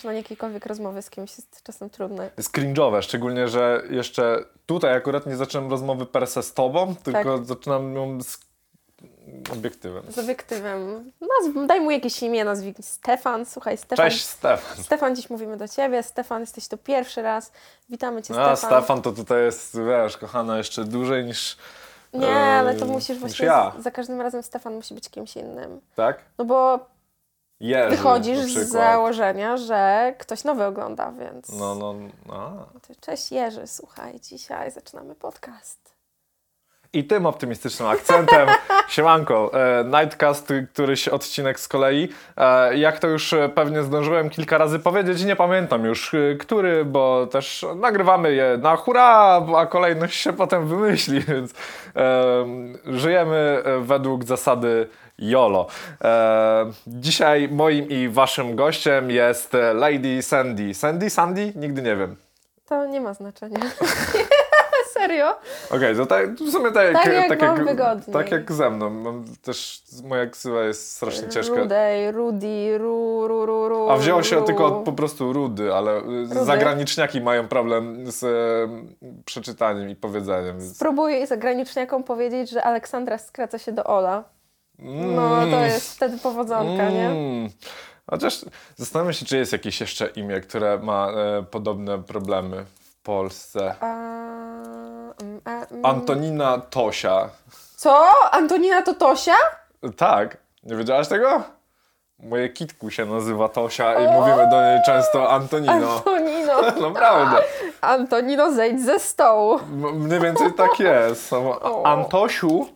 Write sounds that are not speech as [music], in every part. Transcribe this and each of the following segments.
zaczynanie jakiejkolwiek rozmowy z kimś jest czasem trudne. Jest cringe'owe, szczególnie, że jeszcze tutaj akurat nie zaczynam rozmowy per se z tobą, tylko Tak. zaczynam ją z obiektywem. Z obiektywem. Nazw, daj mu jakieś imię, nazwij Stefan. Słuchaj, Stefan. Cześć Stefan. Stefan, dziś mówimy do Ciebie. Stefan, jesteś tu pierwszy raz. Witamy Cię, A Stefan. Stefan to tutaj jest, wiesz, kochana, jeszcze dłużej niż... Nie, ale to musisz właśnie... ja, Za każdym razem Stefan musi być kimś innym. tak? No bo Jerzy wychodzisz z założenia, że ktoś nowy ogląda, więc... No, no. To Cześć Jerzy, słuchaj, dzisiaj zaczynamy podcast. I tym optymistycznym akcentem, [laughs] siemanko, e, Nightcast, któryś odcinek z kolei. E, jak to już e, pewnie zdążyłem kilka razy powiedzieć, nie pamiętam już e, który, bo też nagrywamy je na hura, a kolejność się potem wymyśli, [laughs] więc e, żyjemy według zasady YOLO. E, dzisiaj moim i waszym gościem jest Lady Sandy. Sandy? Sandy? Nigdy nie wiem. To nie ma znaczenia. [laughs] Serio? Okej, to tak, w sumie tak, Tak jak tak, jak, wygodniej. tak jak ze mną. Mam też, moja ksywa jest strasznie ciężka. Rudej, Rudy, Ru, Ru, Ru, Ru. A wzięło się Ru. tylko od po prostu rudy, ale y, zagraniczniaki mają problem z e, przeczytaniem i powiedzeniem. Więc... Spróbuj zagraniczniakom powiedzieć, że Aleksandra skraca się do Ola. No, to Mm, jest wtedy powodzonka, nie? mm. Chociaż zastanawiam się, czy jest jakieś jeszcze imię, które ma e, podobne problemy w Polsce. A, mm, a, mm. Antonina Tosia. Co? Antonina to Tosia? Tak, nie wiedziałaś tego? Moje kitku się nazywa Tosia i mówimy do niej często Antonino. Antonino. [laughs] Naprawdę. Antonino, zejdź ze stołu. Mniej więcej tak jest. [laughs] Antosiu.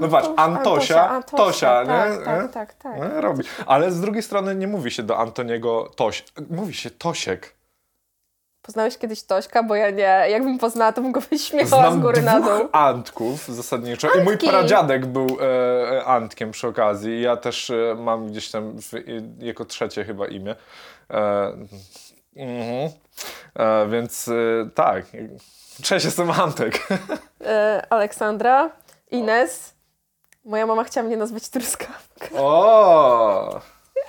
No patrz, Antosia, Tosia, tak, nie? Tak, tak, tak. Nie, robi. Ale z drugiej strony nie mówi się do Antoniego Toś. Mówi się Tosiek. Poznałeś kiedyś Tośka? Bo ja nie. Jakbym poznała, to bym go wyśmiewała z Znam góry na dół. Antków zasadniczo. I mój Antki. pradziadek był e, e, Antkiem przy okazji. Ja też e, mam gdzieś tam w, e, jako trzecie chyba imię. E, mhm. e, więc e, tak. Cześć, jestem Antek. [laughs] E, Aleksandra, Ines. Moja mama chciała mnie nazwać truskawka. O!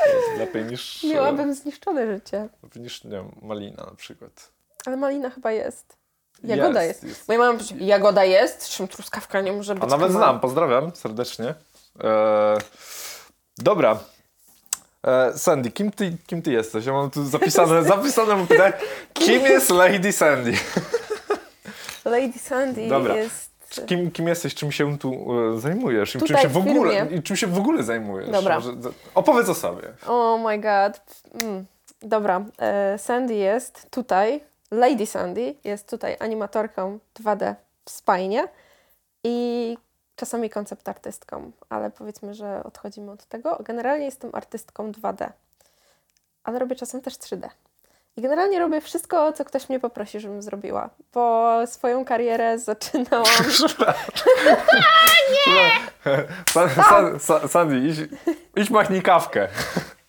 Jest lepiej niż, Miałabym zniszczone życie. lepiej niż nie wiem, malina na przykład. Ale malina chyba jest. Jagoda jest. jest. Moja mama mówi, jagoda jest, czym truskawka nie może być. A nawet znam, pozdrawiam serdecznie. E, dobra. E, Sandy, kim ty, kim ty jesteś? Ja mam tu zapisane, [laughs] zapisane mu pytanie. Kim jest Lady Sandy? Lady Sandy Dobra. jest... Kim, kim jesteś? Czym się tu e, zajmujesz? I czym się w w ogóle, i czym się w ogóle zajmujesz? Dobra. Może, opowiedz o sobie. Oh my god. Mm. Dobra, e, Sandy jest tutaj, Lady Sandy jest tutaj animatorką 2D w Spajnie i czasami koncept artystką, ale powiedzmy, że odchodzimy od tego. Generalnie jestem artystką 2D, ale robię czasem też 3D. I generalnie robię wszystko, co ktoś mnie poprosi, żebym zrobiła, bo swoją karierę zaczynałam... Sa, sa, sa, Sandy, idź, idź machnij kawkę.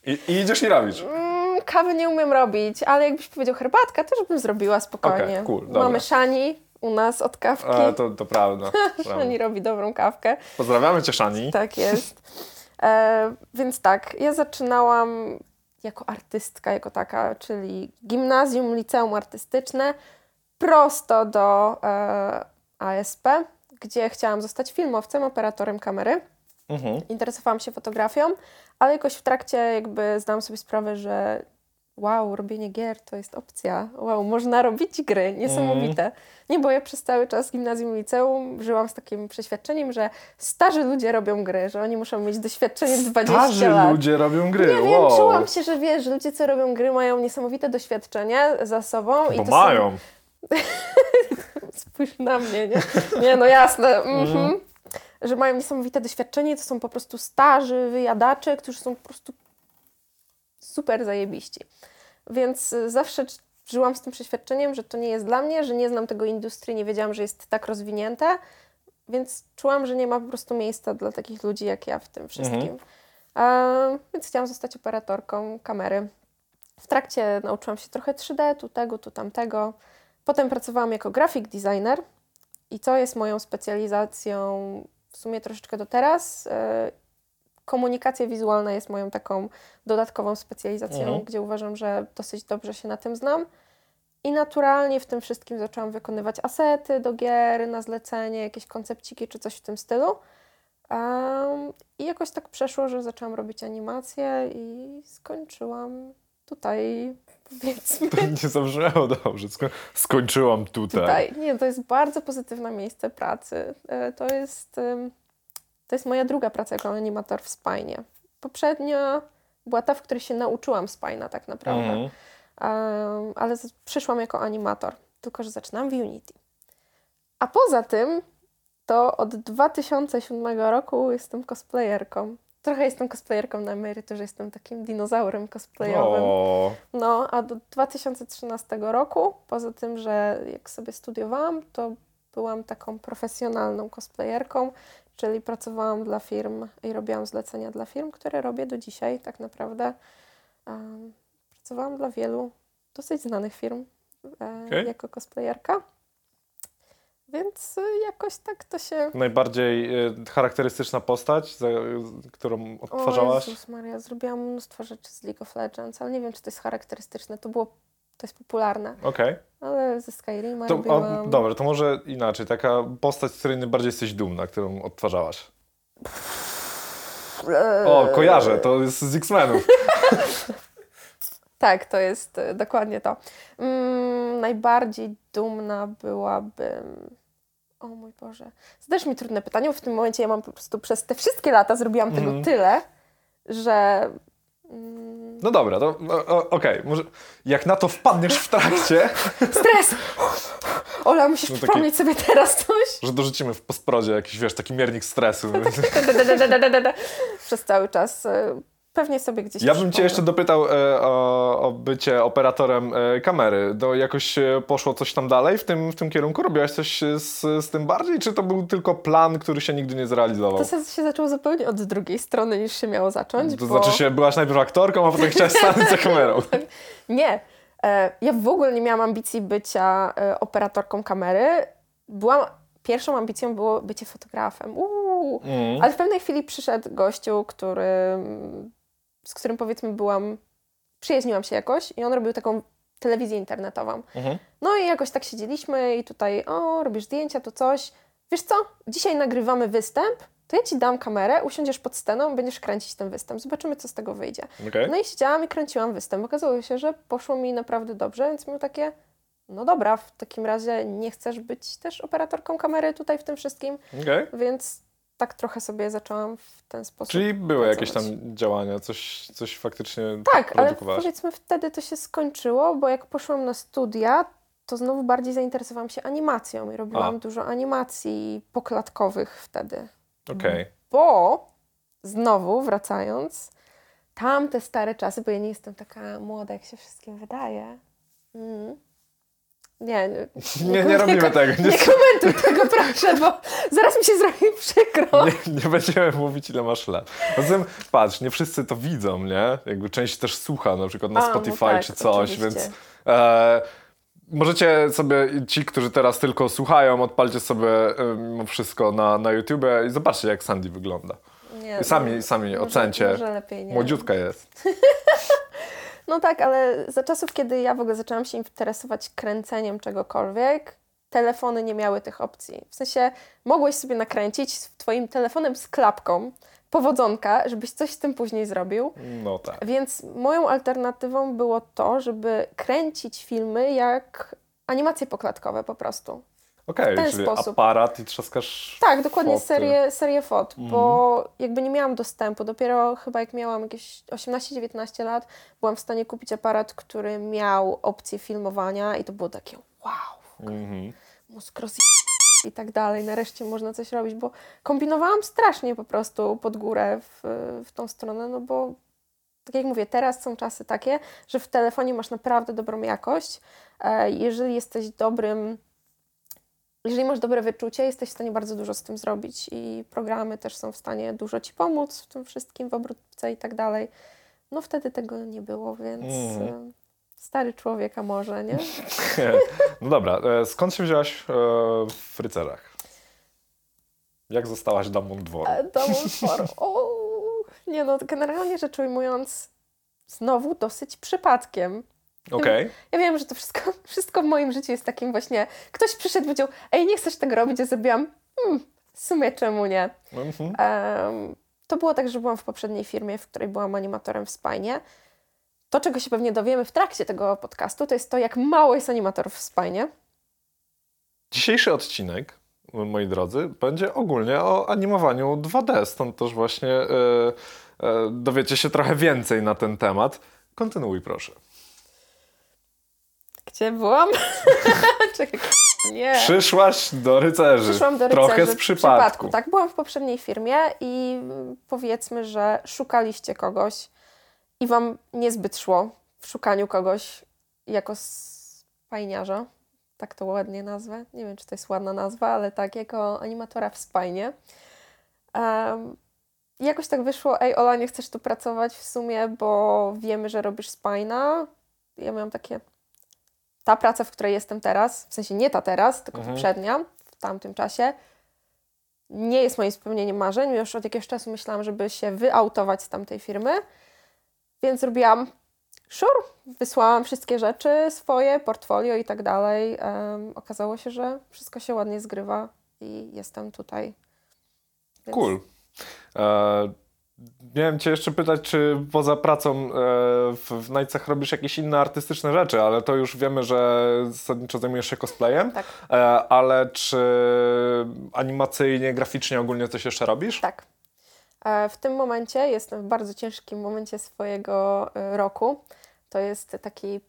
I, I idziesz i robisz. Mm, kawy nie umiem robić, ale jakbyś powiedział herbatka, to już bym zrobiła spokojnie. Okej, cool. Mamy Szani u nas od kawki. A, to, to [laughs] prawda. Szani robi dobrą kawkę. Pozdrawiamy Cię, Szani. Tak jest. E, więc tak, ja zaczynałam jako artystka, jako taka, czyli gimnazjum, liceum artystyczne, prosto do e, ASP, gdzie chciałam zostać filmowcem, operatorem kamery. Mhm. Interesowałam się fotografią, ale jakoś w trakcie jakby zdałam sobie sprawę, że wow, robienie gier to jest opcja. Wow, można robić gry, niesamowite. Nie, bo ja przez cały czas gimnazjum, liceum żyłam z takim przeświadczeniem, że starzy ludzie robią gry, że oni muszą mieć doświadczenie 20 Starzy lat. ludzie robią gry. Nie wiem, wow. czułam się, że wiesz, ludzie, co robią gry, mają niesamowite doświadczenie za sobą. i Bo to mają. Są... [laughs] Spójrz na mnie, nie? Nie, no jasne. Mhm. Że mają niesamowite doświadczenie, to są po prostu starzy wyjadacze, którzy są po prostu super zajebiści. Więc y, zawsze żyłam z tym przeświadczeniem, że to nie jest dla mnie, że nie znam tego industrii, nie wiedziałam, że jest tak rozwinięte, więc czułam, że nie ma po prostu miejsca dla takich ludzi jak ja w tym wszystkim. E, więc chciałam zostać operatorką kamery. W trakcie nauczyłam się trochę 3D, tu tego, tu tamtego. Potem pracowałam jako graphic designer i co jest moją specjalizacją w sumie troszeczkę do teraz. e, komunikacja wizualna jest moją taką dodatkową specjalizacją, Mhm. gdzie uważam, że dosyć dobrze się na tym znam. I naturalnie w tym wszystkim zaczęłam wykonywać asety do gier na zlecenie, jakieś koncepciki czy coś w tym stylu. Em, I jakoś tak przeszło, że zaczęłam robić animacje i skończyłam tutaj, [laughs] powiedzmy, [laughs] Nie zabrzmiało dobrze. Sko- skończyłam tutaj. tutaj. Nie, to jest bardzo pozytywne miejsce pracy. E, To jest, em, to jest moja druga praca jako animator w Spajnie. Poprzednia była ta, w której się nauczyłam Spajna tak naprawdę. Mhm. Um, ale przyszłam jako animator, tylko że zaczynam w Unity. A poza tym, to od 2007 roku jestem cosplayerką. Trochę jestem cosplayerką na emeryturze, jestem takim dinozaurem cosplayowym. O, No, a do 2013 roku, poza tym, że jak sobie studiowałam, to byłam taką profesjonalną cosplayerką, czyli pracowałam dla firm i robiłam zlecenia dla firm, które robię do dzisiaj tak naprawdę. Pracowałam dla wielu dosyć znanych firm e, Okej. jako cosplayerka. Więc e, jakoś tak to się... najbardziej e, charakterystyczna postać, którą odtwarzałaś? O Jezus Maria, zrobiłam mnóstwo rzeczy z League of Legends, ale nie wiem, czy to jest charakterystyczne. To było... To jest popularne, Okej. ale ze Skyrima To, o, robiłam... dobra, to może inaczej. Taka postać, z której najbardziej jesteś dumna, którą odtwarzałaś. Eee, O, kojarzę, to jest z X-Menów. [laughs] Tak, to jest e, dokładnie to. Mm, najbardziej dumna byłabym. O mój Boże. Zadasz mi trudne pytanie, bo w tym momencie ja mam po prostu przez te wszystkie lata zrobiłam tego Mhm. tyle, że. Mm, No dobra, to o, o, okej. Może jak na to wpadniesz w trakcie, [laughs] stres! Ola, musisz No taki- przypomnieć sobie teraz coś. że dorzucimy w postprodzie jakiś, wiesz, taki miernik stresu. Przez cały czas. E, Pewnie sobie gdzieś. Ja bym cię przypomnę. jeszcze dopytał e, o, o bycie operatorem e, kamery. To jakoś e, poszło coś tam dalej w tym, w tym kierunku? Robiłaś coś z, z tym bardziej, czy to był tylko plan, który się nigdy nie zrealizował? To się zaczęło zupełnie od drugiej strony niż się miało zacząć. To bo... znaczy się, byłaś najpierw aktorką, a potem chciałaś [laughs] stanąć za kamerą. [laughs] Nie. E, Ja w ogóle nie miałam ambicji bycia e, operatorką kamery. Byłam, pierwszą ambicją było bycie fotografem. Uuu. Mm. Ale w pewnej chwili przyszedł gościu, który, z którym powiedzmy byłam, przyjaźniłam się jakoś i on robił taką telewizję internetową. Mhm. No i jakoś tak siedzieliśmy i tutaj, o, robisz zdjęcia, to coś. Wiesz co, dzisiaj nagrywamy występ, to ja ci dam kamerę, usiądziesz pod sceną, będziesz kręcić ten występ. Zobaczymy, co z tego wyjdzie. Okej. No i siedziałam i kręciłam występ. Okazało się, że poszło mi naprawdę dobrze, więc miał takie, no dobra, w takim razie nie chcesz być też operatorką kamery tutaj w tym wszystkim, Okej. więc tak trochę sobie zaczęłam w ten sposób. Czyli były jakieś tam działania, coś, coś faktycznie Tak, ale powiedzmy wtedy to się skończyło, bo jak poszłam na studia, to znowu bardziej zainteresowałam się animacją i robiłam A. dużo animacji poklatkowych wtedy. Okej. Bo znowu wracając, tamte stare czasy, bo ja nie jestem taka młoda, jak się wszystkim wydaje. Mm. Nie, nie, Nie, nie robimy tego. Nie, nie komentuj tego proszę, bo zaraz mi się zrobi przykro. nie, nie będziemy mówić, ile masz lat. Poza tym, patrz, nie wszyscy to widzą, nie? Jakby część też słucha, na przykład na A, no Spotify tak, czy coś, oczywiście. więc e, możecie sobie, ci, którzy teraz tylko słuchają, odpalcie sobie e, wszystko na, na YouTube i zobaczcie, jak Sandy wygląda. Nie, Sami, no, sami może- ocencie. Może lepiej nie. Młodziutka jest. [laughs] No tak, ale za czasów, kiedy ja w ogóle zaczęłam się interesować kręceniem czegokolwiek, telefony nie miały tych opcji. W sensie mogłeś sobie nakręcić twoim telefonem z klapką powodzonka, żebyś coś z tym później zrobił. No tak. Więc moją alternatywą było to, żeby kręcić filmy jak animacje poklatkowe po prostu. Okej, ten czyli sposób. aparat i trzaskasz Tak, dokładnie foty. serię, serię fot, Mhm. bo jakby nie miałam dostępu. Dopiero chyba jak miałam jakieś 18-19 lat, byłam w stanie kupić aparat, który miał opcję filmowania i to było takie wow, Mhm. mózg roz... i tak dalej. Nareszcie można coś robić, bo kombinowałam strasznie po prostu pod górę w, w tą stronę, no bo tak jak mówię, teraz są czasy takie, że w telefonie masz naprawdę dobrą jakość. E, Jeżeli jesteś dobrym, jeżeli masz dobre wyczucie, jesteś w stanie bardzo dużo z tym zrobić i programy też są w stanie dużo Ci pomóc w tym wszystkim, w obróbce i tak dalej. No wtedy tego nie było, więc e, stary człowiek, a może, nie? [laughs] No dobra, e, skąd się wzięłaś e, w rycerzach? Jak zostałaś damą dworu? Foru. O, Nie no, generalnie rzecz ujmując, znowu dosyć przypadkiem. Okej. Ja wiem, że to wszystko, [laughs] wszystko w moim życiu jest takim właśnie, ktoś przyszedł i powiedział, ej, nie chcesz tego robić, ja zrobiłam, hmm, w sumie czemu nie. Mhm. Em, to było tak, że byłam w poprzedniej firmie, w której byłam animatorem w Spajnie. To, czego się pewnie dowiemy w trakcie tego podcastu, to jest to, jak mało jest animatorów w Spajnie. Dzisiejszy odcinek, moi drodzy, będzie ogólnie o animowaniu 2D, stąd też właśnie e, e, dowiecie się trochę więcej na ten temat. Kontynuuj proszę. Gdzie byłam? [laughs] Czekaj, nie. Przyszłaś do rycerzy. Przyszłam do Trochę rycerzy z w przypadku. Tak, byłam w poprzedniej firmie i powiedzmy, że szukaliście kogoś i wam niezbyt szło w szukaniu kogoś jako spajniarza. Tak to ładnie nazwę. Nie wiem, czy to jest ładna nazwa, ale tak, jako animatora w spajnie. Um, jakoś tak wyszło, ej Ola, nie chcesz tu pracować w sumie, bo wiemy, że robisz spajna. Ja miałam takie, ta praca, w której jestem teraz, w sensie nie ta teraz, tylko Mhm. poprzednia, w tamtym czasie, nie jest moim spełnieniem marzeń. Już od jakiegoś czasu myślałam, żeby się wyautować z tamtej firmy, więc zrobiłam sure, wysłałam wszystkie rzeczy swoje, portfolio i tak dalej. Em, okazało się, że wszystko się ładnie zgrywa i jestem tutaj. Więc- Cool. E, miałem Cię jeszcze pytać, czy poza pracą e, w, w Najcach robisz jakieś inne artystyczne rzeczy, ale to już wiemy, że zasadniczo zajmujesz się cosplayem. Tak. E, ale czy animacyjnie, graficznie ogólnie coś jeszcze robisz? Tak. E, W tym momencie jestem w bardzo ciężkim momencie swojego roku. To jest taki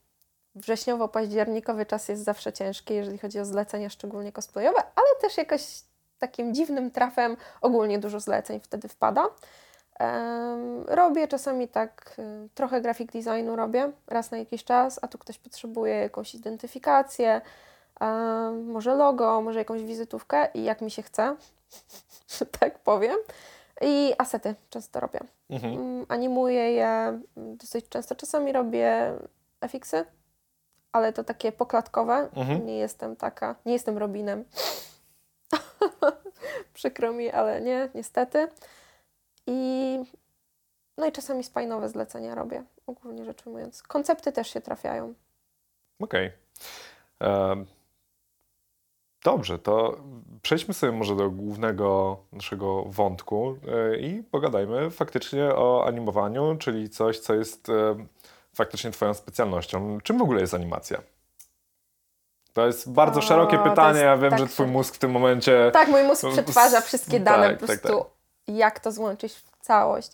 wrześniowo-październikowy czas jest zawsze ciężki, jeżeli chodzi o zlecenia, szczególnie cosplayowe, ale też jakoś takim dziwnym trafem ogólnie dużo zleceń wtedy wpada. Robię czasami tak, y, trochę graphic designu robię raz na jakiś czas, a tu ktoś potrzebuje jakąś identyfikację, może logo, może jakąś wizytówkę i jak mi się chce, [laughs] tak powiem. I asety często robię. Mhm. Mm, Animuję je mm, dosyć często. Czasami robię FX-y, ale to takie poklatkowe. Mhm. Nie jestem taka, nie jestem Robinem. [laughs] Przykro mi, ale nie, niestety. I no i czasami spajnowe zlecenia robię, ogólnie rzecz ujmując. Koncepty też się trafiają. Okej. E, Dobrze, to przejdźmy sobie może do głównego naszego wątku e, i pogadajmy faktycznie o animowaniu, czyli coś, co jest e, faktycznie Twoją specjalnością. Czym w ogóle jest animacja? To jest bardzo O, szerokie pytanie. jest Ja wiem, tak że Twój mózg w tym momencie. Tak, mój mózg [laughs] przetwarza wszystkie dane, tak, po tak, prostu jak to złączyć w całość.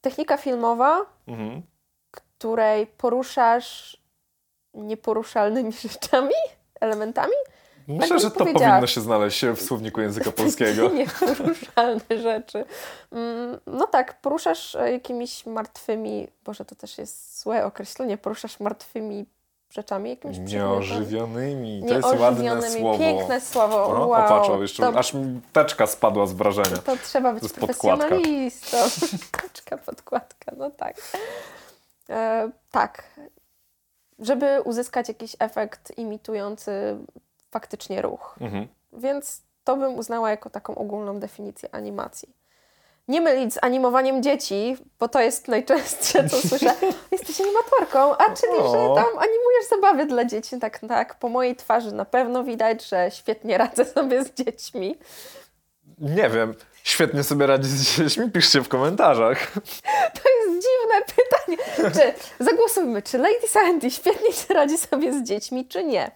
Technika filmowa, Mhm. której poruszasz nieporuszalnymi [laughs] rzeczami, elementami. Myślę, bym że to powinno się znaleźć w słowniku języka [laughs] polskiego. Nieporuszalne [laughs] rzeczy. Mm, No tak, poruszasz e, jakimiś martwymi, Boże, to też jest złe określenie, poruszasz martwymi rzeczami, jakimiś. Nieożywionymi. To jest ładne słowo. Piękne słowo, O, wow. Popatrz, o, jeszcze, to, aż mi teczka spadła z wrażenia. to trzeba być profesjonalistą. [laughs] Kaczka, podkładka, no tak. E, tak. Żeby uzyskać jakiś efekt imitujący faktycznie ruch. Mhm. Więc to bym uznała jako taką ogólną definicję animacji. Nie mylić z animowaniem dzieci, bo to jest najczęstsze, co słyszę. [laughs] Jesteś animatorką, a czyli, że tam animujesz zabawy dla dzieci. Tak, tak. Po mojej twarzy na pewno widać, że świetnie radzę sobie z dziećmi. Nie wiem. Świetnie sobie radzi z dziećmi? Piszcie w komentarzach. [laughs] To jest dziwne pytanie. Czy zagłosujmy, czy Lady Sandy świetnie radzi sobie z dziećmi, czy nie?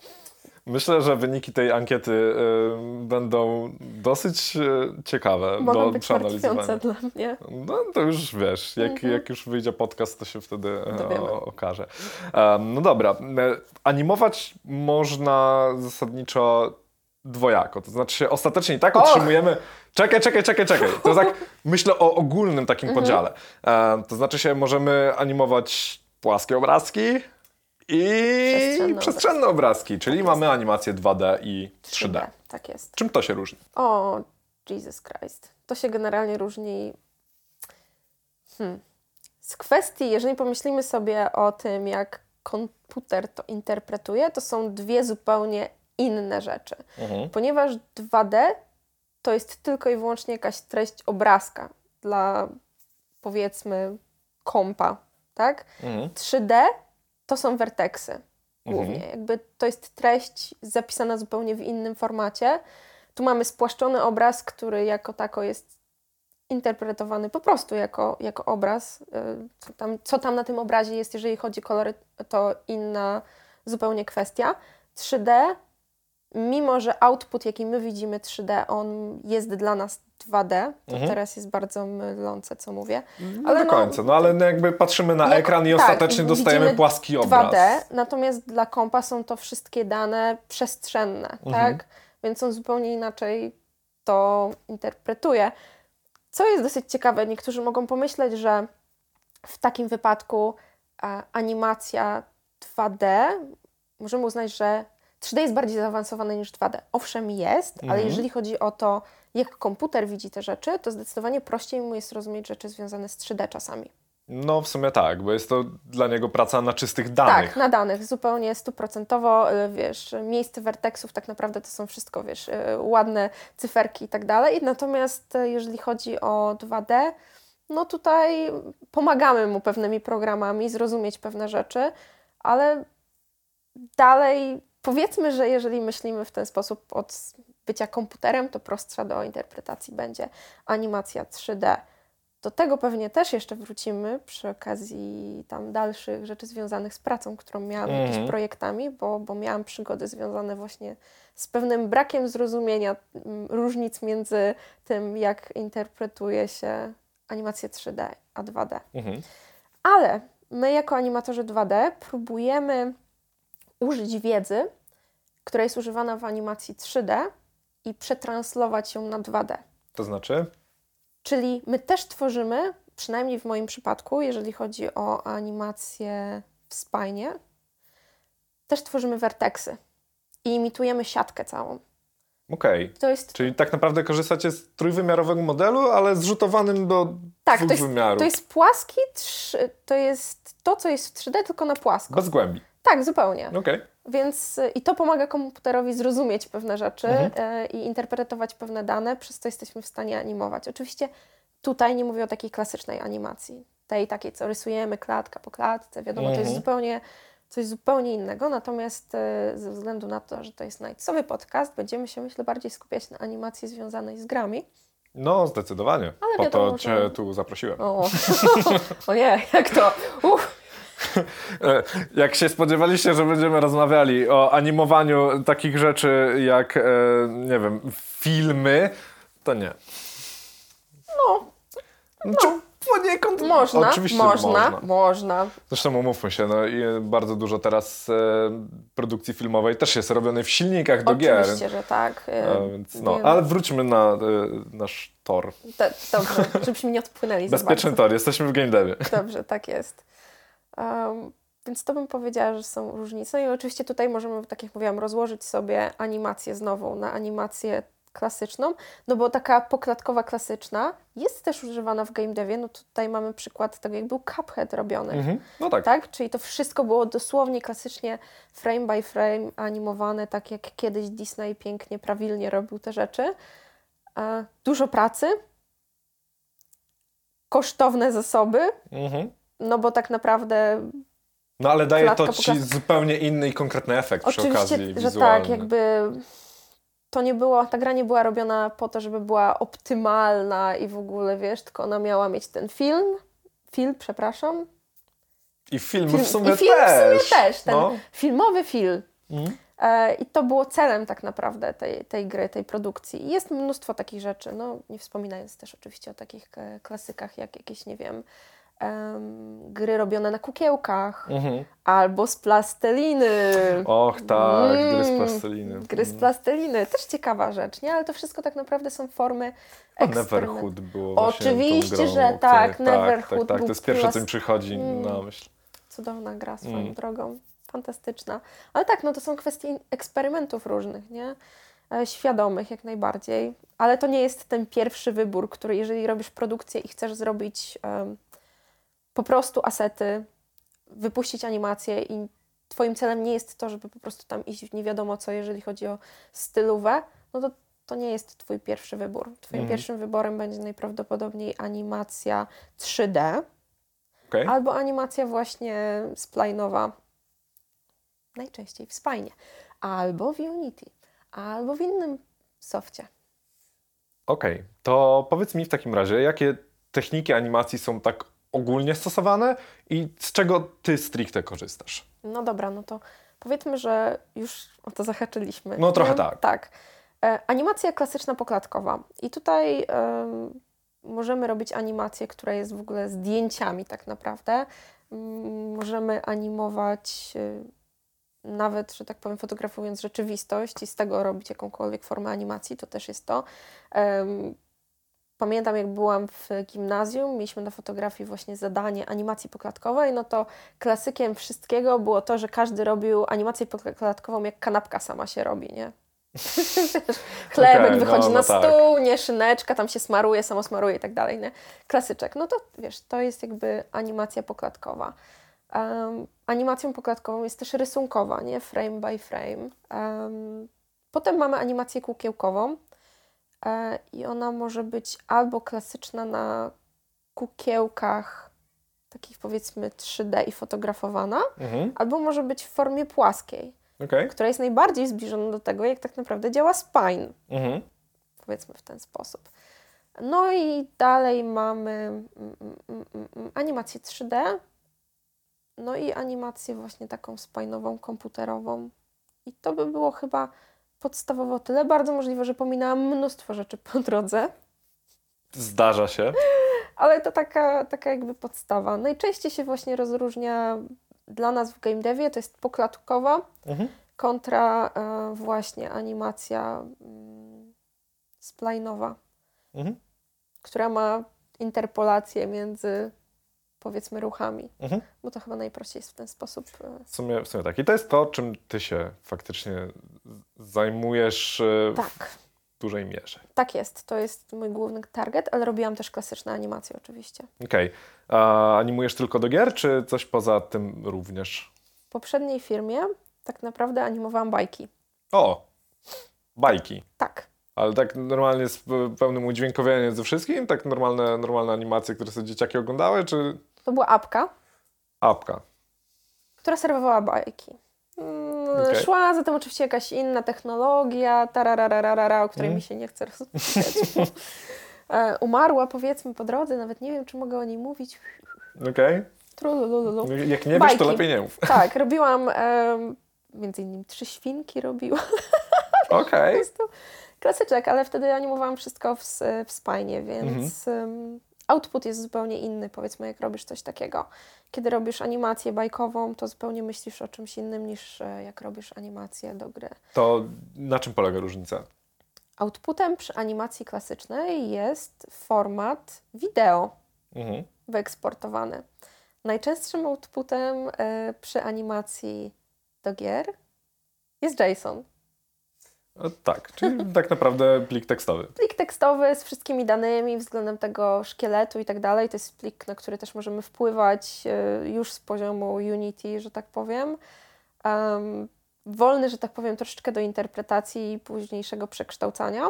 Myślę, że wyniki tej ankiety y, będą dosyć y, ciekawe Mogą do być przeanalizowania. dla mnie. No to już wiesz, jak, Mhm. jak już wyjdzie podcast, to się wtedy e, Dowiemy. o, okaże. Em, no dobra, e, animować można zasadniczo dwojako. To znaczy się ostatecznie i tak Och! otrzymujemy... Czekaj, czekaj, czekaj, czekaj. To tak [laughs] myślę o ogólnym takim Mhm. podziale. E, to znaczy się możemy animować płaskie obrazki i Przestrzenne obrazki, czyli mamy animację 2D i 3D. Tak jest. Czym to się różni? O, Jesus Christ. To się generalnie różni. Hmm. Z kwestii, jeżeli pomyślimy sobie o tym, jak komputer to interpretuje, to są dwie zupełnie inne rzeczy. Mhm. Ponieważ 2D to jest tylko i wyłącznie jakaś treść obrazka dla powiedzmy kompa, tak? Mhm. 3D to są werteksy głównie. Mhm. Jakby to jest treść zapisana zupełnie w innym formacie. Tu mamy spłaszczony obraz, który jako tako jest interpretowany po prostu jako, jako obraz. Y, Co tam, co tam na tym obrazie jest, jeżeli chodzi o kolory, to inna zupełnie kwestia. 3D, mimo że output, jaki my widzimy 3D, on jest dla nas 2D, to Mhm. teraz jest bardzo mylące, co mówię. Nie Ale do no- końca, no ale no jakby patrzymy na Jako- ekran i tak, ostatecznie dostajemy płaski obraz. 2D, natomiast dla kompa są to wszystkie dane przestrzenne, Mhm. tak? Więc on zupełnie inaczej to interpretuje. Co jest dosyć ciekawe, niektórzy mogą pomyśleć, że w takim wypadku animacja 2D, możemy uznać, że 3D jest bardziej zaawansowane niż 2D. Owszem, jest, ale Mhm. jeżeli chodzi o to, jak komputer widzi te rzeczy, to zdecydowanie prościej mu jest rozumieć rzeczy związane z 3D czasami. No w sumie tak, bo jest to dla niego praca na czystych danych. Tak, na danych, zupełnie stuprocentowo, y, wiesz, miejsce werteksów tak naprawdę to są wszystko, wiesz, y, ładne cyferki i tak dalej. Natomiast y, jeżeli chodzi o 2D, no tutaj pomagamy mu pewnymi programami zrozumieć pewne rzeczy, ale dalej powiedzmy, że jeżeli myślimy w ten sposób od bycia komputerem, to prostsza do interpretacji będzie animacja 3D. Do tego pewnie też jeszcze wrócimy przy okazji tam dalszych rzeczy związanych z pracą, którą miałam, Mhm. jakimiś projektami, bo, bo miałam przygody związane właśnie z pewnym brakiem zrozumienia mm, różnic między tym, jak interpretuje się animację 3D a 2D. Mhm. Ale my jako animatorzy 2D próbujemy użyć wiedzy, która jest używana w animacji 3D i przetranslować ją na 2D. To znaczy? Czyli my też tworzymy, przynajmniej w moim przypadku, jeżeli chodzi o animację w spajnie, też tworzymy werteksy i imitujemy siatkę całą. Okej. To jest Czyli tak naprawdę korzystacie z trójwymiarowego modelu, ale zrzutowanym do tak, dwóch to jest, wymiarów. to jest płaski, to jest to, co jest w 3D, tylko na płasko. Bez głębi. Tak, zupełnie. Okej. Więc i to pomaga komputerowi zrozumieć pewne rzeczy Mhm. y, i interpretować pewne dane, przez co jesteśmy w stanie animować. Oczywiście tutaj nie mówię o takiej klasycznej animacji, tej takiej, co rysujemy klatka po klatce, wiadomo, to jest Mhm. zupełnie coś zupełnie innego, natomiast y, ze względu na to, że to jest najcowy podcast, będziemy się myślę bardziej skupiać na animacji związanej z grami. No, zdecydowanie. Ale po wiadomo, to że- Cię tu zaprosiłem. O, [laughs] o nie, jak to? Uff. E, Jak się spodziewaliście, że będziemy rozmawiali o animowaniu takich rzeczy jak, e, nie wiem, filmy, to nie. No, Znaczy, poniekąd można, Oczywiście można, można. można. Zresztą umówmy się, no i bardzo dużo teraz e, produkcji filmowej też jest robionej w silnikach do gier. Oczywiście, że tak. więc no, więc- ale wróćmy na nasz tor. Te, dobrze, żebyśmy nie odpłynęli za Bezpieczny tor, jesteśmy w game devie. Dobrze, tak jest. Um, więc to bym powiedziała, że są różnice. I oczywiście tutaj możemy, tak jak mówiłam, rozłożyć sobie animację znowu na animację klasyczną, no bo taka poklatkowa klasyczna jest też używana w game devie. No tutaj mamy przykład tego, jak był Cuphead robiony. Mhm. No tak. Tak? Czyli to wszystko było dosłownie klasycznie frame by frame animowane, tak jak kiedyś Disney pięknie, prawilnie robił te rzeczy. E, dużo pracy, kosztowne zasoby, Mhm. No bo tak naprawdę No ale daje to ci klatce. zupełnie inny i konkretny efekt przy oczywiście, okazji że tak, jakby to nie było, ta gra nie była robiona po to, żeby była optymalna i w ogóle, wiesz, tylko ona miała mieć ten film, film, przepraszam, I film, film, w sumie i film też. w sumie też, ten No. filmowy film. Mhm. E, I to było celem tak naprawdę tej, tej gry, tej produkcji. I jest mnóstwo takich rzeczy, no nie wspominając też oczywiście o takich e, klasykach jak jakieś, nie wiem, em, gry robione na kukiełkach Mhm. albo z plasteliny. Och tak, gry z Mm, plasteliny. Gry z plasteliny, też ciekawa rzecz, nie? Ale to wszystko tak naprawdę są formy. Neverhood było Oczywiście, grą, że o której- tak, tak, Neverhood tak, tak, to był jest pierwsze, co mi przychodzi Mm. na myśl. Cudowna gra swoją Mm. drogą. Fantastyczna. Ale tak, no to są kwestie eksperymentów różnych, nie? E, Świadomych jak najbardziej. Ale to nie jest ten pierwszy wybór, który jeżeli robisz produkcję i chcesz zrobić em, po prostu asety, wypuścić animację i twoim celem nie jest to, żeby po prostu tam iść w nie wiadomo co, jeżeli chodzi o stylówę, no to to nie jest Twój pierwszy wybór. Twoim Mhm. pierwszym wyborem będzie najprawdopodobniej animacja 3D Okej. albo animacja właśnie splajnowa, najczęściej w Spine, albo w Unity, albo w innym softie. Okej, to powiedz mi w takim razie, jakie techniki animacji są tak ogólnie stosowane i z czego ty stricte korzystasz? No dobra, no to powiedzmy, że już o to zahaczyliśmy. No, trochę tak. Tak. E, animacja klasyczna poklatkowa. I tutaj em, możemy robić animację, która jest w ogóle zdjęciami tak naprawdę. Mm, możemy animować y, nawet, że tak powiem, fotografując rzeczywistość i z tego robić jakąkolwiek formę animacji, to też jest to. Pamiętam, jak byłam w gimnazjum, mieliśmy na fotografii właśnie zadanie animacji poklatkowej, no to klasykiem wszystkiego było to, że każdy robił animację poklatkową, jak kanapka sama się robi, nie? [laughs] Chlebek no, wychodzi no na tak. stół, nie szyneczka, tam się smaruje, samo smaruje i tak dalej, nie? Klasyczek. No to wiesz, to jest jakby animacja poklatkowa. Um, animacją poklatkową jest też rysunkowa, nie? Frame by frame. Um, potem mamy animację kukiełkową i ona może być albo klasyczna na kukiełkach takich powiedzmy 3D i fotografowana, Mhm. albo może być w formie płaskiej, Okej. która jest najbardziej zbliżona do tego, jak tak naprawdę działa spine Mhm. powiedzmy w ten sposób. No i dalej mamy mm, mm, mm, animację 3D, no i animację właśnie taką spajnową, komputerową. I to by było chyba podstawowo tyle. Bardzo możliwe, że pominęłam mnóstwo rzeczy po drodze, Zdarza się. ale to taka, taka jakby podstawa. Najczęściej się właśnie rozróżnia dla nas w game devie, to jest poklatkowa, Mhm. kontra e, właśnie animacja splajnowa. Mhm. która ma interpolację między powiedzmy ruchami, Mhm. bo to chyba najprościej jest w ten sposób. e, W sumie, w sumie tak. I to jest to, czym ty się faktycznie zajmujesz e, w Tak, dużej mierze. tak jest. To jest mój główny target, ale robiłam też klasyczne animacje oczywiście. Okej. A animujesz tylko do gier, czy coś poza tym również? W poprzedniej firmie tak naprawdę animowałam bajki. O! Bajki. Tak, Ale tak normalnie z pe- pełnym udźwiękowieniem ze wszystkim? Tak normalne, normalne animacje, które sobie dzieciaki oglądały, czy to była apka, apka? która serwowała bajki. Mm, Okej. Szła zatem oczywiście jakaś inna technologia, tararararara, o której Mm. mi się nie chce rozmawiać. E, Umarła powiedzmy po drodze, nawet nie wiem, czy mogę o niej mówić. Okej. Trulululu. Jak nie wiesz, Bajki. to lepiej nie mów. Tak, robiłam em, między innymi trzy świnki robiłam. [laughs] Okej. Prostu klasyczek, ale wtedy animowałam wszystko w, w spajnie, więc em, output jest zupełnie inny, powiedzmy, jak robisz coś takiego. Kiedy robisz animację bajkową, to zupełnie myślisz o czymś innym niż e, jak robisz animację do gry. To na czym polega różnica? Outputem przy animacji klasycznej jest format wideo Mhm. wyeksportowany. Najczęstszym outputem e, przy animacji do gier jest JSON. O, tak, czyli [laughs] tak naprawdę plik tekstowy. Plik tekstowy z wszystkimi danymi względem tego szkieletu i tak dalej. To jest plik, na który też możemy wpływać e, już z poziomu Unity, że tak powiem. Em, wolny, że tak powiem, troszeczkę do interpretacji i późniejszego przekształcania.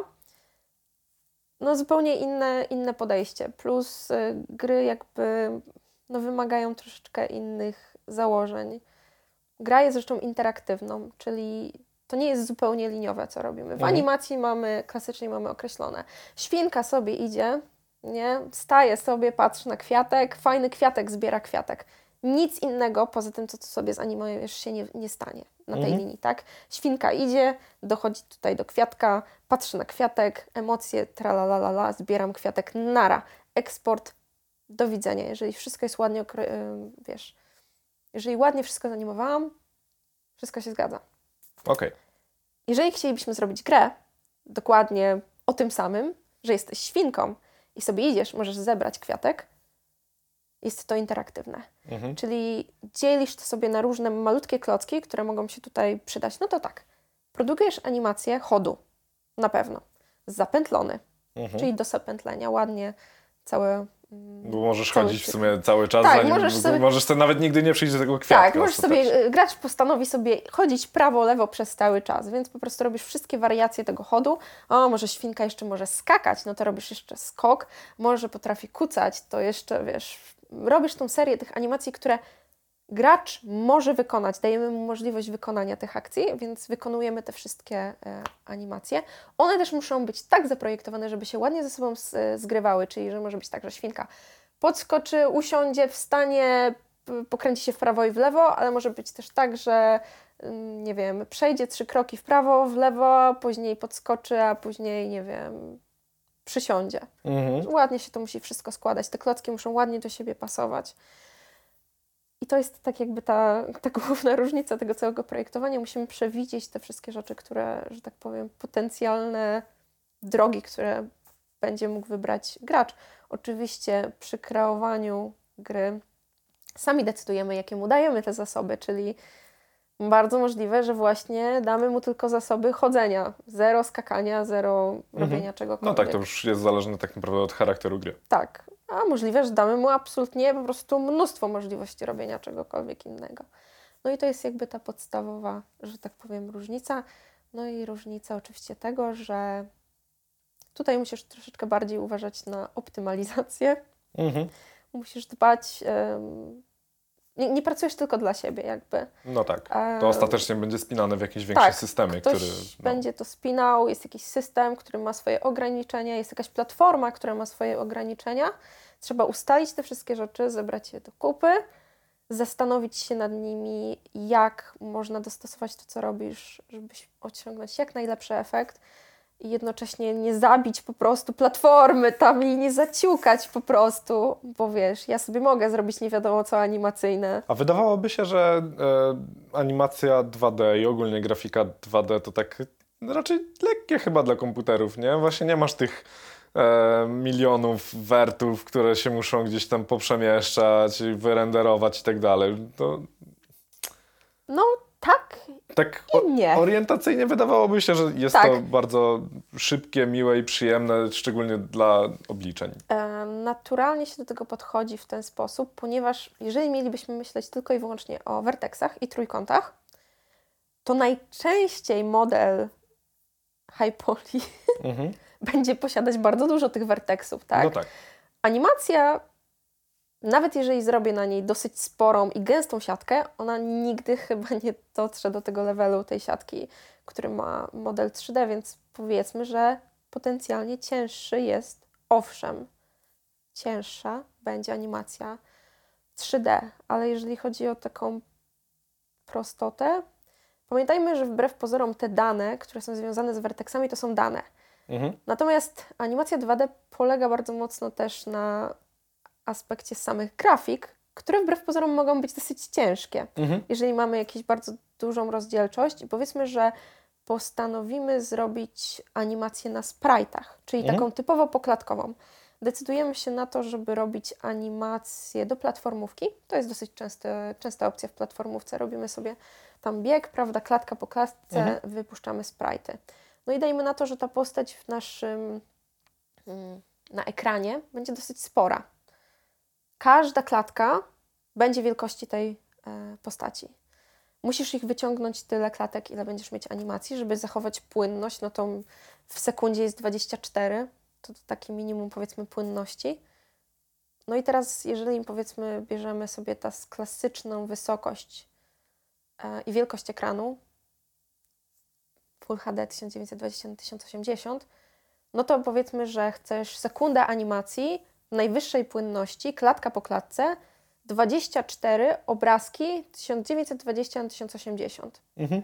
No zupełnie inne, inne podejście. Plus e, gry jakby no, wymagają troszeczkę innych założeń. Gra jest rzeczą interaktywną, czyli to nie jest zupełnie liniowe, co robimy. W Mhm. animacji mamy, klasycznie mamy określone. Świnka sobie idzie, nie? Staje sobie, patrzy na kwiatek, fajny kwiatek, zbiera kwiatek. Nic innego poza tym, co tu sobie zanimujesz, się nie, nie stanie na tej Mhm. linii, tak? Świnka idzie, dochodzi tutaj do kwiatka, patrzy na kwiatek, emocje, tralalala, zbieram kwiatek, nara, eksport, do widzenia. Jeżeli wszystko jest ładnie, wiesz, jeżeli ładnie wszystko zanimowałam, wszystko się zgadza. Okej. Jeżeli chcielibyśmy zrobić grę dokładnie o tym samym, że jesteś świnką i sobie idziesz, możesz zebrać kwiatek, jest to interaktywne. Mhm. Czyli dzielisz to sobie na różne malutkie klocki, które mogą się tutaj przydać. No to tak, produkujesz animację chodu, na pewno, zapętlony, Mhm. czyli do zapętlenia, ładnie całe Bo możesz chodzić w sumie cały czas, Tak, zanim możesz sobie- możesz sobie nawet nigdy nie przyjść do tego kwiatka. Tak, możesz sobie, y, gracz postanowi sobie chodzić prawo, lewo przez cały czas, więc po prostu robisz wszystkie wariacje tego chodu. O, może świnka jeszcze może skakać, no to robisz jeszcze skok. Może potrafi kucać, to jeszcze, wiesz, robisz tą serię tych animacji, które gracz może wykonać. Dajemy mu możliwość wykonania tych akcji, więc wykonujemy te wszystkie e, animacje. One też muszą być tak zaprojektowane, żeby się ładnie ze sobą s- zgrywały, czyli że może być tak, że świnka podskoczy, usiądzie, wstanie, pokręci się w prawo i w lewo, ale może być też tak, że ym, nie wiem, przejdzie trzy kroki w prawo, w lewo, później podskoczy, a później, nie wiem, przysiądzie. Mhm. Ładnie się to musi wszystko składać. Te klocki muszą ładnie do siebie pasować. I to jest tak jakby ta, ta [laughs] główna różnica tego całego projektowania. Musimy przewidzieć te wszystkie rzeczy, które, że tak powiem, potencjalne drogi, które będzie mógł wybrać gracz. Oczywiście przy kreowaniu gry sami decydujemy, jakie mu dajemy te zasoby, czyli bardzo możliwe, że właśnie damy mu tylko zasoby chodzenia. Zero skakania, zero robienia czegokolwiek. No tak, to już jest zależne tak naprawdę od charakteru gry. Tak, a możliwe, że damy mu absolutnie po prostu mnóstwo możliwości robienia czegokolwiek innego. No i to jest jakby ta podstawowa, że tak powiem, różnica. No i różnica oczywiście tego, że tutaj musisz troszeczkę bardziej uważać na optymalizację. Mhm. Musisz dbać. em, nie, nie pracujesz tylko dla siebie, jakby. No tak. To ostatecznie będzie spinane w jakimś większym tak, systemie, Ktoś który. No, będzie to spinał, jest jakiś system, który ma swoje ograniczenia, jest jakaś platforma, która ma swoje ograniczenia. Trzeba ustalić te wszystkie rzeczy, zebrać je do kupy, zastanowić się nad nimi, jak można dostosować to, co robisz, żeby osiągnąć jak najlepszy efekt i jednocześnie nie zabić po prostu platformy tam i nie zaciukać po prostu, bo wiesz, ja sobie mogę zrobić nie wiadomo co animacyjne. A wydawałoby się, że e, animacja 2D i ogólnie grafika 2D to tak raczej lekkie chyba dla komputerów, nie? Właśnie nie masz tych e, milionów wertów, które się muszą gdzieś tam poprzemieszczać, i wyrenderować i tak dalej. To No tak tak nie. orientacyjnie wydawałoby się, że jest Tak. to bardzo szybkie, miłe i przyjemne, szczególnie dla obliczeń. E, Naturalnie się do tego podchodzi w ten sposób, ponieważ jeżeli mielibyśmy myśleć tylko i wyłącznie o werteksach i trójkątach, to najczęściej model high poly [laughs] Mhm. będzie posiadać bardzo dużo tych werteksów, tak? No tak. Animacja, nawet jeżeli zrobię na niej dosyć sporą i gęstą siatkę, ona nigdy [laughs] chyba nie dotrze do tego levelu tej siatki, który ma model 3D, więc powiedzmy, że potencjalnie cięższy jest, owszem, cięższa będzie animacja 3D, ale jeżeli chodzi o taką prostotę, pamiętajmy, że wbrew pozorom te dane, które są związane z werteksami, to są dane. Mhm. Natomiast animacja 2D polega bardzo mocno też na aspekcie samych grafik, które wbrew pozorom mogą być dosyć ciężkie. Mhm. Jeżeli mamy jakąś bardzo dużą rozdzielczość i powiedzmy, że postanowimy zrobić animację na sprite'ach, czyli Mhm. taką typowo poklatkową. Decydujemy się na to, żeby robić animację do platformówki. To jest dosyć częste, częsta opcja w platformówce. Robimy sobie tam bieg, prawda, klatka po klatce, Mhm. wypuszczamy sprite'y. No i dajmy na to, że ta postać w naszym mm, na ekranie będzie dosyć spora. Każda klatka będzie wielkości tej e, postaci. Musisz ich wyciągnąć tyle klatek, ile będziesz mieć animacji, żeby zachować płynność. No to w sekundzie jest 24, to, taki minimum powiedzmy płynności. No i teraz, jeżeli powiedzmy bierzemy sobie ta klasyczną wysokość e, i wielkość ekranu, Full HD 1920 na 1080, no to powiedzmy, że chcesz sekundę animacji najwyższej płynności, klatka po klatce, 24 obrazki 1920 na 1080. Mhm.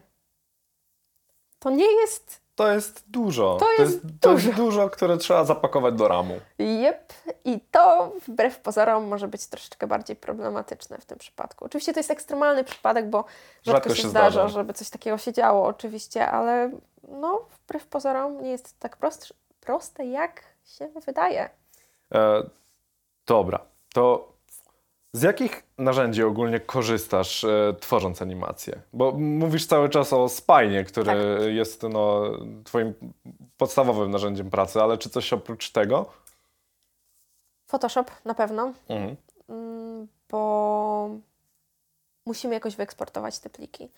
To nie jest, To jest dużo. To jest to jest dużo. dużo, które trzeba zapakować do ramu. jep, i to wbrew pozorom może być troszeczkę bardziej problematyczne w tym przypadku. Oczywiście to jest ekstremalny przypadek, bo rzadko, Rzadko się, się zdarza, zdarza. żeby coś takiego się działo oczywiście, ale no wbrew pozorom nie jest tak prost, proste, jak się wydaje. E, dobra, to z jakich narzędzi ogólnie korzystasz e, tworząc animację? Bo mówisz cały czas o Spine, który Tak. jest no, twoim podstawowym narzędziem pracy, ale czy coś oprócz tego? Photoshop na pewno, Mhm. mm, bo musimy jakoś wyeksportować te pliki.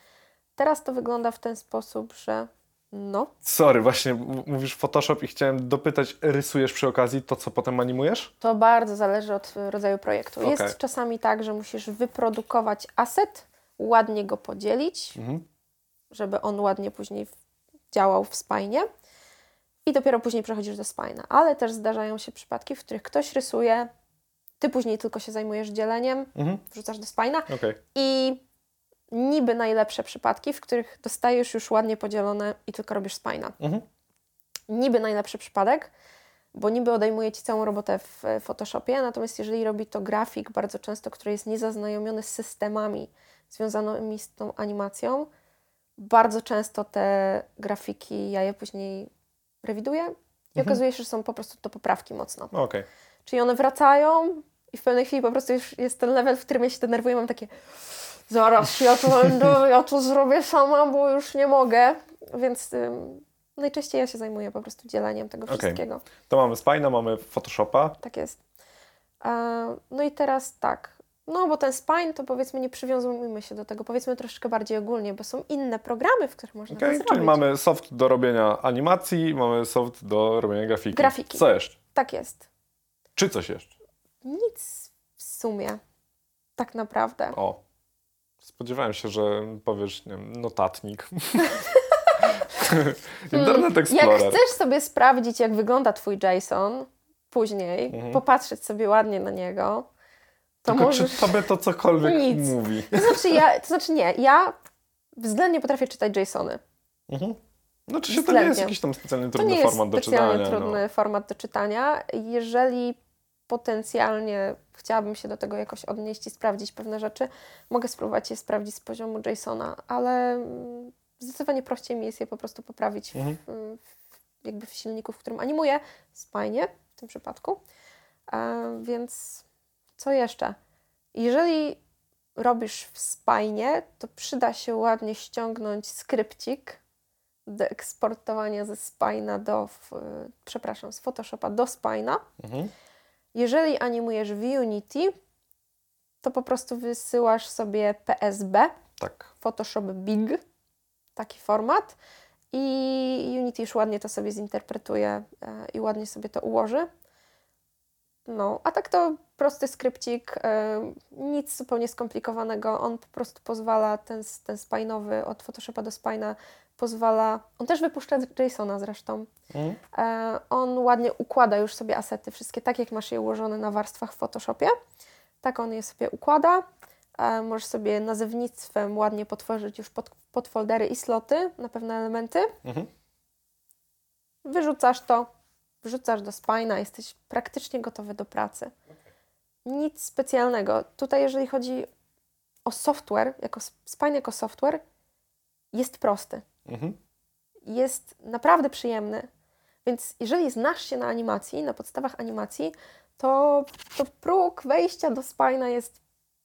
Teraz to wygląda w ten sposób, że no, Sorry, właśnie mówisz Photoshop i chciałem dopytać, rysujesz przy okazji to, co potem animujesz? to bardzo zależy od y, rodzaju projektu. Okej. Jest czasami tak, że musisz wyprodukować asset, ładnie go podzielić, Mhm. żeby on ładnie później działał w spajnie i dopiero później przechodzisz do spajna. Ale też zdarzają się przypadki, w których ktoś rysuje, ty później tylko się zajmujesz dzieleniem, Mhm. wrzucasz do spajna Okej. i niby najlepsze przypadki, w których dostajesz już ładnie podzielone i tylko robisz spajna. Mhm. Niby najlepszy przypadek, bo niby odejmuje Ci całą robotę w e, Photoshopie, natomiast jeżeli robi to grafik bardzo często, który jest niezaznajomiony z systemami związanymi z tą animacją, bardzo często te grafiki ja je później rewiduję i okazuje się, że są po prostu to poprawki mocno. Okej. Czyli one wracają i w pewnej chwili po prostu już jest ten level, w którym ja się denerwuję, mam takie zaraz ja to będę, ja to zrobię sama, bo już nie mogę. Więc ym, najczęściej ja się zajmuję po prostu dzieleniem tego Okej. wszystkiego. To mamy Spina, mamy Photoshopa. Tak jest. E, no i teraz tak. No bo ten spine to powiedzmy nie przywiązujmy się do tego, powiedzmy troszeczkę bardziej ogólnie, bo są inne programy, w których można Okej, to czyli zrobić. mamy soft do robienia animacji, mamy soft do robienia grafiki. Grafiki. Co jeszcze? Tak jest. Czy coś jeszcze? Nic w sumie. Tak naprawdę. O. Spodziewałem się, że powiesz, nie wiem, notatnik. [laughs] Internet Explorer. Jak chcesz sobie sprawdzić, jak wygląda Twój JSON później, Mhm. popatrzeć sobie ładnie na niego, to Tylko możesz... czy tobie to cokolwiek Nic. mówi? To znaczy, ja, to znaczy nie, ja względnie potrafię czytać JSOny. Mhm. No czy się to nie jest jakiś tam specjalnie To trudny nie jest format do specjalnie czytania? trudny No. format do czytania. Jeżeli potencjalnie chciałabym się do tego jakoś odnieść i sprawdzić pewne rzeczy, mogę spróbować je sprawdzić z poziomu JSONa, ale mm, zdecydowanie prościej mi jest je po prostu poprawić Mhm. w, w, jakby w silniku, w którym animuję, spajnie w tym przypadku. E, więc co jeszcze? Jeżeli robisz w spajnie, to przyda się ładnie ściągnąć skrypcik do eksportowania ze spajna do, w, przepraszam, z Photoshopa do spajna. Mhm. Jeżeli animujesz w Unity, to po prostu wysyłasz sobie PSB, Tak. Photoshop Big, taki format i Unity już ładnie to sobie zinterpretuje e, i ładnie sobie to ułoży. No, a tak to prosty skrypcik, e, nic zupełnie skomplikowanego. On po prostu pozwala, ten, ten spajnowy od Photoshopa do spajna pozwala, on też wypuszcza JSONa zresztą. Mhm. E, on ładnie układa już sobie asety wszystkie, tak jak masz je ułożone na warstwach w Photoshopie. Tak on je sobie układa. E, możesz sobie nazewnictwem ładnie potworzyć już pod, podfoldery i sloty na pewne elementy. Mhm. Wyrzucasz to, wrzucasz do spajna, jesteś praktycznie gotowy do pracy. Nic specjalnego. Tutaj, jeżeli chodzi o software, jako spine jako software, jest prosty. Mhm. Jest naprawdę przyjemny. Więc jeżeli znasz się na animacji, na podstawach animacji, to, to próg wejścia do spina jest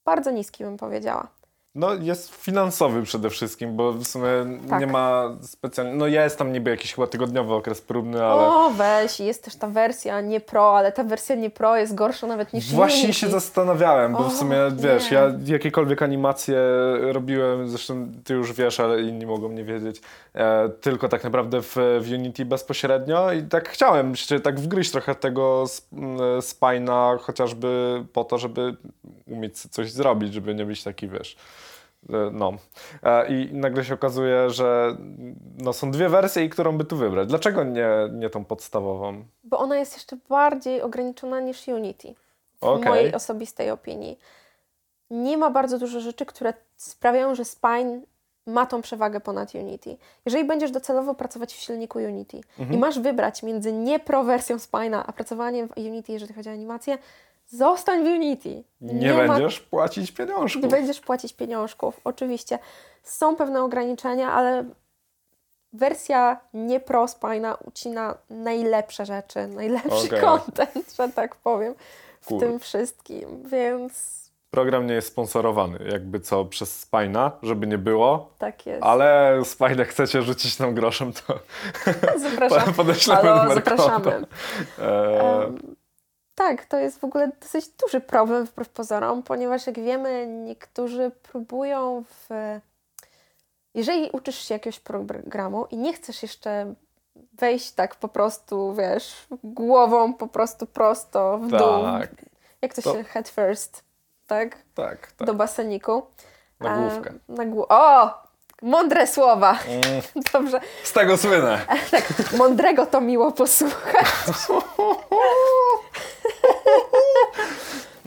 bardzo niski, bym powiedziała. No jest finansowy przede wszystkim, bo w sumie Tak. nie ma specjalnie... No jest tam niby jakiś chyba tygodniowy okres próbny, ale... O, weź, jest też ta wersja nie pro, ale ta wersja nie pro jest gorsza nawet niż Właśnie się zastanawiałem, bo O, w sumie, wiesz, nie. ja jakiekolwiek animacje robiłem, zresztą ty już wiesz, ale inni mogą nie wiedzieć, e, tylko tak naprawdę w, w Unity bezpośrednio i tak chciałem się tak wgryźć trochę tego sp- m, spina, chociażby po to, żeby umieć coś zrobić, żeby nie być taki, wiesz... e, No. I nagle się okazuje, że no, są dwie wersje i którą by tu wybrać. Dlaczego nie, nie tą podstawową? Bo ona jest jeszcze bardziej ograniczona niż Unity. W Okej. mojej osobistej opinii. Nie ma bardzo dużo rzeczy, które sprawiają, że Spine ma tą przewagę ponad Unity. Jeżeli będziesz docelowo pracować w silniku Unity Mhm. i masz wybrać między nie pro wersją Spine'a, a pracowaniem w Unity, jeżeli chodzi o animację, zostań w Unity. Nie, ma będziesz płacić pieniążków. nie będziesz płacić pieniążków. Oczywiście są pewne ograniczenia, ale wersja nie pro Spina ucina najlepsze rzeczy, najlepszy Okej. content, że tak powiem, w Cool. tym wszystkim. Więc Program nie jest sponsorowany, jakby co przez Spina, żeby nie było, tak jest. ale Spine chcecie rzucić nam groszem, to [laughs] Zapraszam. [laughs] podeślemy Halo, numer zapraszamy. konta. E, Em, tak, to jest w ogóle dosyć duży problem wbrew pozorom, ponieważ jak wiemy, niektórzy próbują w... Jeżeli uczysz się jakiegoś programu i nie chcesz jeszcze wejść tak po prostu, wiesz, głową po prostu prosto w dół. Tak. Jak to, To- się head first, tak? Tak, tak. Do baseniku. Na A, główkę. na głó- o! Mądre słowa. Mm, [laughs] Dobrze. z tego słynę. [laughs] Tak, mądrego to miło posłuchać. [laughs]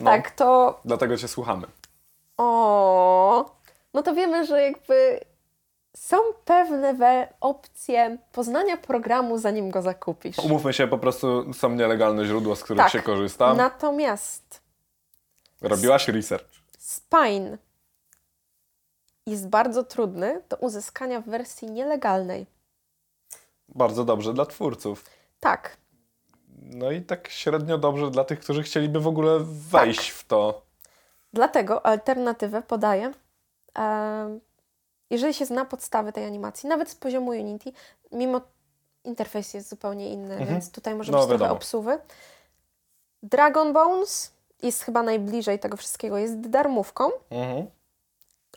No, Tak, to Dlatego cię słuchamy. o, no to wiemy, że jakby są pewne we opcje poznania programu, zanim go zakupisz. Umówmy się, po prostu są nielegalne źródła, z których Tak. się korzysta. Natomiast Robiłaś research. Spine jest bardzo trudny do uzyskania w wersji nielegalnej. Bardzo dobrze dla twórców. Tak, No i tak średnio dobrze dla tych, którzy chcieliby w ogóle wejść w to. dlatego alternatywę podaję. em, jeżeli się zna podstawy tej animacji, nawet z poziomu Unity, mimo interfejs jest zupełnie inny, Mhm. więc tutaj może No, być trochę wiadomo. obsuwy. Dragon Bones jest chyba najbliżej tego wszystkiego, jest darmówką. Mhm.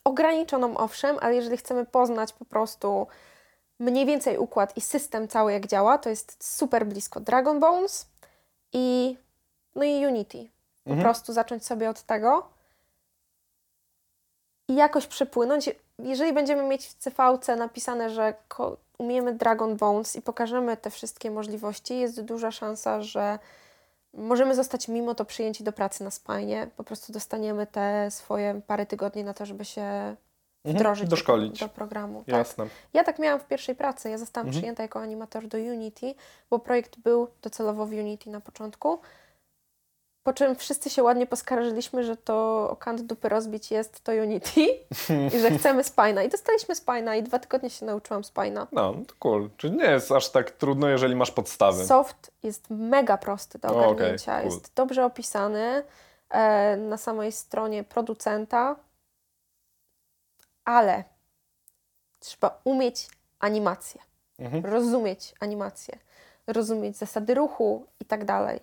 ograniczoną owszem, ale jeżeli chcemy poznać po prostu mniej więcej układ i system cały jak działa, to jest super blisko Dragon Bones i no i Unity. Po Mhm. prostu zacząć sobie od tego i jakoś przepłynąć. Jeżeli będziemy mieć w CV napisane, że umiemy Dragon Bones i pokażemy te wszystkie możliwości, jest duża szansa, że możemy zostać mimo to przyjęci do pracy na spajnie. Po prostu dostaniemy te swoje parę tygodni na to, żeby się wdrożyć Mhm. Doszkolić. do, programu. Tak. Jasne. Ja tak miałam w pierwszej pracy. Ja zostałam Mhm. przyjęta jako animator do Unity, bo projekt był docelowo w Unity na początku. Po czym wszyscy się ładnie poskarżyliśmy, że to o kant dupy rozbić jest to Unity [laughs] i że chcemy Spina. I dostaliśmy Spina i dwa tygodnie się nauczyłam Spina. No, to cool. Czyli nie jest aż tak trudno, jeżeli masz podstawy. Soft jest mega prosty do O, ogarnięcia. cool. Jest dobrze opisany e, na samej stronie producenta, ale trzeba umieć animację, Mhm. rozumieć animację, rozumieć zasady ruchu i tak dalej.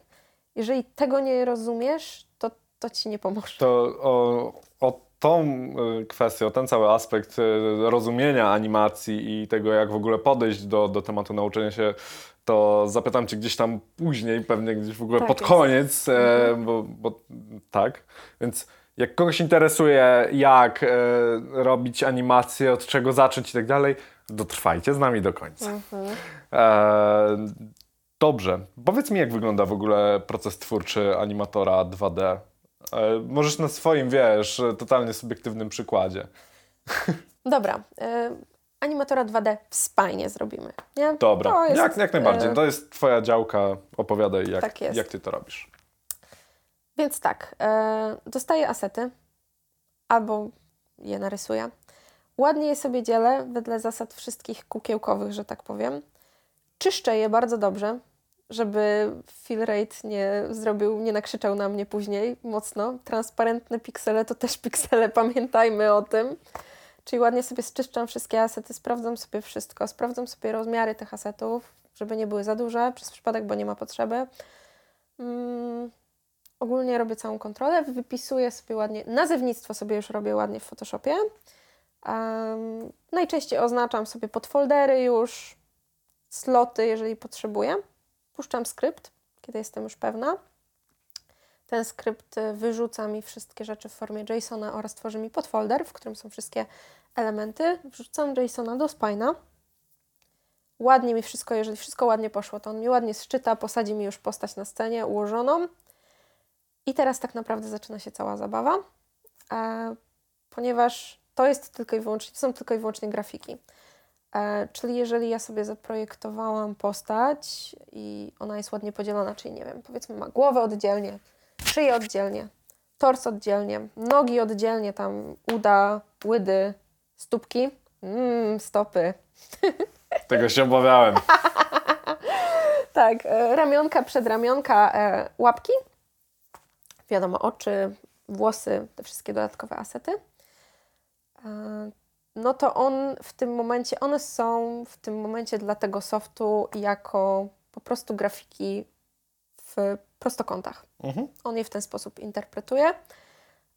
Jeżeli tego nie rozumiesz, to, to ci nie pomoże. To o, o tą y, kwestię, o ten cały aspekt y, rozumienia animacji i tego, jak w ogóle podejść do, do tematu nauczenia się, to zapytam Cię gdzieś tam później, pewnie gdzieś w ogóle Tak pod jest. koniec, e, Mhm. bo, bo tak. Więc jak kogoś interesuje, jak e, robić animację, od czego zacząć i tak dalej, dotrwajcie z nami do końca. Mhm. E, dobrze. Powiedz mi, jak wygląda w ogóle proces twórczy animatora 2D? E, możesz na swoim, wiesz, totalnie subiektywnym przykładzie. Dobra. E, animatora 2D w spajnie zrobimy. Nie? Dobra, jest, jak, jak najbardziej. e, To jest twoja działka. Opowiadaj, jak, Tak jak ty to robisz. Więc tak, e, dostaję asety albo je narysuję. Ładnie je sobie dzielę wedle zasad wszystkich kukiełkowych, że tak powiem. Czyszczę je bardzo dobrze, żeby fill rate nie zrobił, nie nakrzyczał na mnie później mocno. Transparentne piksele to też [laughs] piksele, pamiętajmy o tym. Czyli ładnie sobie zczyszczam wszystkie asety, sprawdzam sobie wszystko, sprawdzam sobie rozmiary tych asetów, żeby nie były za duże przez przypadek, bo nie ma potrzeby. Mm, ogólnie robię całą kontrolę, wypisuję sobie ładnie, nazewnictwo sobie już robię ładnie w Photoshopie. Em, najczęściej oznaczam sobie podfoldery już, sloty, jeżeli potrzebuję. Puszczam skrypt, kiedy jestem już pewna. Ten skrypt y, wyrzuca mi wszystkie rzeczy w formie JSON-a oraz tworzy mi podfolder, w którym są wszystkie elementy. Wrzucam JSON-a do Spina. Ładnie mi wszystko, jeżeli wszystko ładnie poszło, to on mi ładnie szczyta, posadzi mi już postać na scenie ułożoną. I teraz tak naprawdę zaczyna się cała zabawa, e, ponieważ to jest tylko i wyłącznie, są tylko i wyłącznie grafiki. E, czyli jeżeli ja sobie zaprojektowałam postać i ona jest ładnie podzielona, czyli nie wiem, powiedzmy ma głowę oddzielnie, szyję oddzielnie, tors oddzielnie, nogi oddzielnie, tam uda, łydy, stópki, mm, stopy, [laughs] Tego się obawiałem. Tak, e, ramionka, przedramionka, e, łapki. Wiadomo, oczy, włosy, te wszystkie dodatkowe asety. E, No to on w tym momencie, one są w tym momencie dla tego softu jako po prostu grafiki w prostokątach. Mhm. On je w ten sposób interpretuje,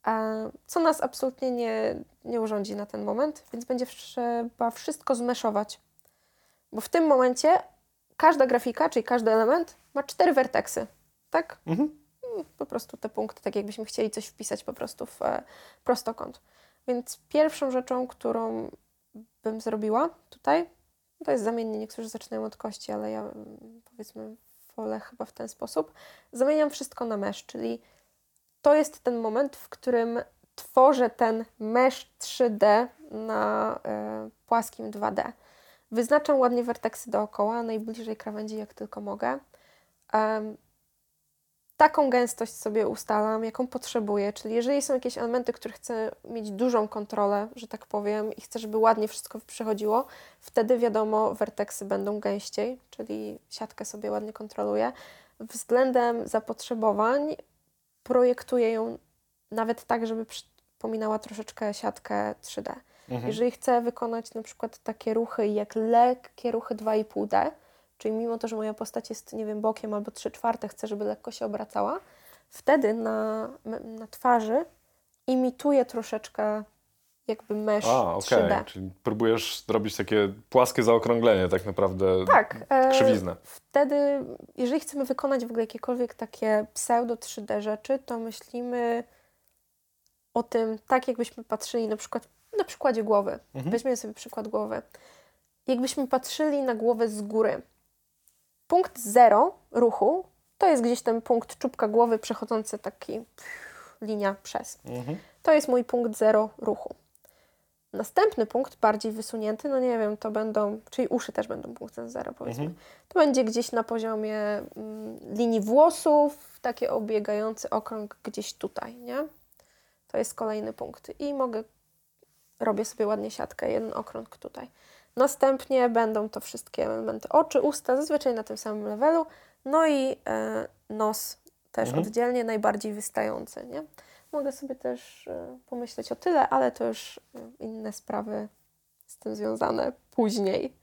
e, co nas absolutnie nie, nie urządzi na ten moment, więc będzie trzeba wszystko zmeszować. Bo w tym momencie każda grafika, czyli każdy element ma cztery werteksy, tak? Mhm. Po prostu te punkty, tak jakbyśmy chcieli coś wpisać po prostu w e, prostokąt. Więc pierwszą rzeczą, którą bym zrobiła tutaj, to jest zamiennie, niektórzy zaczynają od kości, ale ja mm, powiedzmy wolę chyba w ten sposób. Zamieniam wszystko na mesh, czyli to jest ten moment, w którym tworzę ten mesh 3D na e, płaskim 2D. Wyznaczam ładnie werteksy dookoła, najbliżej krawędzi jak tylko mogę. Em, taką gęstość sobie ustalam, jaką potrzebuję, czyli jeżeli są jakieś elementy, które chcę mieć dużą kontrolę, że tak powiem, i chcę, żeby ładnie wszystko przechodziło, wtedy wiadomo, werteksy będą gęściej, czyli siatkę sobie ładnie kontroluję. Względem zapotrzebowań projektuję ją nawet tak, żeby przypominała troszeczkę siatkę 3D. Mhm. Jeżeli chcę wykonać na przykład takie ruchy jak lekkie ruchy 2,5D, czyli mimo to, że moja postać jest, nie wiem, bokiem albo 3 czwarte, chcę, żeby lekko się obracała, wtedy na, na twarzy imituję troszeczkę jakby mesh A, okej. 3D. Czyli próbujesz zrobić takie płaskie zaokrąglenie tak naprawdę. Tak. e, Krzywiznę. Wtedy, jeżeli chcemy wykonać w ogóle jakiekolwiek takie pseudo 3D rzeczy, to myślimy o tym tak, jakbyśmy patrzyli na przykład na przykładzie głowy. Mhm. Weźmiemy sobie przykład głowy. Jakbyśmy patrzyli na głowę z góry. Punkt zero ruchu to jest gdzieś ten punkt czubka głowy przechodzący taki pff, linia przez. Mhm. To jest mój punkt zero ruchu. Następny punkt, bardziej wysunięty, no nie wiem, to będą, czyli uszy też będą punktem zero, powiedzmy. Mhm. To będzie gdzieś na poziomie mm, linii włosów, taki obiegający okrąg gdzieś tutaj, nie? To jest kolejny punkt. I mogę, robię sobie ładnie siatkę, jeden okrąg tutaj. Następnie będą to wszystkie elementy oczy, usta, zazwyczaj na tym samym levelu, no i e, nos też Mhm. oddzielnie, najbardziej wystający, nie? Mogę sobie też e, pomyśleć o tyle, ale to już e, inne sprawy z tym związane później.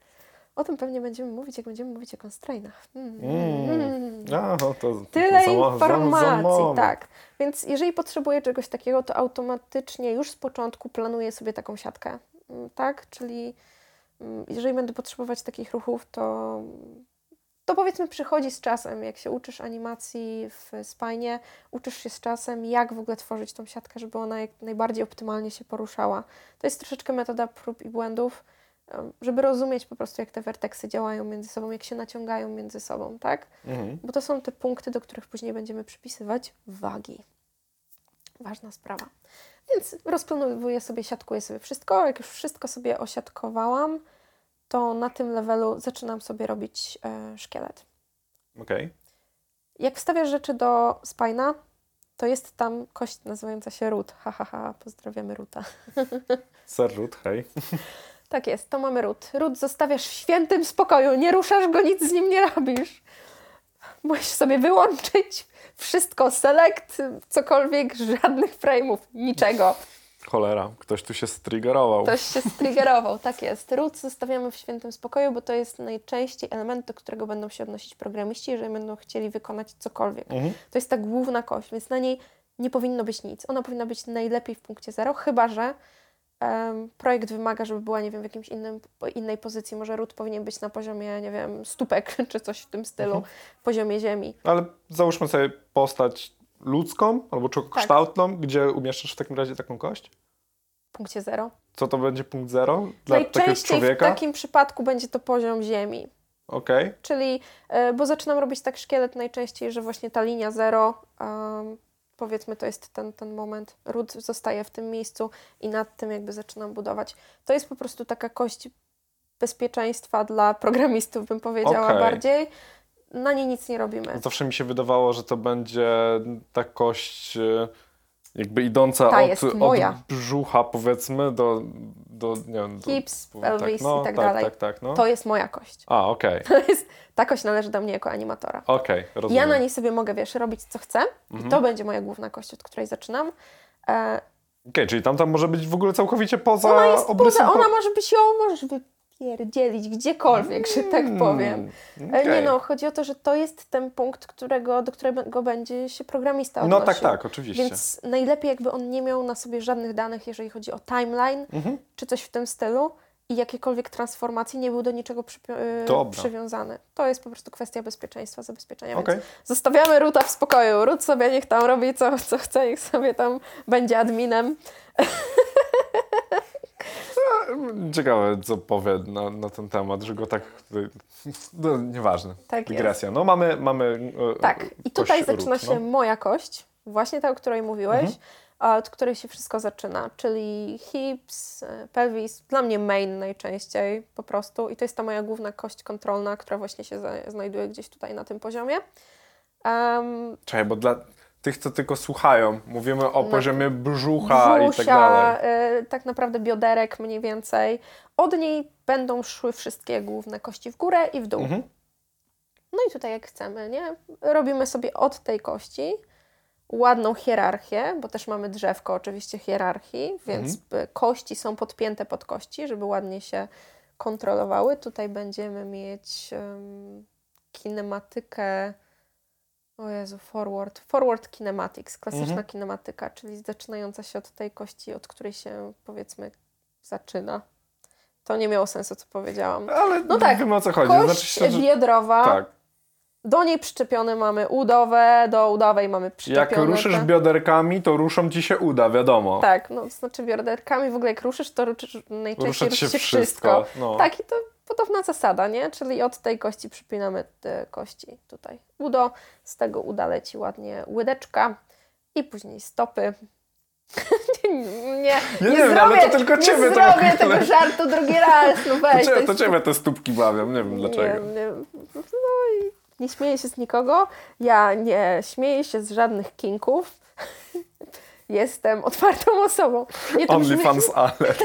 O tym pewnie będziemy mówić, jak będziemy mówić o constrainach. Mm. Mm. A, no to Tyle za, mo- za, za informacji, tak. Więc jeżeli potrzebuję czegoś takiego, to automatycznie już z początku planuję sobie taką siatkę, Mm, tak? Czyli mm, jeżeli będę potrzebować takich ruchów, to, to powiedzmy przychodzi z czasem. Jak się uczysz animacji w Spine, uczysz się z czasem, jak w ogóle tworzyć tą siatkę, żeby ona jak najbardziej optymalnie się poruszała. To jest troszeczkę metoda prób i błędów, żeby rozumieć po prostu, jak te werteksy działają między sobą, jak się naciągają między sobą, tak? Mhm. Bo to są te punkty, do których później będziemy przypisywać wagi. Ważna sprawa. Więc rozplanowuję sobie, siatkuję sobie wszystko. Jak już wszystko sobie osiatkowałam, to na tym levelu zaczynam sobie robić e, szkielet. Okej. Jak wstawiasz rzeczy do spina, to jest tam kość nazywająca się ród. Ha, ha, ha, pozdrawiamy Ruta. [laughs] Serżut, hej. [laughs] Tak jest, to mamy ród. Ród zostawiasz w świętym spokoju, nie ruszasz go, nic z nim nie robisz. Musisz sobie wyłączyć wszystko, select, cokolwiek, żadnych frame'ów, niczego. Cholera, ktoś tu się striggerował. Ktoś się striggerował, tak jest. Ród zostawiamy w świętym spokoju, bo to jest najczęściej element, do którego będą się odnosić programiści, jeżeli będą chcieli wykonać cokolwiek. Mhm. To jest ta główna kość, więc na niej nie powinno być nic. Ona powinna być najlepiej w punkcie zero, chyba że projekt wymaga, żeby była, nie wiem, w jakimś innym, innej pozycji. Może ród powinien być na poziomie, nie wiem, stópek [laughs] czy coś w tym stylu, Mhm. poziomie ziemi. Ale załóżmy sobie postać ludzką albo człowiekokształtną, gdzie umieszczasz w takim razie taką kość? W punkcie zero. Co to będzie punkt zero dla takiego Najczęściej w człowieka? takim przypadku będzie to poziom ziemi. Okej. Czyli, e, bo zaczynam robić tak szkielet najczęściej, że właśnie ta linia zero, em, powiedzmy to jest ten, ten moment, ród zostaje w tym miejscu i nad tym jakby zaczynam budować. To jest po prostu taka kość bezpieczeństwa dla programistów, bym powiedziała Okej. bardziej. Na niej nic nie robimy. Zawsze mi się wydawało, że to będzie ta kość e, jakby idąca Ta od, od brzucha powiedzmy do, do nie wiem, do, Hips, tak, pelvis no, i tak, tak, dalej. Tak, tak, no. To jest moja kość. A, okej, To jest, ta kość należy do mnie jako animatora. okej, rozumiem. Ja na niej sobie mogę, wiesz, robić co chcę Mhm. i to będzie moja główna kość, od której zaczynam. E, Okej, czyli tam, tam może być w ogóle całkowicie poza Ona jest obrysem poza, po- ona może być ją, możesz wpierdzielić gdziekolwiek, że tak powiem. E, Nie no, chodzi o to, że to jest ten punkt, którego, do którego będzie się programista No odnosił. tak, tak, oczywiście. Więc najlepiej jakby on nie miał na sobie żadnych danych, jeżeli chodzi o timeline, Mhm. czy coś w tym stylu i jakiekolwiek transformacji nie był do niczego przypi- e, Dobra. przywiązany. To jest po prostu kwestia bezpieczeństwa, zabezpieczenia. Okej. Więc zostawiamy Ruta w spokoju. Rut sobie niech tam robi co, co chce, niech sobie tam będzie adminem. [laughs] Ciekawe, co powie na, na ten temat, że go tak... [laughs] No, nieważne. Tak Dygresja. No mamy... mamy e, Tak, i tutaj zaczyna się no. moja kość, właśnie ta, o której mówiłeś, Mhm. od której się wszystko zaczyna, czyli hips, e, pelvis, dla mnie main najczęściej po prostu i to jest ta moja główna kość kontrolna, która właśnie się znajduje gdzieś tutaj na tym poziomie. Um, Czekaj, bo dla tych, co tylko słuchają, mówimy o No. poziomie brzucha i tak brzusia, dalej. e, tak naprawdę bioderek mniej więcej. Od niej będą szły wszystkie główne kości w górę i w dół. Mhm. No i tutaj jak chcemy, nie? Robimy sobie od tej kości ładną hierarchię, bo też mamy drzewko oczywiście hierarchii, więc Mhm. y, kości są podpięte pod kości, żeby ładnie się kontrolowały. Tutaj będziemy mieć um, kinematykę o Jezu, forward, forward kinematics, klasyczna Mhm. kinematyka, czyli zaczynająca się od tej kości, od której się powiedzmy zaczyna. To nie miało sensu, co powiedziałam. Ale No tak, wiemy o co chodzi. Kość Znaczy się, że... biodrowa, Tak. do niej przyczepione mamy udowe, do udowej mamy przyczepione... Jak ruszysz te- bioderkami, to ruszą ci się uda, wiadomo. Tak, no to znaczy bioderkami w ogóle jak ruszysz, to ruszysz, najczęściej ruszy się się wszystko. No. Tak, i to podobna zasada, nie? Czyli od tej kości przypinamy te kości tutaj. Udo, z tego uda leci ładnie łydeczka i później stopy. [laughs] nie, nie, nie nie wiem, zrobię, ale to tylko nie ciebie to zrobię ogóle- tego żartu drugi raz, no To, weź. jest to ciebie te stópki bawią, nie wiem dlaczego. Nie, nie, no i nie śmieję się z nikogo. Ja nie śmieję się z żadnych kinków. [laughs] Jestem otwartą osobą. Nie to brzmi- OnlyFans alert.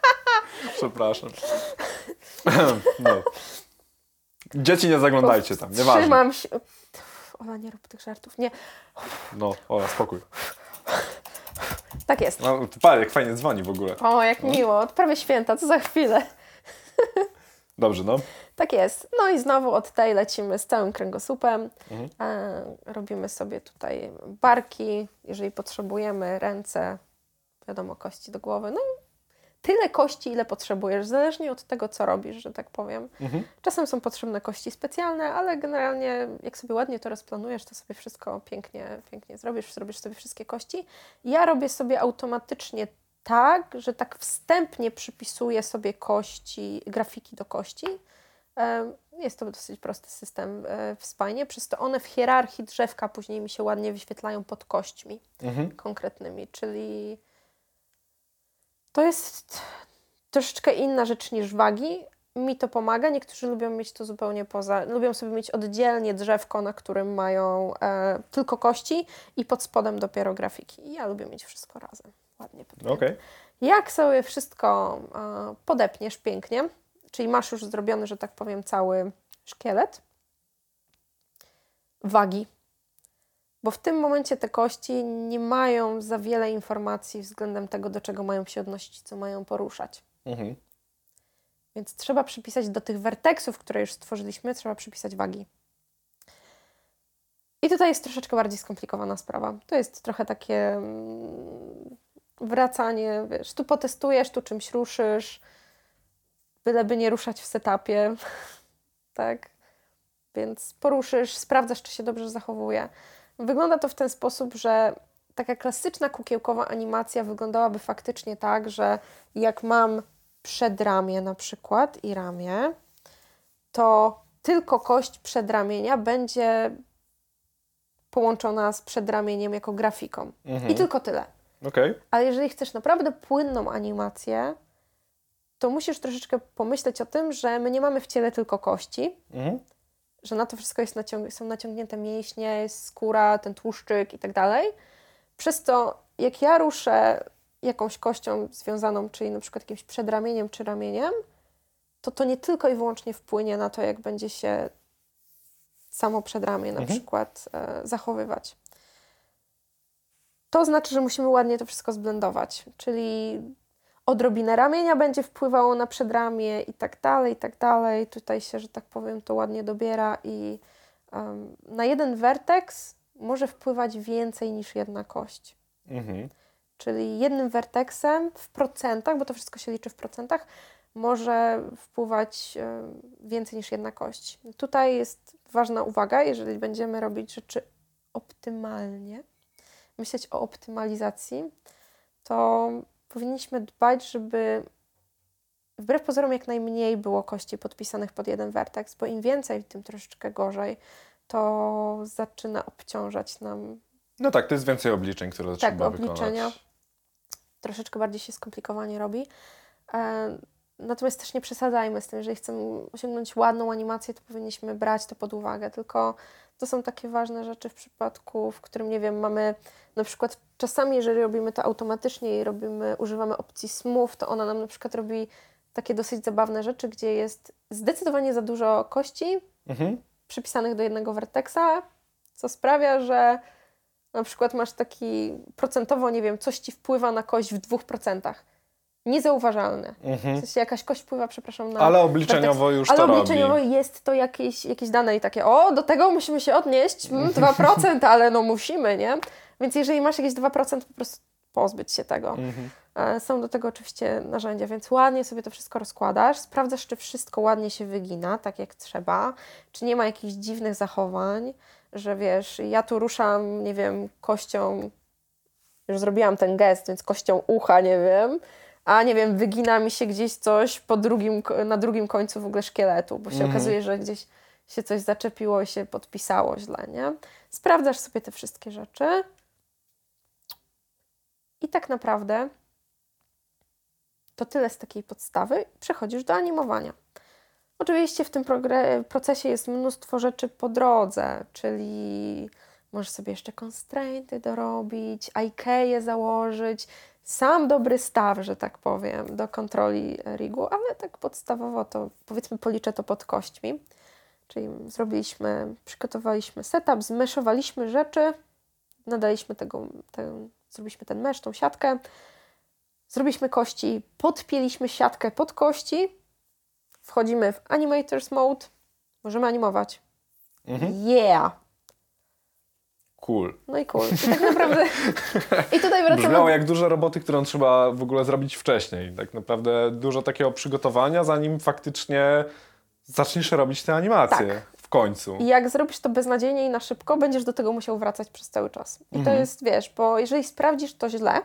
[laughs] Przepraszam. [laughs] no. Dzieci nie zaglądajcie tam, nieważne. Trzymam się. Ola, nie rób tych żartów. Nie, No, o, spokój. tak jest. No, jak fajnie dzwoni w ogóle. O, jak miło. Prawie święta, co za chwilę. [laughs] Dobrze, no. Tak jest. No i znowu od tej lecimy z całym kręgosłupem. Mhm. E, robimy sobie tutaj barki, jeżeli potrzebujemy, ręce, wiadomo, kości do głowy. No i tyle kości, ile potrzebujesz, zależnie od tego, co robisz, że tak powiem. Mhm. Czasem są potrzebne kości specjalne, ale generalnie jak sobie ładnie to rozplanujesz, to sobie wszystko pięknie, pięknie zrobisz, zrobisz sobie wszystkie kości. Ja robię sobie automatycznie tak, że tak wstępnie przypisuję sobie kości, grafiki do kości. Jest to dosyć prosty system e, w spajnie, przez to one w hierarchii drzewka później mi się ładnie wyświetlają pod kośćmi Mhm. konkretnymi, czyli to jest troszeczkę inna rzecz niż wagi. Mi to pomaga. Niektórzy lubią mieć to zupełnie poza. Lubią sobie mieć oddzielnie drzewko, na którym mają e, tylko kości i pod spodem dopiero grafiki. Ja lubię mieć wszystko razem. Ładnie podpięte. Okej. Jak sobie wszystko e, podepniesz pięknie, czyli masz już zrobiony, że tak powiem, cały szkielet, wagi. Bo w tym momencie te kości nie mają za wiele informacji względem tego, do czego mają się odnosić, co mają poruszać. Mhm. Więc trzeba przypisać do tych werteksów, które już stworzyliśmy, trzeba przypisać wagi. I tutaj jest troszeczkę bardziej skomplikowana sprawa. To jest trochę takie mm, wracanie, wiesz, tu potestujesz, tu czymś ruszysz, byleby nie ruszać w setupie, [laughs] tak? Więc poruszysz, sprawdzasz, czy się dobrze zachowuje. Wygląda to w ten sposób, że taka klasyczna kukiełkowa animacja wyglądałaby faktycznie tak, że jak mam przedramię na przykład i ramię, to tylko kość przedramienia będzie połączona z przedramieniem jako grafiką. Mhm. I tylko tyle. Okej. Ale jeżeli chcesz naprawdę płynną animację, to musisz troszeczkę pomyśleć o tym, że my nie mamy w ciele tylko kości, Mhm. Że na to wszystko jest naciąg- są naciągnięte mięśnie, jest skóra, ten tłuszczyk i tak dalej. Przez to, jak ja ruszę jakąś kością związaną, czyli na przykład jakimś przedramieniem czy ramieniem, to to nie tylko i wyłącznie wpłynie na to, jak będzie się samo przedramię na Mhm. przykład e, zachowywać. To znaczy, że musimy ładnie to wszystko zblendować, czyli odrobinę ramienia będzie wpływało na przedramię i tak dalej, i tak dalej. Tutaj się, że tak powiem, to ładnie dobiera i um, na jeden werteks może wpływać więcej niż jedna kość. Mhm. Czyli jednym werteksem w procentach, bo to wszystko się liczy w procentach, może wpływać więcej niż jedna kość. Tutaj jest ważna uwaga, jeżeli będziemy robić rzeczy optymalnie, myśleć o optymalizacji, to powinniśmy dbać, żeby wbrew pozorom jak najmniej było kości podpisanych pod jeden werteks, bo im więcej, tym troszeczkę gorzej. To zaczyna obciążać nam. No tak, to jest więcej obliczeń, które tak, trzeba obliczenia. wykonać. Troszeczkę bardziej się skomplikowanie robi. E, natomiast też nie przesadzajmy z tym, jeżeli chcemy osiągnąć ładną animację, to powinniśmy brać to pod uwagę. Tylko to są takie ważne rzeczy w przypadku, w którym, nie wiem, mamy na przykład czasami, jeżeli robimy to automatycznie i robimy, używamy opcji smooth, to ona nam na przykład robi takie dosyć zabawne rzeczy, gdzie jest zdecydowanie za dużo kości Mhm. przypisanych do jednego werteksa, co sprawia, że na przykład masz taki procentowo, nie wiem, coś ci wpływa na kość w dwóch procentach. Niezauważalne. W Mhm. sensie jakaś kość wpływa, przepraszam, na Ale obliczeniowo już ale to obliczeniowo robi. jest to jakieś, jakieś dane i takie, o, do tego musimy się odnieść, mm, [laughs] 2%, ale no musimy, nie? Więc jeżeli masz jakieś 2%, po prostu pozbyć się tego. Mhm. E, Są do tego oczywiście narzędzia, więc ładnie sobie to wszystko rozkładasz, sprawdzasz, czy wszystko ładnie się wygina, tak jak trzeba, czy nie ma jakichś dziwnych zachowań, że wiesz, ja tu ruszam, nie wiem, kością, już zrobiłam ten gest, więc kością ucha, nie wiem, a nie wiem, wygina mi się gdzieś coś po drugim, na drugim końcu w ogóle szkieletu, bo się Mhm. okazuje, że gdzieś się coś zaczepiło i się podpisało źle, nie? Sprawdzasz sobie te wszystkie rzeczy i tak naprawdę to tyle z takiej podstawy. Przechodzisz do animowania. Oczywiście w tym procesie jest mnóstwo rzeczy po drodze, czyli możesz sobie jeszcze constrainty dorobić, IKEA założyć, sam dobry staw, że tak powiem, do kontroli rigu, ale tak podstawowo to powiedzmy policzę to pod kośćmi. Czyli zrobiliśmy, przygotowaliśmy setup, zmeszowaliśmy rzeczy, nadaliśmy tego, ten, zrobiliśmy ten mesz, tą siatkę, zrobiliśmy kości, podpięliśmy siatkę pod kości, wchodzimy w Animators Mode, możemy animować. Mhm. Yeah! Cool. No i cool. I tak naprawdę... I tutaj wracamy... Brzmiało jak duże roboty, którą trzeba w ogóle zrobić wcześniej. Tak naprawdę dużo takiego przygotowania, zanim faktycznie zaczniesz robić te animacje Tak. w końcu. I jak zrobisz to beznadziejnie i na szybko, będziesz do tego musiał wracać przez cały czas. I to Mhm. jest, wiesz, bo jeżeli sprawdzisz to źle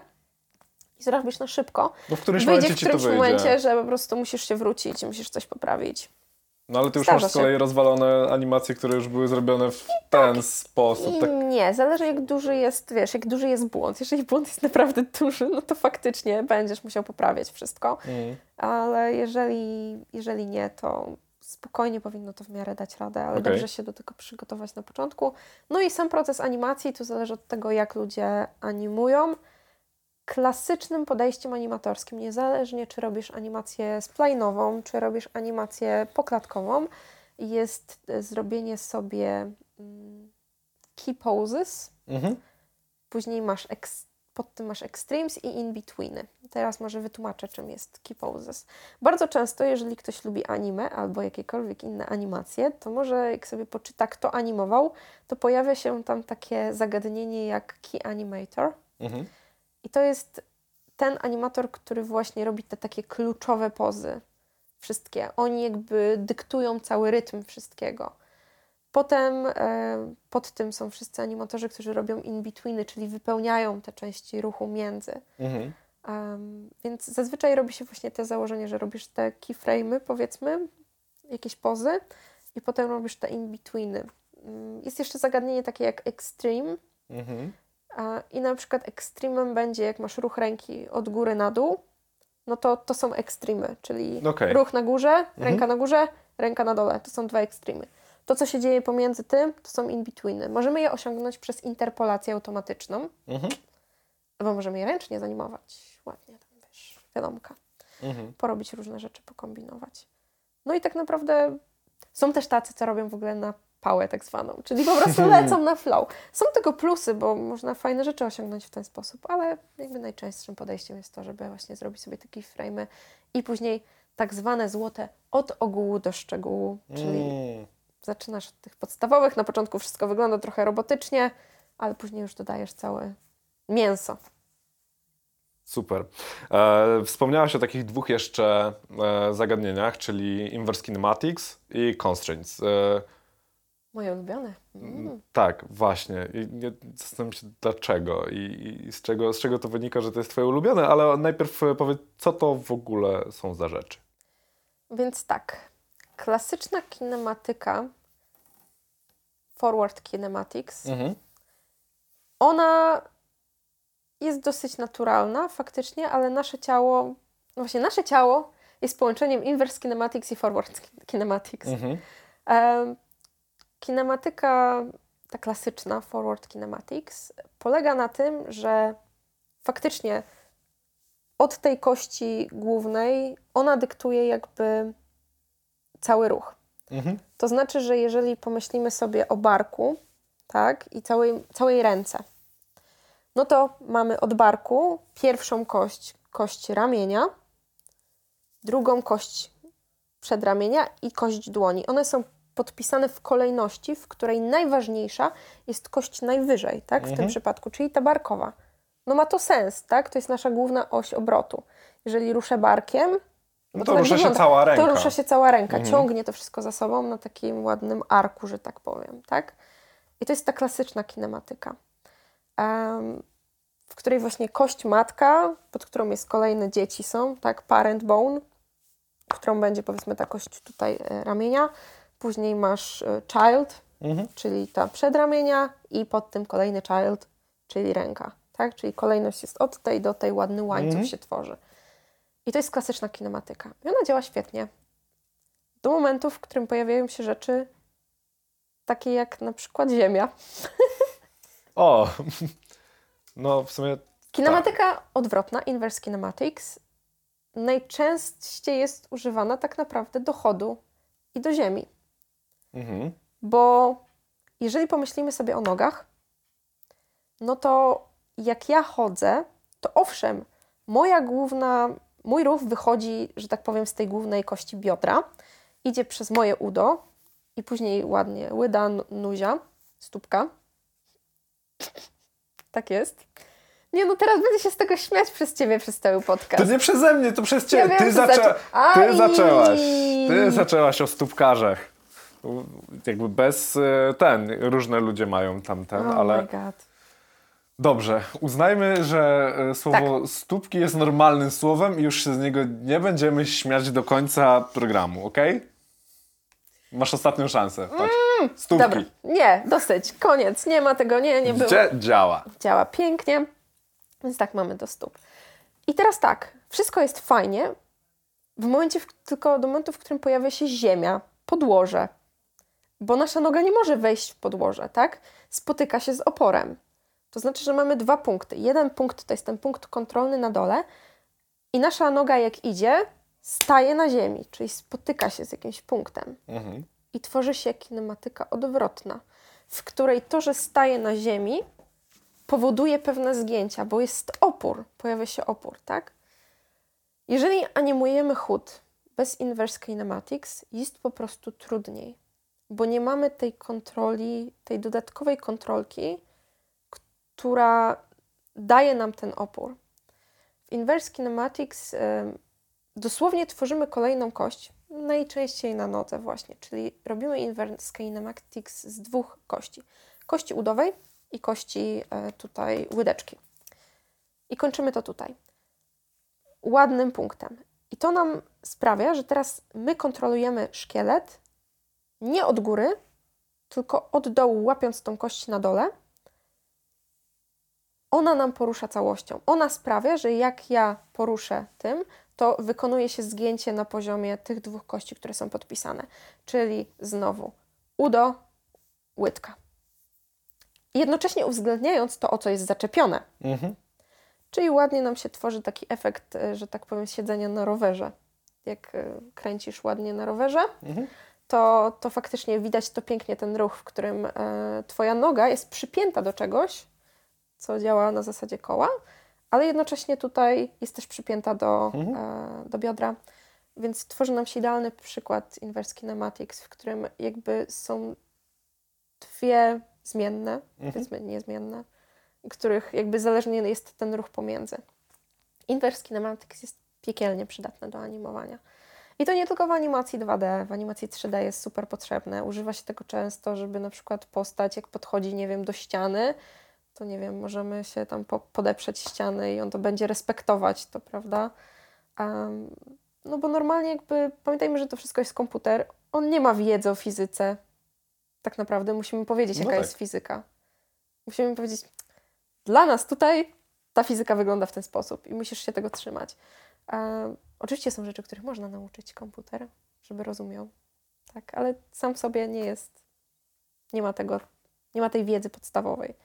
i zrobisz na szybko, Bo w którymś wyjdzie momencie w to którymś momencie, że po prostu musisz się wrócić, musisz coś poprawić. No ale ty już Zdarza masz z kolei rozwalone animacje, które już były zrobione w ten sposób. I Tak. nie, zależy jak duży jest, wiesz, jak duży jest błąd. Jeżeli błąd jest naprawdę duży, no to faktycznie będziesz musiał poprawiać wszystko. Mm. Ale jeżeli, jeżeli nie, to spokojnie powinno to w miarę dać radę, ale Okej. dobrze się do tego przygotować na początku. No i sam proces animacji, to zależy od tego, jak ludzie animują. Klasycznym podejściem animatorskim, niezależnie czy robisz animację splinową, czy robisz animację poklatkową, jest e, zrobienie sobie mm, key poses, Mhm. Później masz pod tym masz extremes i in-betweeny. Teraz może wytłumaczę, czym jest key poses. Bardzo często, jeżeli ktoś lubi anime albo jakiekolwiek inne animacje, to może jak sobie poczyta, kto animował, to pojawia się tam takie zagadnienie jak key animator. Mhm. I to jest ten animator, który właśnie robi te takie kluczowe pozy. Wszystkie. Oni jakby dyktują cały rytm wszystkiego. Potem e, pod tym są wszyscy animatorzy, którzy robią in-betweeny, czyli wypełniają te części ruchu między. Mhm. Em, więc zazwyczaj robi się właśnie te założenie, że robisz te keyframe'y, powiedzmy, jakieś pozy i potem robisz te in-betweeny. Mm, Jest jeszcze zagadnienie takie jak extreme, Mhm. I na przykład ekstremem będzie, jak masz ruch ręki od góry na dół, no to to są ekstremy, czyli Okej. ruch na górze, ręka na górze, ręka na dole. To są dwa ekstremy. To, co się dzieje pomiędzy tym, to są in-betweeny. Możemy je osiągnąć przez interpolację automatyczną, Mhm. albo możemy je ręcznie zanimować. Ładnie tam, wiesz, wiadomka. Mhm. Porobić różne rzeczy, pokombinować. No i tak naprawdę są też tacy, co robią w ogóle na pałę tak zwaną, czyli po prostu [laughs] lecą na flow. Są tego plusy, bo można fajne rzeczy osiągnąć w ten sposób, ale jakby najczęstszym podejściem jest to, żeby właśnie zrobić sobie takie frame'y i później tak zwane złote od ogółu do szczegółu, czyli Mm. zaczynasz od tych podstawowych, na początku wszystko wygląda trochę robotycznie, ale później już dodajesz całe mięso. Super. E, wspomniałaś o takich dwóch jeszcze e, zagadnieniach, czyli inverse kinematics i constraints. E, Moje ulubione. Mm. tak, właśnie. I nie, zastanawiam się dlaczego i, i z, czego, z czego to wynika, że to jest twoje ulubione, ale najpierw e, powiedz, co to w ogóle są za rzeczy. Więc tak, klasyczna kinematyka, forward kinematics, Mhm. ona jest dosyć naturalna faktycznie, ale nasze ciało, no właśnie nasze ciało jest połączeniem inverse kinematics i forward kinematics. Mhm. Kinematyka, ta klasyczna, forward kinematics, polega na tym, że faktycznie od tej kości głównej ona dyktuje jakby cały ruch. Mhm. To znaczy, że jeżeli pomyślimy sobie o barku, tak, i całej, całej ręce, no to mamy od barku pierwszą kość, kość ramienia, drugą kość przedramienia i kość dłoni. One są podpisane w kolejności, w której najważniejsza jest kość najwyżej, tak, w tym Mhm. przypadku, czyli ta barkowa. No ma to sens, tak? To jest nasza główna oś obrotu. Jeżeli ruszę barkiem, No bo to tak rusza się wygląda. cała ręka. To rusza się cała ręka, Mhm. ciągnie to wszystko za sobą na takim ładnym arku, że tak powiem, tak? I to jest ta klasyczna kinematyka, em, w której właśnie kość matka, pod którą jest kolejne dzieci są, tak? Parent bone, którą będzie powiedzmy ta kość tutaj e, ramienia. Później masz e, child, Mhm. czyli ta przedramienia i pod tym kolejny child, czyli ręka, tak? Czyli kolejność jest od tej do tej, ładny łańcuch Mhm. się tworzy. I to jest klasyczna kinematyka. I ona działa świetnie. Do momentu, w którym pojawiają się rzeczy takie jak na przykład Ziemia. [laughs] O, [laughs] no w sumie Kinematyka odwrotna, inverse kinematics, najczęściej jest używana tak naprawdę do chodu i do Ziemi. Mhm. Bo jeżeli pomyślimy sobie o nogach, no to jak ja chodzę, to owszem, moja główna, mój ruch wychodzi, że tak powiem, z tej głównej kości biodra, idzie przez moje udo i później ładnie łyda, nuzia, stópka. Tak jest. Nie no, teraz będę się z tego śmiać przez Ciebie przez cały podcast. To nie przeze mnie, to przez ciebie. Ja wiem, ty, zaczę... zaczę- ty zaczęłaś. Ty zaczęłaś o stópkarzach. Jakby bez e, ten, różne ludzie mają tamten, oh ale my God. dobrze, uznajmy, że e, słowo Tak. stópki jest normalnym słowem i już się z niego nie będziemy śmiać do końca programu, ok? Masz ostatnią szansę. Patrz. Stópki. Dobra, nie, dosyć, koniec, nie ma tego, nie, nie było. Gdzie działa? działa pięknie. Więc tak mamy do stóp. I teraz tak, wszystko jest fajnie, w momencie, w, tylko do momentu, w którym pojawia się ziemia, podłoże. Bo nasza noga nie może wejść w podłoże, tak? Spotyka się z oporem. To znaczy, że mamy dwa punkty. Jeden punkt to jest ten punkt kontrolny na dole i nasza noga jak idzie, staje na ziemi, czyli spotyka się z jakimś punktem Mhm. i tworzy się kinematyka odwrotna, w której to, że staje na ziemi, powoduje pewne zgięcia, bo jest opór, pojawia się opór, tak? Jeżeli animujemy chód bez inverse kinematics, jest po prostu trudniej, bo nie mamy tej kontroli, tej dodatkowej kontrolki, która daje nam ten opór. W inverse kinematics em, dosłownie tworzymy kolejną kość, najczęściej na nodze właśnie, czyli robimy inverse kinematics z dwóch kości. Kości udowej i kości e, tutaj łydeczki. I kończymy to tutaj. Ładnym punktem. I to nam sprawia, że teraz my kontrolujemy szkielet nie od góry, tylko od dołu, łapiąc tą kość na dole. Ona nam porusza całością. Ona sprawia, że jak ja poruszę tym, to wykonuje się zgięcie na poziomie tych dwóch kości, które są podpisane. Czyli znowu udo, łydka. Jednocześnie uwzględniając to, o co jest zaczepione. Mhm. Czyli ładnie nam się tworzy taki efekt, e, że tak powiem, siedzenia na rowerze. Jak e, kręcisz ładnie na rowerze, Mhm. To, to faktycznie widać to pięknie, ten ruch, w którym e, twoja noga jest przypięta do czegoś, co działa na zasadzie koła, ale jednocześnie tutaj jest też przypięta do, Mhm. e, do biodra. Więc tworzy nam się idealny przykład inverse kinematics, w którym jakby są dwie zmienne, Mhm. powiedzmy niezmienne, których jakby zależnie jest ten ruch pomiędzy. Inverse kinematics jest piekielnie przydatne do animowania. I to nie tylko w animacji 2D, w animacji 3D jest super potrzebne. Używa się tego często, żeby na przykład postać, jak podchodzi, nie wiem, do ściany, to nie wiem, możemy się tam po, podeprzeć ściany i on to będzie respektować, to prawda? Em, no bo normalnie jakby, pamiętajmy, że to wszystko jest komputer, on nie ma wiedzy o fizyce. Tak naprawdę musimy powiedzieć, No jaka tak. jest fizyka. Musimy powiedzieć, dla nas tutaj ta fizyka wygląda w ten sposób i musisz się tego trzymać. E, oczywiście są rzeczy, których można nauczyć komputer, żeby rozumiał, tak, ale sam w sobie nie jest, nie ma tego, nie ma tej wiedzy podstawowej.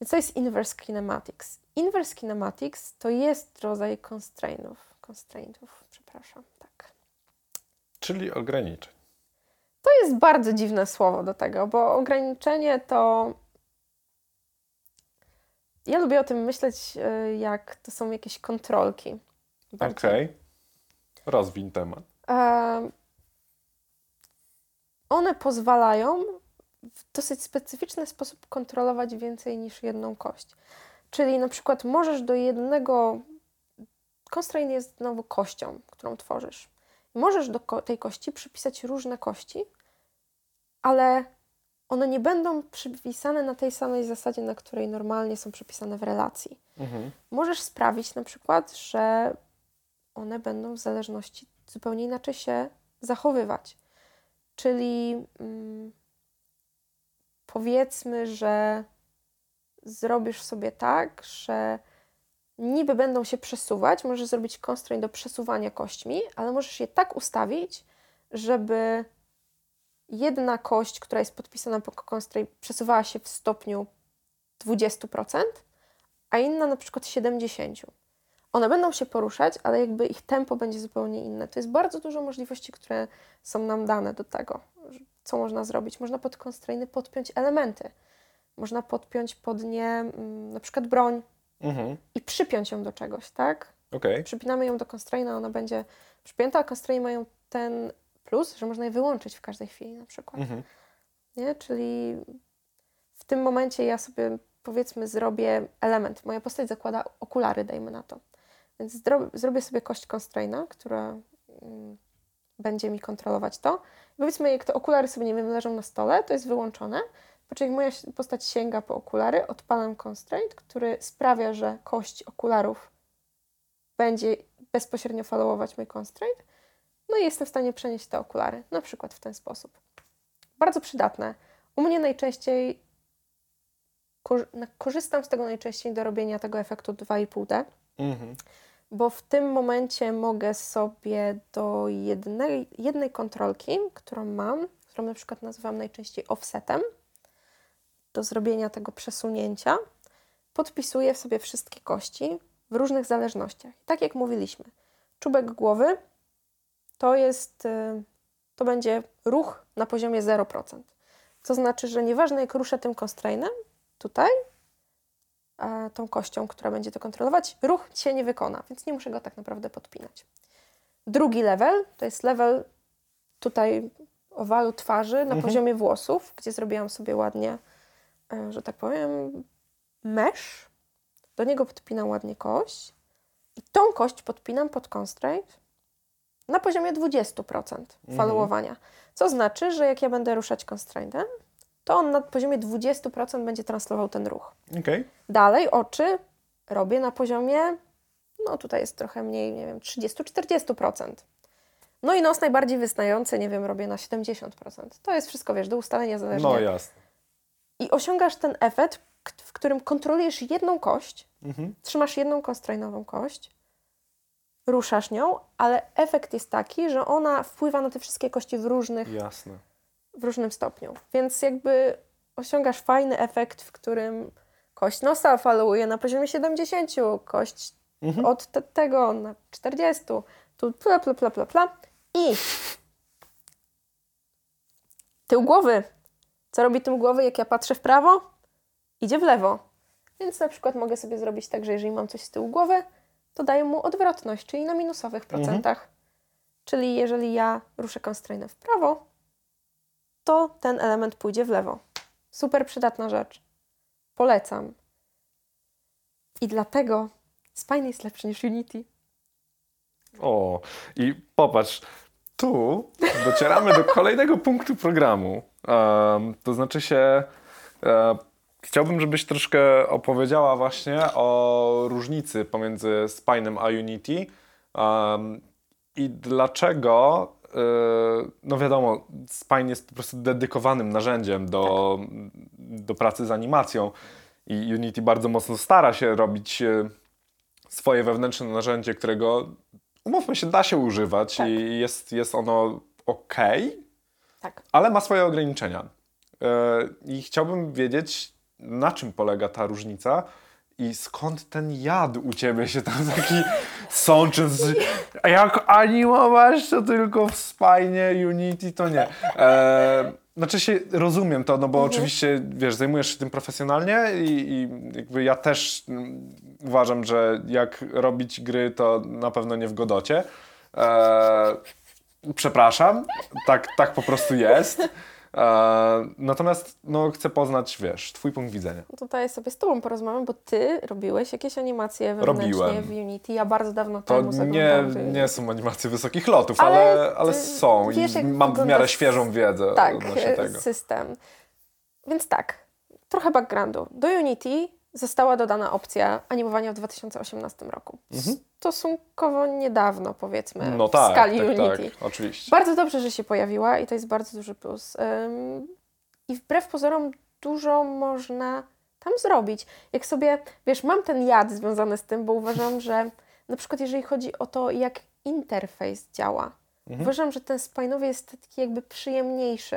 Więc to jest inverse kinematics. Inverse kinematics to jest rodzaj constraintów, constraintów, przepraszam, tak. Czyli ograniczeń. To jest bardzo dziwne słowo do tego, bo ograniczenie to. Ja lubię o tym myśleć, y, jak to są jakieś kontrolki. Okej. Rozwiń temat. E, One pozwalają w dosyć specyficzny sposób kontrolować więcej niż jedną kość. Czyli na przykład możesz do jednego. Constraint jest znowu kością, którą tworzysz. Możesz do ko- tej kości przypisać różne kości, ale one nie będą przypisane na tej samej zasadzie, na której normalnie są przypisane w relacji. Mhm. Możesz sprawić na przykład, że one będą w zależności zupełnie inaczej się zachowywać. Czyli mm, powiedzmy, że zrobisz sobie tak, że niby będą się przesuwać, możesz zrobić constraint do przesuwania kośćmi, ale możesz je tak ustawić, żeby jedna kość, która jest podpisana po constraint, przesuwała się w stopniu 20%, a inna na przykład 70%. One będą się poruszać, ale jakby ich tempo będzie zupełnie inne. To jest bardzo dużo możliwości, które są nam dane do tego. Co można zrobić? Można pod constrainty podpiąć elementy. Można podpiąć pod nie mm, na przykład broń Mhm. i przypiąć ją do czegoś, tak? Okej. Przypinamy ją do constraina, ona będzie przypięta, a constraint mają ten plus, że można je wyłączyć w każdej chwili na przykład. Mhm. Nie? Czyli w tym momencie ja sobie powiedzmy zrobię element. Moja postać zakłada okulary, dajmy na to. Więc zrobię sobie kość constraina, która mm, będzie mi kontrolować to. Powiedzmy, jak te okulary sobie, nie wiem, leżą na stole, to jest wyłączone. Po moja postać sięga po okulary, odpalam constraint, który sprawia, że kość okularów będzie bezpośrednio followować mój constraint. No i jestem w stanie przenieść te okulary, na przykład w ten sposób. Bardzo przydatne. U mnie najczęściej kor- na- korzystam z tego najczęściej do robienia tego efektu 2,5D, Mhm. bo w tym momencie mogę sobie do jednej, jednej kontrolki, którą mam, którą na przykład nazywam najczęściej offsetem, do zrobienia tego przesunięcia, podpisuję sobie wszystkie kości w różnych zależnościach. Tak jak mówiliśmy, czubek głowy to jest, y, to będzie ruch na poziomie 0%. To znaczy, że nieważne jak ruszę tym constrainem, tutaj, tą kością, która będzie to kontrolować, ruch się nie wykona, więc nie muszę go tak naprawdę podpinać. Drugi level to jest level tutaj owalu twarzy na Mhm. poziomie włosów, gdzie zrobiłam sobie ładnie, e, że tak powiem, mesh. Do niego podpinam ładnie kość i tą kość podpinam pod constraint na poziomie 20% followowania. Co znaczy, że jak ja będę ruszać constraintem, to on na poziomie 20% będzie translował ten ruch. Okej. Dalej oczy robię na poziomie, no tutaj jest trochę mniej, nie wiem, 30-40%. No i nos najbardziej wystający, nie wiem, robię na 70%. To jest wszystko, wiesz, do ustalenia zależnie. No jasne. I osiągasz ten efekt, w którym kontrolujesz jedną kość, Mhm. trzymasz jedną constrainową kość, ruszasz nią, ale efekt jest taki, że ona wpływa na te wszystkie kości w różnych Jasne. W różnym stopniu. Więc jakby osiągasz fajny efekt, w którym kość nosa faluje na poziomie 70, kość Mhm. od te, tego na 40, tu pla, pla, pla, pla, pla. I Tył głowy. Co robi tył głowy, jak ja patrzę w prawo? Idzie w lewo. Więc na przykład mogę sobie zrobić tak, że jeżeli mam coś z tyłu głowy, to daję mu odwrotność, czyli na minusowych procentach. Czyli jeżeli ja ruszę constrainę w prawo, to ten element pójdzie w lewo. Super przydatna rzecz. Polecam. I dlatego Spine jest lepszy niż Unity. O, i popatrz, tu docieramy do kolejnego punktu programu. Em, to znaczy się, e, chciałbym, żebyś troszkę opowiedziała właśnie o różnicy pomiędzy Spine'em a Unity em, i dlaczego, no wiadomo, Spine jest po prostu dedykowanym narzędziem do, do pracy z animacją i Unity bardzo mocno stara się robić e, swoje wewnętrzne narzędzie, którego umówmy się, da się używać Tak. i jest, jest ono ok, Tak. ale ma swoje ograniczenia. E, I chciałbym wiedzieć, na czym polega ta różnica i skąd ten jad u ciebie się tam taki sączy. Jak animować, to tylko w Spine, Unity to nie. E, znaczy się, rozumiem to, no bo oczywiście, wiesz, zajmujesz się tym profesjonalnie i, i jakby ja też uważam, że jak robić gry, to na pewno nie w Godocie. E, przepraszam, tak, tak po prostu jest. E, natomiast no, chcę poznać, wiesz, twój punkt widzenia. Tutaj sobie z Tobą porozmawiam, bo Ty robiłeś jakieś animacje wewnętrznie Robiłem. w Unity. Ja bardzo dawno To temu nie, nie są animacje wysokich lotów, Ale ale, ale są wiesz, i mam w miarę świeżą wiedzę tak, odnośnie tego. system. Więc tak, trochę backgroundu. Do Unity została dodana opcja animowania w 2018 roku. Stosunkowo niedawno, powiedzmy, No w tak, skali tak, Unity. tak, oczywiście. Bardzo dobrze, że się pojawiła i to jest bardzo duży plus. Ym, I wbrew pozorom dużo można tam zrobić. Jak sobie, wiesz, mam ten jad związany z tym, bo uważam, że na przykład jeżeli chodzi o to, jak interfejs działa, uważam, że ten spajnowy jest taki jakby przyjemniejszy.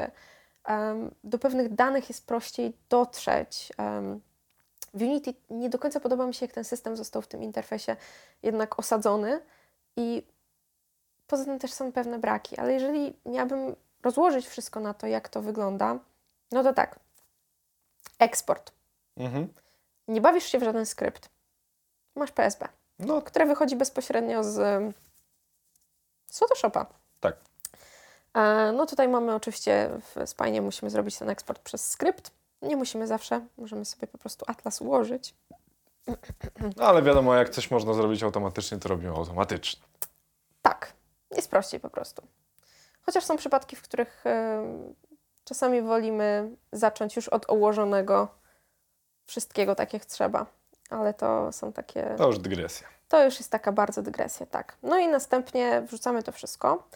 Ym, do pewnych danych jest prościej dotrzeć. Ym, w Unity nie do końca podoba mi się, jak ten system został w tym interfejsie jednak osadzony i Poza tym też są pewne braki, ale jeżeli miałabym rozłożyć wszystko na to, jak to wygląda, no to tak. Eksport. Mhm. Nie bawisz się w żaden skrypt. Masz PSB, No które wychodzi bezpośrednio z, z Photoshopa. tak. E, No tutaj mamy oczywiście w Spine musimy zrobić ten eksport przez skrypt. Nie musimy zawsze, możemy sobie po prostu atlas ułożyć. No, ale wiadomo, jak coś można zrobić automatycznie, to robimy automatycznie. Tak, jest prościej po prostu. Chociaż są przypadki, w których em, czasami wolimy zacząć już od ułożonego wszystkiego tak jak trzeba. Ale to są takie. To już dygresja. To już jest taka bardzo dygresja, tak. No i następnie wrzucamy to wszystko.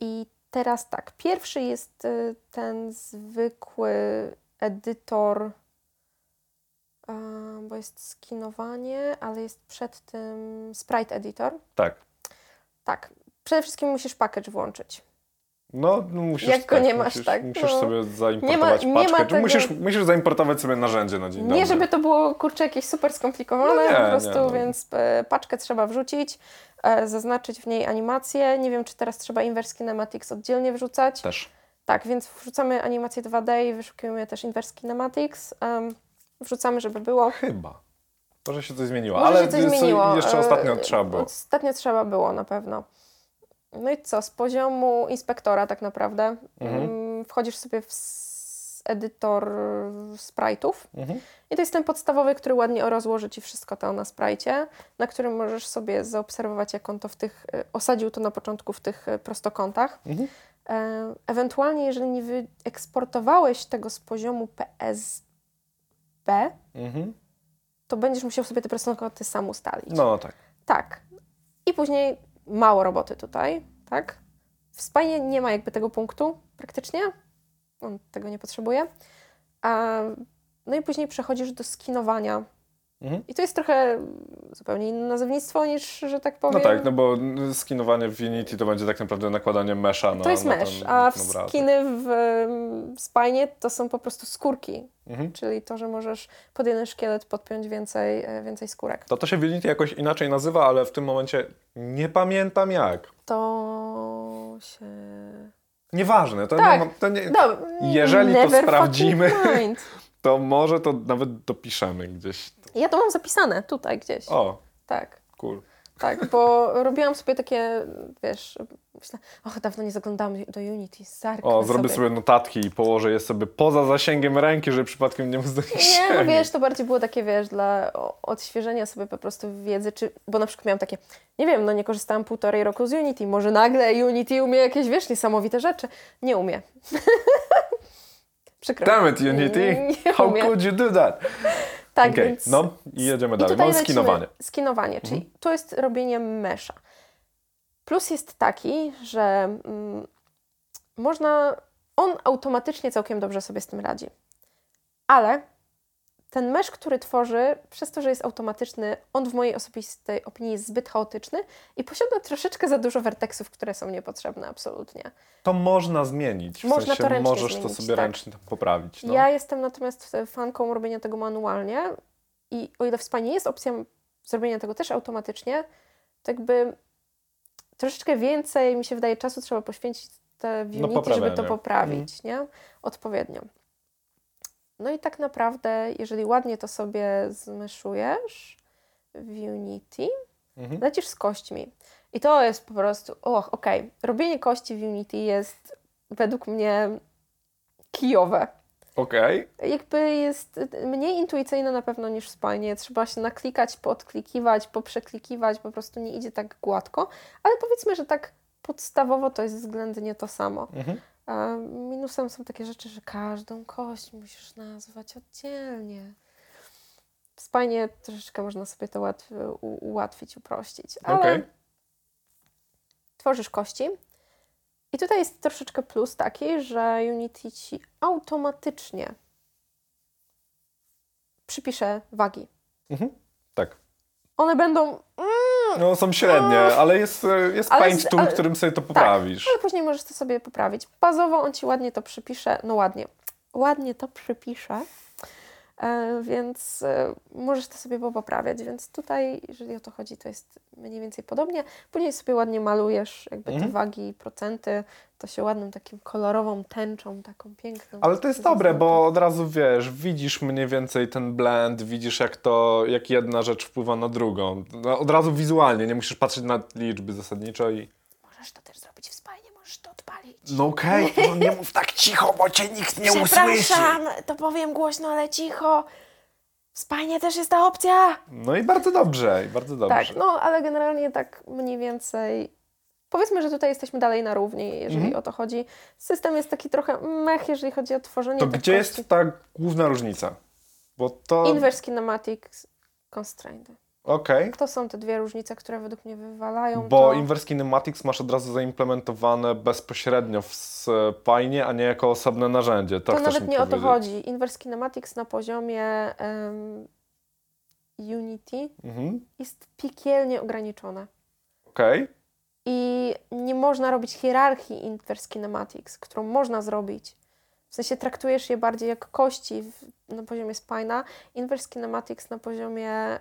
I teraz tak, pierwszy jest y, ten zwykły edytor, bo jest skinowanie, ale jest przed tym sprite editor. Tak. Tak. Przede wszystkim musisz package włączyć. No, no musisz, Jak go tak, nie masz, musisz, tak, Musisz no. sobie zaimportować Nie ma- nie paczkę. tego- Musisz, musisz zaimportować sobie narzędzie na dzień Nie, dobry. żeby to było kurczę jakieś super skomplikowane, No nie, po prostu, nie, no. więc e, paczkę trzeba wrzucić, e, zaznaczyć w niej animację. Nie wiem, czy teraz trzeba Inverse Kinematics oddzielnie wrzucać. Też. Tak, więc wrzucamy animację 2D i wyszukujemy też Inverse Kinematics. Em, wrzucamy, żeby było. Chyba. Może się coś zmieniło, Może ale się coś zmieniło. jeszcze E, ostatnio trzeba było. Ostatnio trzeba było na pewno. No i co, z poziomu inspektora tak naprawdę Mhm. mm, wchodzisz sobie w edytor sprite'ów Mhm. i to jest ten podstawowy, który ładnie rozłoży Ci wszystko to na sprite, na którym możesz sobie zaobserwować, jak on to w tych, y, osadził to na początku w tych y, prostokątach. Mhm. E, Ewentualnie, jeżeli nie wyeksportowałeś tego z poziomu PSB, Mhm. to będziesz musiał sobie te prostokąty sam ustalić. No tak. Tak. I później mało roboty tutaj, tak? W Spine nie ma jakby tego punktu praktycznie. On tego nie potrzebuje. No i później przechodzisz do skinowania. Mhm. I to jest trochę zupełnie inne nazewnictwo niż, że tak No powiem. tak, no bo skinowanie w Unity to będzie tak naprawdę nakładanie mesza na to jest na mesh, ten- a w obrazek. skiny w Spine to są po prostu skórki. Mhm. Czyli to, że możesz pod jeden szkielet podpiąć więcej, e, więcej skórek. To to się w Unity jakoś inaczej nazywa, ale w tym momencie nie pamiętam jak. To się Nieważne, to Tak. nie to nie, No, Jeżeli to sprawdzimy. To może to nawet dopiszemy gdzieś. Ja to mam zapisane tutaj gdzieś. O, Tak. cool. Tak, bo [laughs] robiłam sobie takie, wiesz, myślę, och, dawno nie zaglądałam do Unity, zerknę O, zrobię sobie notatki i położę je sobie poza zasięgiem ręki, żeby przypadkiem nie móc do Nie, no wiesz, to bardziej było takie, wiesz, dla odświeżenia sobie po prostu wiedzy, czy, bo na przykład miałam takie, nie wiem, no nie korzystałam półtorej roku z Unity, może nagle Unity umie jakieś, wiesz, niesamowite rzeczy. Nie umie. [laughs] Przykro. Damn it, Unity! Nie How could you do that? Tak, Okej, więc... no i jedziemy I dalej. Mamy lecimy- skinowanie. Mhm. Skinowanie, czyli to jest robienie mesza. Plus jest taki, że mm, można, on automatycznie całkiem dobrze sobie z tym radzi. Ale ten mesz, który tworzy, przez to, że jest automatyczny, on w mojej osobistej opinii jest zbyt chaotyczny i posiada troszeczkę za dużo werteksów, które są niepotrzebne absolutnie. To można zmienić. W Można sensie to ręcznie możesz zmienić, to sobie tak. ręcznie poprawić. No. Ja jestem natomiast fanką robienia tego manualnie i o ile w Spanie jest opcja zrobienia tego też automatycznie, to jakby troszeczkę więcej, mi się wydaje, czasu trzeba poświęcić te No, Unity, żeby to poprawić, nie? Odpowiednio. No i tak naprawdę, jeżeli ładnie to sobie zmyszujesz w Unity, Mhm. lecisz z kośćmi. I to jest po prostu, och, okej, robienie kości w Unity jest według mnie kijowe Okej. jakby jest mniej intuicyjne na pewno niż w Spanie. Trzeba się naklikać, podklikiwać, poprzeklikiwać, po prostu nie idzie tak gładko, ale powiedzmy, że tak podstawowo to jest względnie to samo. Mhm. A minusem są takie rzeczy, że każdą kość musisz nazwać oddzielnie. W Spanie troszeczkę można sobie to łatw, ułatwić, uprościć, ale Okej. tworzysz kości. I tutaj jest troszeczkę plus taki, że Unity ci automatycznie przypisze wagi. Mhm. Tak. One będą, No są średnie, ale jest, e, jest Ale paint z- tool, ale- którym sobie to poprawisz. ale później możesz to sobie poprawić. Bazowo on ci ładnie to przypisze, no ładnie, ładnie to przypisze, więc e, możesz to sobie poprawiać. Więc tutaj, jeżeli o to chodzi, to jest mniej więcej podobnie. Później sobie ładnie malujesz jakby te Mhm. wagi, procenty, to się ładną takim kolorową tęczą, taką piękną. Ale to jest dobre, bo od razu wiesz, widzisz mniej więcej ten blend, widzisz jak to, jak jedna rzecz wpływa na drugą. No, od razu wizualnie, nie musisz patrzeć na liczby zasadniczo i... Możesz to też zrobić w spajnie, możesz to odpalić. No okej, to nie mów tak cicho, bo cię nikt nie Przepraszam, to powiem głośno, ale cicho. W spajnie też jest ta opcja. No i bardzo dobrze, i bardzo dobrze. Tak, no ale generalnie tak mniej więcej. Powiedzmy, że tutaj jesteśmy dalej na równi, jeżeli Mhm. o to chodzi. System jest taki trochę mech, jeżeli chodzi o tworzenie To tych gdzie kości. jest ta główna różnica? Bo to... Inverse Kinematics Constraint. Okej. To są te dwie różnice, które według mnie wywalają Bo to. Inverse Kinematics masz od razu zaimplementowane bezpośrednio w Spine, a nie jako osobne narzędzie. To, To nawet nie o to chodzi. Inverse Kinematics na poziomie em, Unity Mhm. jest piekielnie ograniczone. Okej. I nie można robić hierarchii Inverse Kinematics, którą można zrobić. W sensie traktujesz je bardziej jak kości w, na poziomie spina. Inverse Kinematics na poziomie...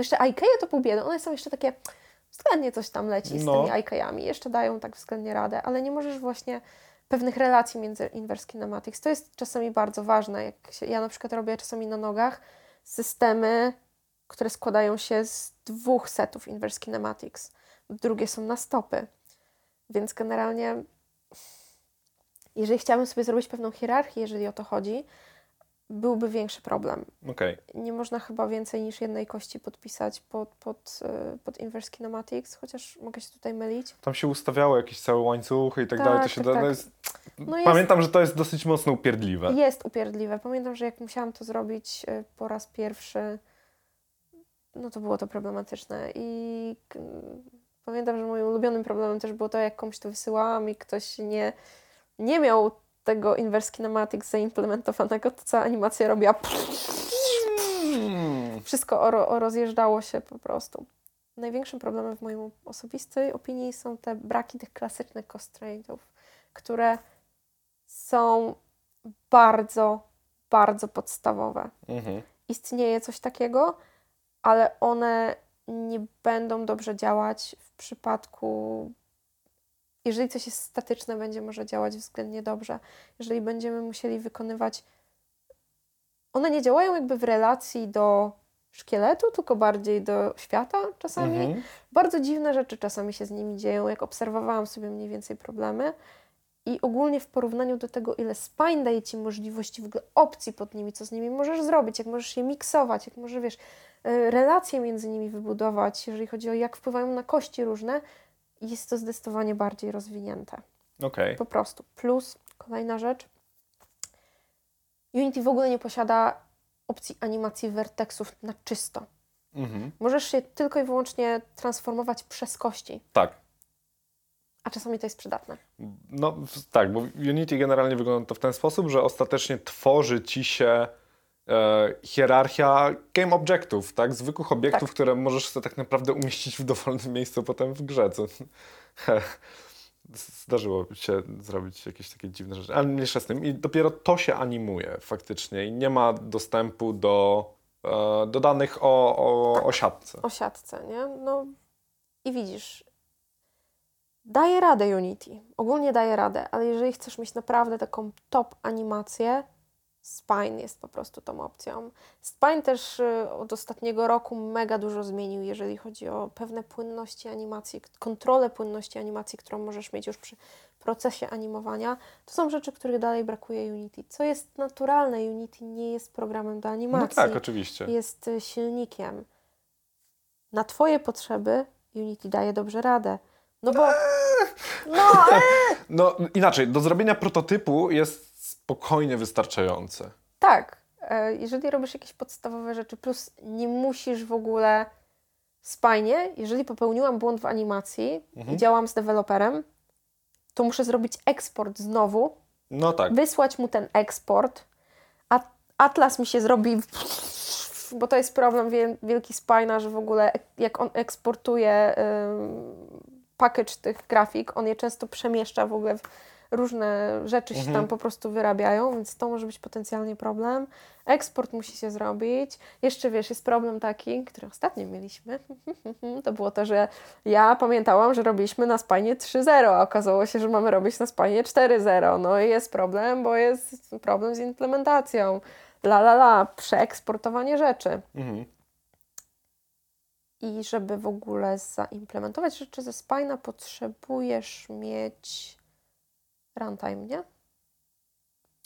jeszcze IKEA to pół biedy. One są jeszcze takie... Względnie coś tam leci z No. tymi IKEA-ami. Jeszcze dają tak względnie radę, ale nie możesz właśnie pewnych relacji między Inverse Kinematics. To jest czasami bardzo ważne. Jak się, ja na przykład robię czasami na nogach systemy, które składają się z dwóch setów Inverse Kinematics. Drugie są na stopy. Więc generalnie, jeżeli chciałabym sobie zrobić pewną hierarchię, jeżeli o to chodzi, byłby większy problem. Okej. Nie można chyba więcej niż jednej kości podpisać pod, pod, y, pod Inverse Kinematics, chociaż mogę się tutaj mylić. Tam się ustawiało jakieś całe łańcuchy i tak, Tak, dalej. To się tak, da, tak. no jest, No jest- Pamiętam, że to jest dosyć mocno upierdliwe. Jest upierdliwe. Pamiętam, że jak musiałam to zrobić y, po raz pierwszy, no to było to problematyczne. I pamiętam, że moim ulubionym problemem też było to, jak komuś to wysyłałam i ktoś nie, nie miał tego Inverse Kinematics zaimplementowanego, to cała animacja robiła wszystko o, o rozjeżdżało się po prostu. Największym problemem w mojej osobistej opinii są te braki tych klasycznych constraintów, które są bardzo, bardzo podstawowe. Mhm. Istnieje coś takiego, ale one nie będą dobrze działać w przypadku jeżeli coś jest statyczne, będzie może działać względnie dobrze. Jeżeli będziemy musieli wykonywać. One nie działają jakby w relacji do szkieletu, tylko bardziej do świata czasami. Mhm. Bardzo dziwne rzeczy czasami się z nimi dzieją, jak obserwowałam sobie mniej więcej problemy. I ogólnie w porównaniu do tego, ile spine daje Ci możliwości, w ogóle opcji pod nimi, co z nimi możesz zrobić, jak możesz je miksować, jak możesz, wiesz, y, relacje między nimi wybudować, jeżeli chodzi o jak wpływają na kości różne, jest to zdecydowanie bardziej rozwinięte. Okej. Po prostu. Plus, kolejna rzecz. Unity w ogóle nie posiada opcji animacji vertexów na czysto. Mhm. Możesz się tylko i wyłącznie transformować przez kości, Tak. a czasami to jest przydatne. No tak, bo Unity generalnie wygląda to w ten sposób, że ostatecznie tworzy ci się hierarchia game objektów, tak? Zwykłych obiektów, Tak. które możesz sobie tak naprawdę umieścić w dowolnym miejscu potem w grze. Co... [laughs] Zdarzyło się zrobić jakieś takie dziwne rzeczy, ale mniejsza z tym. I dopiero to się animuje faktycznie i nie ma dostępu do, e, do danych o, o, o siatce. O siatce, nie? No i widzisz, daje radę Unity. Ogólnie daje radę, ale jeżeli chcesz mieć naprawdę taką top animację, Spine jest po prostu tą opcją. Spine też y, od ostatniego roku mega dużo zmienił, jeżeli chodzi o pewne płynności animacji, kontrolę płynności animacji, którą możesz mieć już przy procesie animowania. To są rzeczy, których dalej brakuje Unity, co jest naturalne. Unity nie jest programem do No animacji tak, oczywiście. jest y, silnikiem. Na Twoje potrzeby Unity daje dobrze radę. No bo. No, e, [laughs] No inaczej, do zrobienia prototypu jest spokojnie wystarczające. tak. e, Jeżeli robisz jakieś podstawowe rzeczy, plus nie musisz w ogóle spajnie, jeżeli popełniłam błąd w animacji i działam z deweloperem, to muszę zrobić eksport znowu, No tak. wysłać mu ten eksport, a Atlas mi się zrobi, bo to jest problem wie- wielki Spina, że w ogóle jak on eksportuje package tych grafik, on je często przemieszcza w ogóle w różne rzeczy się tam po prostu wyrabiają, więc to może być potencjalnie problem. Eksport musi się zrobić. Jeszcze wiesz, jest problem taki, który ostatnio mieliśmy. [laughs] To było to, że ja pamiętałam, że robiliśmy na Spine 3.0, a okazało się, że mamy robić na Spine 4.0. No i jest problem, bo jest problem z implementacją. La la la, przeeksportowanie rzeczy. Mhm. I żeby w ogóle zaimplementować rzeczy ze Spina, potrzebujesz mieć runtime, nie?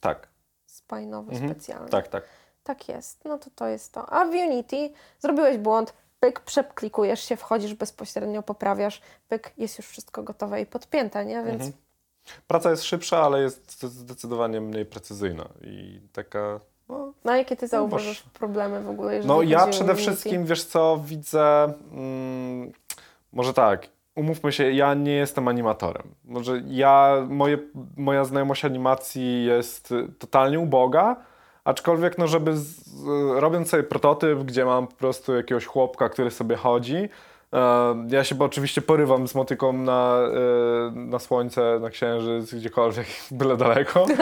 Tak, Spinowy Mhm. specjalny. tak, tak. Tak jest, no to to jest to. A w Unity zrobiłeś błąd, pyk, przeklikujesz się, wchodzisz bezpośrednio, poprawiasz, pyk, jest już wszystko gotowe i podpięte, nie? Więc Mhm. Praca jest szybsza, ale jest zdecydowanie mniej precyzyjna i taka. No, na jakie ty zauważasz boż. problemy w ogóle, jeżeli no ja przede wszystkim, wiesz co, widzę. Mm, może tak. Umówmy się, ja nie jestem animatorem. Może ja, moje, moja znajomość animacji jest y, totalnie uboga, aczkolwiek, no, żeby z, z, robiąc sobie prototyp, gdzie mam po prostu jakiegoś chłopka, który sobie chodzi, e, ja się oczywiście porywam z motyką na, na słońce, na księżyc, gdziekolwiek, [laughs] byle daleko. [laughs]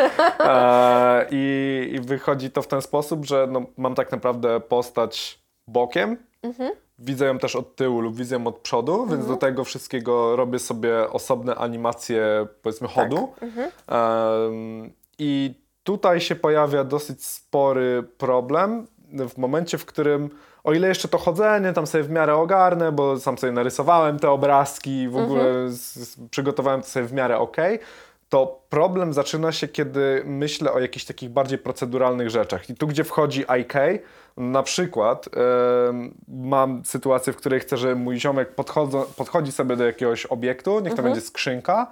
E, i, I wychodzi to w ten sposób, że no, mam tak naprawdę postać bokiem, Mhm. widzę ją też od tyłu lub widzę ją od przodu, więc do tego wszystkiego robię sobie osobne animacje, powiedzmy, chodu. Mhm. Em, I tutaj się pojawia dosyć spory problem w momencie, w którym, o ile jeszcze to chodzenie tam sobie w miarę ogarnę, bo sam sobie narysowałem te obrazki, w ogóle z, przygotowałem to sobie w miarę ok, to problem zaczyna się, kiedy myślę o jakichś takich bardziej proceduralnych rzeczach. I tu, gdzie wchodzi IK, na przykład em, mam sytuację, w której chcę, że mój ziomek podchodzo, podchodzi sobie do jakiegoś obiektu, niech to będzie skrzynka,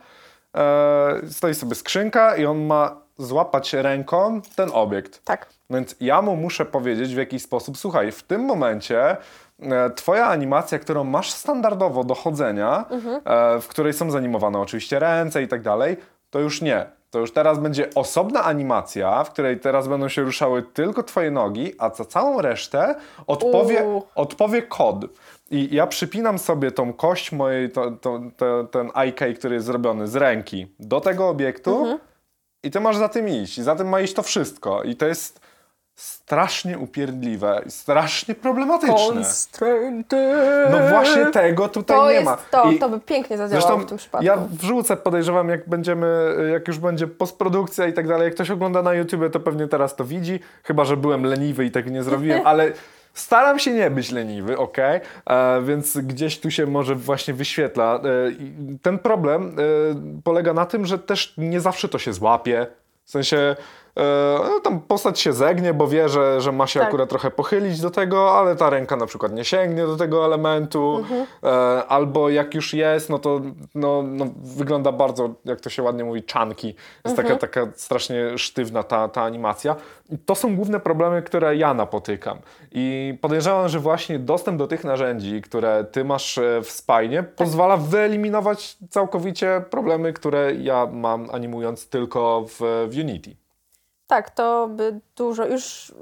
e, stoi sobie skrzynka i on ma złapać ręką ten obiekt. Tak. Więc ja mu muszę powiedzieć w jakiś sposób, słuchaj, w tym momencie e, twoja animacja, którą masz standardowo do chodzenia, e, w której są zanimowane oczywiście ręce i tak dalej, to już nie. To już teraz będzie osobna animacja, w której teraz będą się ruszały tylko twoje nogi, a za całą resztę odpowie, Uuu. odpowie kod. I ja przypinam sobie tą kość mojej, to, to, to, ten IK, który jest zrobiony z ręki, do tego obiektu i ty masz za tym iść. I za tym ma iść to wszystko. I to jest strasznie upierdliwe i strasznie problematyczne. Constrainty. No właśnie tego tutaj To nie jest ma. to, I to by pięknie zadziałało Zresztą w tym przypadku. ja wrzucę, podejrzewam, jak będziemy, jak już będzie postprodukcja i tak dalej, jak ktoś ogląda na YouTube, to pewnie teraz to widzi, chyba, że byłem leniwy i tego nie zrobiłem, [laughs] ale staram się nie być leniwy, ok? E, więc gdzieś tu się może właśnie wyświetla. E, ten problem e, polega na tym, że też nie zawsze to się złapie. W sensie no, tam postać się zegnie, bo wie, że, że ma się Tak. akurat trochę pochylić do tego, ale ta ręka na przykład nie sięgnie do tego elementu. Mhm. E, albo jak już jest, no to no, no, wygląda bardzo, jak to się ładnie mówi, czanki. Jest Mhm. taka, taka strasznie sztywna ta, ta animacja. I to są główne problemy, które ja napotykam. I podejrzewam, że właśnie dostęp do tych narzędzi, które ty masz e, w Spine, pozwala wyeliminować całkowicie problemy, które ja mam animując tylko w, w Unity. Tak, to by dużo. Już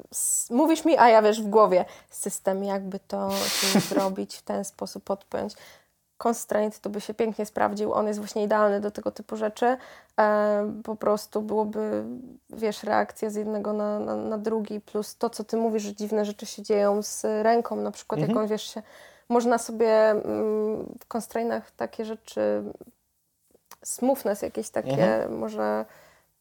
mówisz mi, a ja wiesz w głowie system, jakby to [laughs] zrobić w ten sposób, podpiąć. Constraint to by się pięknie sprawdził. On jest właśnie idealny do tego typu rzeczy. E, po prostu byłoby, wiesz, reakcja z jednego na, na, na drugi, plus to, co ty mówisz, że dziwne rzeczy się dzieją z ręką, na przykład, jak on wiesz się. Można sobie mm, w constrainach takie rzeczy, smoothness jakieś takie, może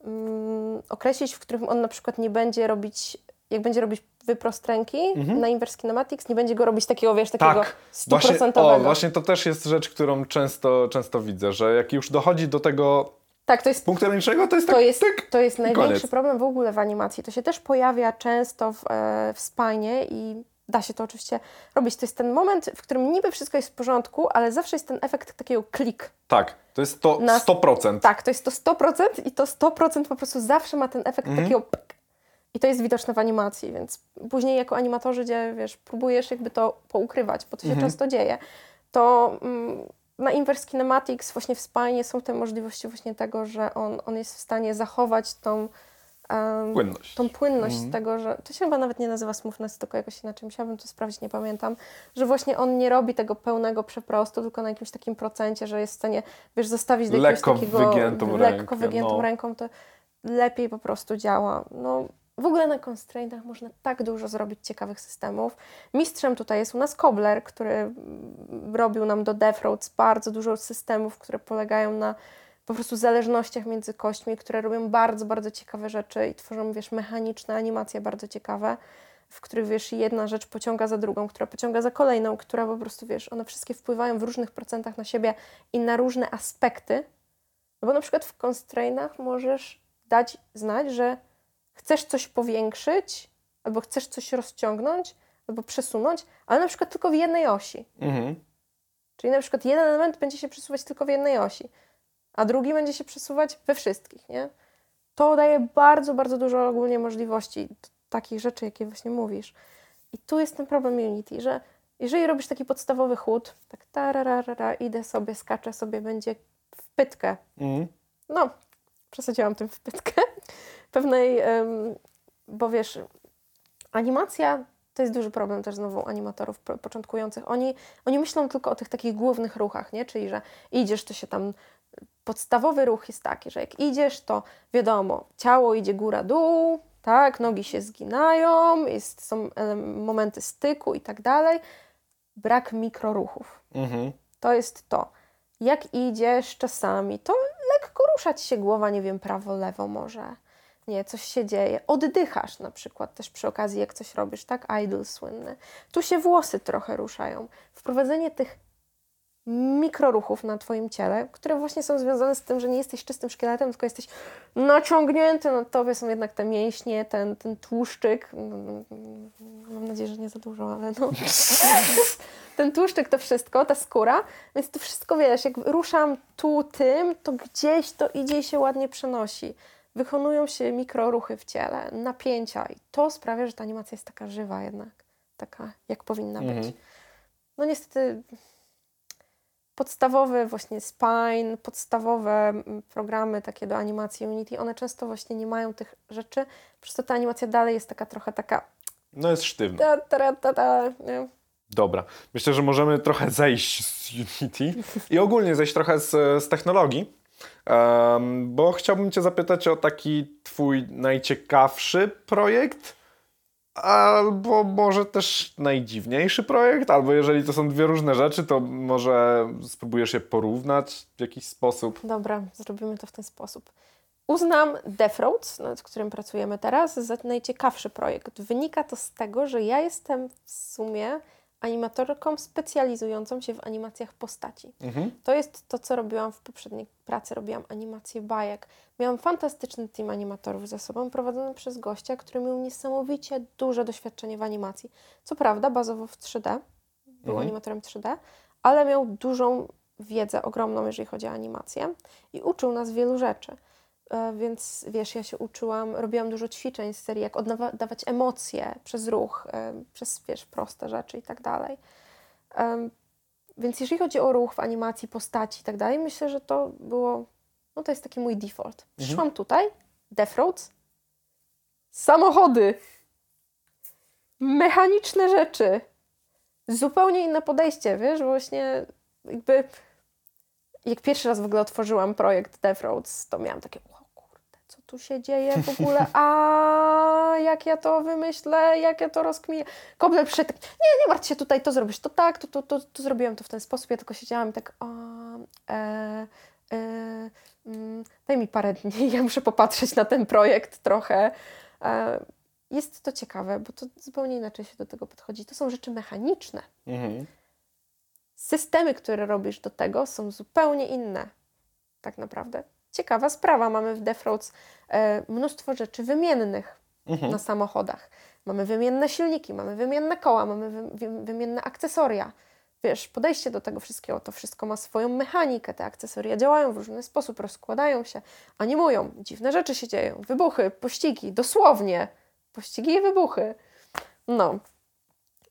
mm, określić, w którym on na przykład nie będzie robić, jak będzie robić wyprost ręki na Inverse Kinematics, nie będzie go robić takiego, wiesz, takiego Tak, właśnie, o, właśnie to też jest rzecz, którą często, często widzę, że jak już dochodzi do tego Tak, to jest, punktu granicznego, to jest to tak, jest, tyk. to jest największy koniec. problem w ogóle w animacji. To się też pojawia często w, e, w spajnie i da się to oczywiście robić. To jest ten moment, w którym niby wszystko jest w porządku, ale zawsze jest ten efekt takiego klik. Tak, to jest to Na- 100%. Tak, to jest to 100% i to 100% po prostu zawsze ma ten efekt Mhm. takiego pyk. I to jest widoczne w animacji, więc później jako animatorzy, gdzie wiesz, próbujesz jakby to poukrywać, bo to się Mhm. często dzieje, to mm, na Inverse Kinematics właśnie w Spine są te możliwości właśnie tego, że on, on jest w stanie zachować tą em, Płynność. tą płynność Mhm. tego, że to się chyba nawet nie nazywa smoothness, tylko jakoś inaczej. Musiałabym to sprawdzić, nie pamiętam. Że właśnie on nie robi tego pełnego przeprostu, tylko na jakimś takim procencie, że jest w stanie, wiesz, zostawić do Lekko takiego... wygiętą lekko rękę, wygiętą no. ręką, to lepiej po prostu działa. No, w ogóle na constraintach można tak dużo zrobić ciekawych systemów. Mistrzem tutaj jest u nas Cobbler, który mm, robił nam do Death Roads bardzo dużo systemów, które polegają na po prostu zależnościach między kośćmi, które robią bardzo, bardzo ciekawe rzeczy i tworzą, wiesz, mechaniczne animacje bardzo ciekawe, w których, wiesz, jedna rzecz pociąga za drugą, która pociąga za kolejną, która po prostu, wiesz, one wszystkie wpływają w różnych procentach na siebie i na różne aspekty. No bo na przykład w constrainach możesz dać znać, że chcesz coś powiększyć, albo chcesz coś rozciągnąć, albo przesunąć, ale na przykład tylko w jednej osi. Mhm. Czyli na przykład jeden element będzie się przesuwać tylko w jednej osi, a drugi będzie się przesuwać we wszystkich, nie? To daje bardzo, bardzo dużo ogólnie możliwości, takich rzeczy, jakie właśnie mówisz. I tu jest ten problem Unity, że jeżeli robisz taki podstawowy chód, tak tararara, idę sobie, skaczę sobie, będzie w pytkę. Mhm. No, przesadziłam tym w pytkę. [laughs] Pewnej, em, bo wiesz, animacja to jest duży problem też znowu animatorów po- początkujących. Oni, oni myślą tylko o tych takich głównych ruchach, nie? Czyli, że idziesz, to się tam... Podstawowy ruch jest taki, że jak idziesz, to wiadomo, ciało idzie góra-dół, tak, nogi się zginają, jest, są ele- momenty styku i tak dalej. Brak mikroruchów. Mhm. To jest to. Jak idziesz czasami, to lekko ruszać się głowa, nie wiem, prawo, lewo może. Nie, coś się dzieje. Oddychasz na przykład też przy okazji, jak coś robisz, tak? Idol słynny. Tu się włosy trochę ruszają. Wprowadzenie tych mikroruchów na Twoim ciele, które właśnie są związane z tym, że nie jesteś czystym szkieletem, tylko jesteś naciągnięty na Tobie, są jednak te mięśnie, ten, ten tłuszczyk. Mam nadzieję, że nie za dużo, ale no. [laughs] ten tłuszczyk to wszystko, ta skóra, więc to wszystko, wiesz, jak ruszam tu tym, to gdzieś to idzie i się ładnie przenosi. Wykonują się mikroruchy w ciele, napięcia i to sprawia, że ta animacja jest taka żywa jednak, taka jak powinna być. Mhm. No niestety podstawowe właśnie Spine, podstawowe mm, programy takie do animacji Unity, one często właśnie nie mają tych rzeczy, przez to ta animacja dalej jest taka trochę taka No jest sztywno. ta, ta, ta, ta? Dobra. Myślę, że możemy trochę zejść z Unity i ogólnie zejść trochę z, z technologii, Em, bo chciałbym Cię zapytać o taki Twój najciekawszy projekt albo może też najdziwniejszy projekt, albo jeżeli to są dwie różne rzeczy, to może spróbujesz je porównać w jakiś sposób. Dobra, zrobimy to w ten sposób. Uznam Death Roads, nad którym pracujemy teraz, za najciekawszy projekt. Wynika to z tego, że ja jestem w sumie animatorką specjalizującą się w animacjach postaci. Mhm. To jest to, co robiłam w poprzedniej pracy. Robiłam animację bajek. Miałam fantastyczny team animatorów ze sobą, prowadzony przez gościa, który miał niesamowicie duże doświadczenie w animacji. Co prawda, bazowo w 3D, był Mhm. animatorem 3D, ale miał dużą wiedzę, ogromną, jeżeli chodzi o animację i uczył nas wielu rzeczy. E, Więc wiesz, ja się uczyłam, robiłam dużo ćwiczeń z serii, jak oddawać emocje przez ruch, e, przez wiesz, proste rzeczy i tak dalej. Więc jeżeli chodzi o ruch w animacji, postaci i tak dalej, myślę, że to było, no to jest taki mój default. Przyszłam tutaj, Death Roads, samochody, mechaniczne rzeczy, zupełnie inne podejście, wiesz, właśnie jakby jak pierwszy raz w ogóle otworzyłam projekt Death Roads, to miałam takie, tu się dzieje w ogóle, [laughs] a jak ja to wymyślę, jak ja to rozkminię. Kobler przyszedł, nie, nie martw się, tutaj to zrobisz, to tak, to, to, to, to zrobiłam to w ten sposób, ja tylko siedziałam i tak, a, e, e, mm, daj mi parę dni, [laughs] ja muszę popatrzeć na ten projekt trochę. E, jest to ciekawe, bo to zupełnie inaczej się do tego podchodzi. To są rzeczy mechaniczne. Mhm. Systemy, które robisz do tego, są zupełnie inne. Tak naprawdę. Ciekawa sprawa. Mamy w Death Roads e, mnóstwo rzeczy wymiennych Mhm. na samochodach. Mamy wymienne silniki, mamy wymienne koła, mamy wy, wy, wymienne akcesoria. Wiesz, podejście do tego wszystkiego, to wszystko ma swoją mechanikę. Te akcesoria działają w różny sposób, rozkładają się, animują. Dziwne rzeczy się dzieją. Wybuchy, pościgi, dosłownie. Pościgi i wybuchy. No.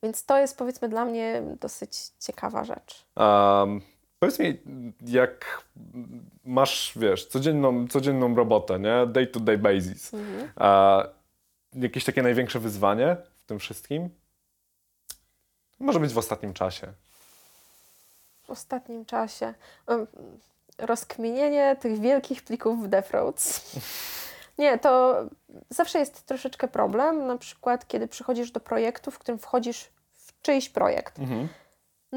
Więc to jest powiedzmy dla mnie dosyć ciekawa rzecz. Um, powiedz mi, jak masz, wiesz, codzienną, codzienną robotę, nie? Day to day basis. Mhm. A jakieś takie największe wyzwanie w tym wszystkim? Może być w ostatnim czasie. w ostatnim czasie. Rozkminienie tych wielkich plików w Death Roads. [laughs] Nie, to zawsze jest troszeczkę problem, na przykład kiedy przychodzisz do projektu, w którym wchodzisz w czyjś projekt. Mhm.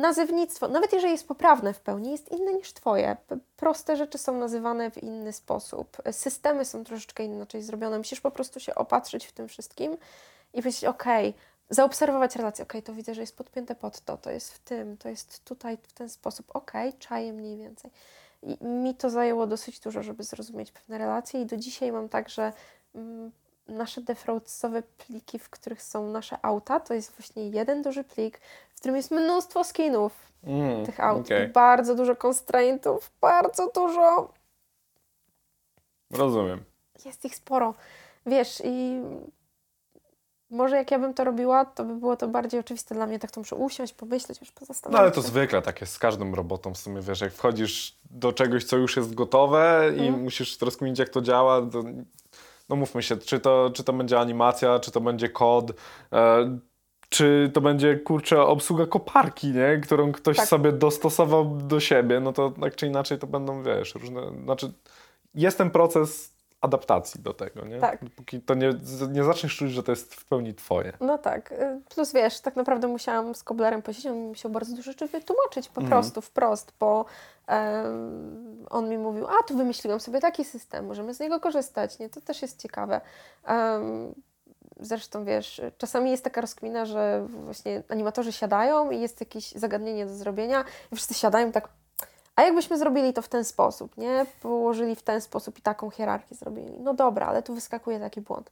Nazewnictwo, nawet jeżeli jest poprawne w pełni, jest inne niż Twoje. Proste rzeczy są nazywane w inny sposób. Systemy są troszeczkę inaczej zrobione. Musisz po prostu się opatrzyć w tym wszystkim i powiedzieć, ok, zaobserwować relację. Ok, to widzę, że jest podpięte pod to, to jest w tym, to jest tutaj w ten sposób. Ok, czaję mniej więcej. I mi to zajęło dosyć dużo, żeby zrozumieć pewne relacje i do dzisiaj mam tak, że mm, nasze defraudsowe pliki, w których są nasze auta, to jest właśnie jeden duży plik, w którym jest mnóstwo skinów Mm, tych aut. i Bardzo dużo constraintów, bardzo dużo. Rozumiem. Jest ich sporo. Wiesz, i może jak ja bym to robiła, to by było to bardziej oczywiste dla mnie. Tak to muszę usiąść, pomyśleć, już No pozastanowić ale to się. zwykle tak jest z każdą robotą w sumie, wiesz, jak wchodzisz do czegoś, co już jest gotowe i Mhm. musisz rozkminić, jak to działa, to, no mówmy się, czy to, czy to będzie animacja, czy to będzie kod, e, czy to będzie, kurczę, obsługa koparki, nie? Którą ktoś Tak. sobie dostosował do siebie, no to tak czy inaczej to będą, wiesz, różne, znaczy jest ten proces adaptacji do tego, nie? Tak. Póki to nie, nie zaczniesz czuć, że to jest w pełni twoje. No tak. y, Plus wiesz, tak naprawdę musiałam z Koblerem posiedzieć, on mi musiał bardzo dużo rzeczy wytłumaczyć po Mhm. prostu, wprost, bo em, on mi mówił, a tu wymyśliłam sobie taki system, możemy z niego korzystać, nie? To też jest ciekawe. Em, zresztą wiesz, czasami jest taka rozkmina, że właśnie animatorzy siadają i jest jakieś zagadnienie do zrobienia i wszyscy siadają tak, a jakbyśmy zrobili to w ten sposób, nie? Położyli w ten sposób i taką hierarchię zrobili. No dobra, ale tu wyskakuje taki błąd.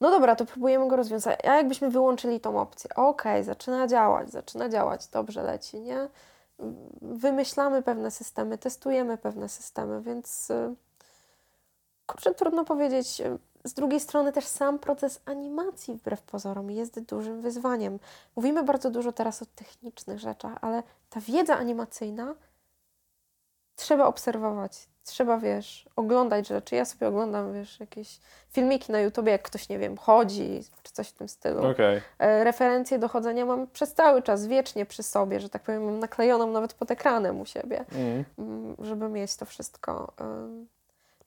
No dobra, to próbujemy go rozwiązać. A jakbyśmy wyłączyli tą opcję? Okej, zaczyna działać, zaczyna działać, dobrze leci, nie? Wymyślamy pewne systemy, testujemy pewne systemy, więc y, kurczę, trudno powiedzieć. Z drugiej strony też sam proces animacji wbrew pozorom jest dużym wyzwaniem. Mówimy bardzo dużo teraz o technicznych rzeczach, ale ta wiedza animacyjna trzeba obserwować, trzeba, wiesz, oglądać rzeczy. Ja sobie oglądam, wiesz, jakieś filmiki na YouTubie, jak ktoś, nie wiem, chodzi, czy coś w tym stylu. Okej. E, Referencje do chodzenia mam przez cały czas, wiecznie przy sobie, że tak powiem, mam naklejoną nawet pod ekranem u siebie, Mm. mm, żeby mieć to wszystko.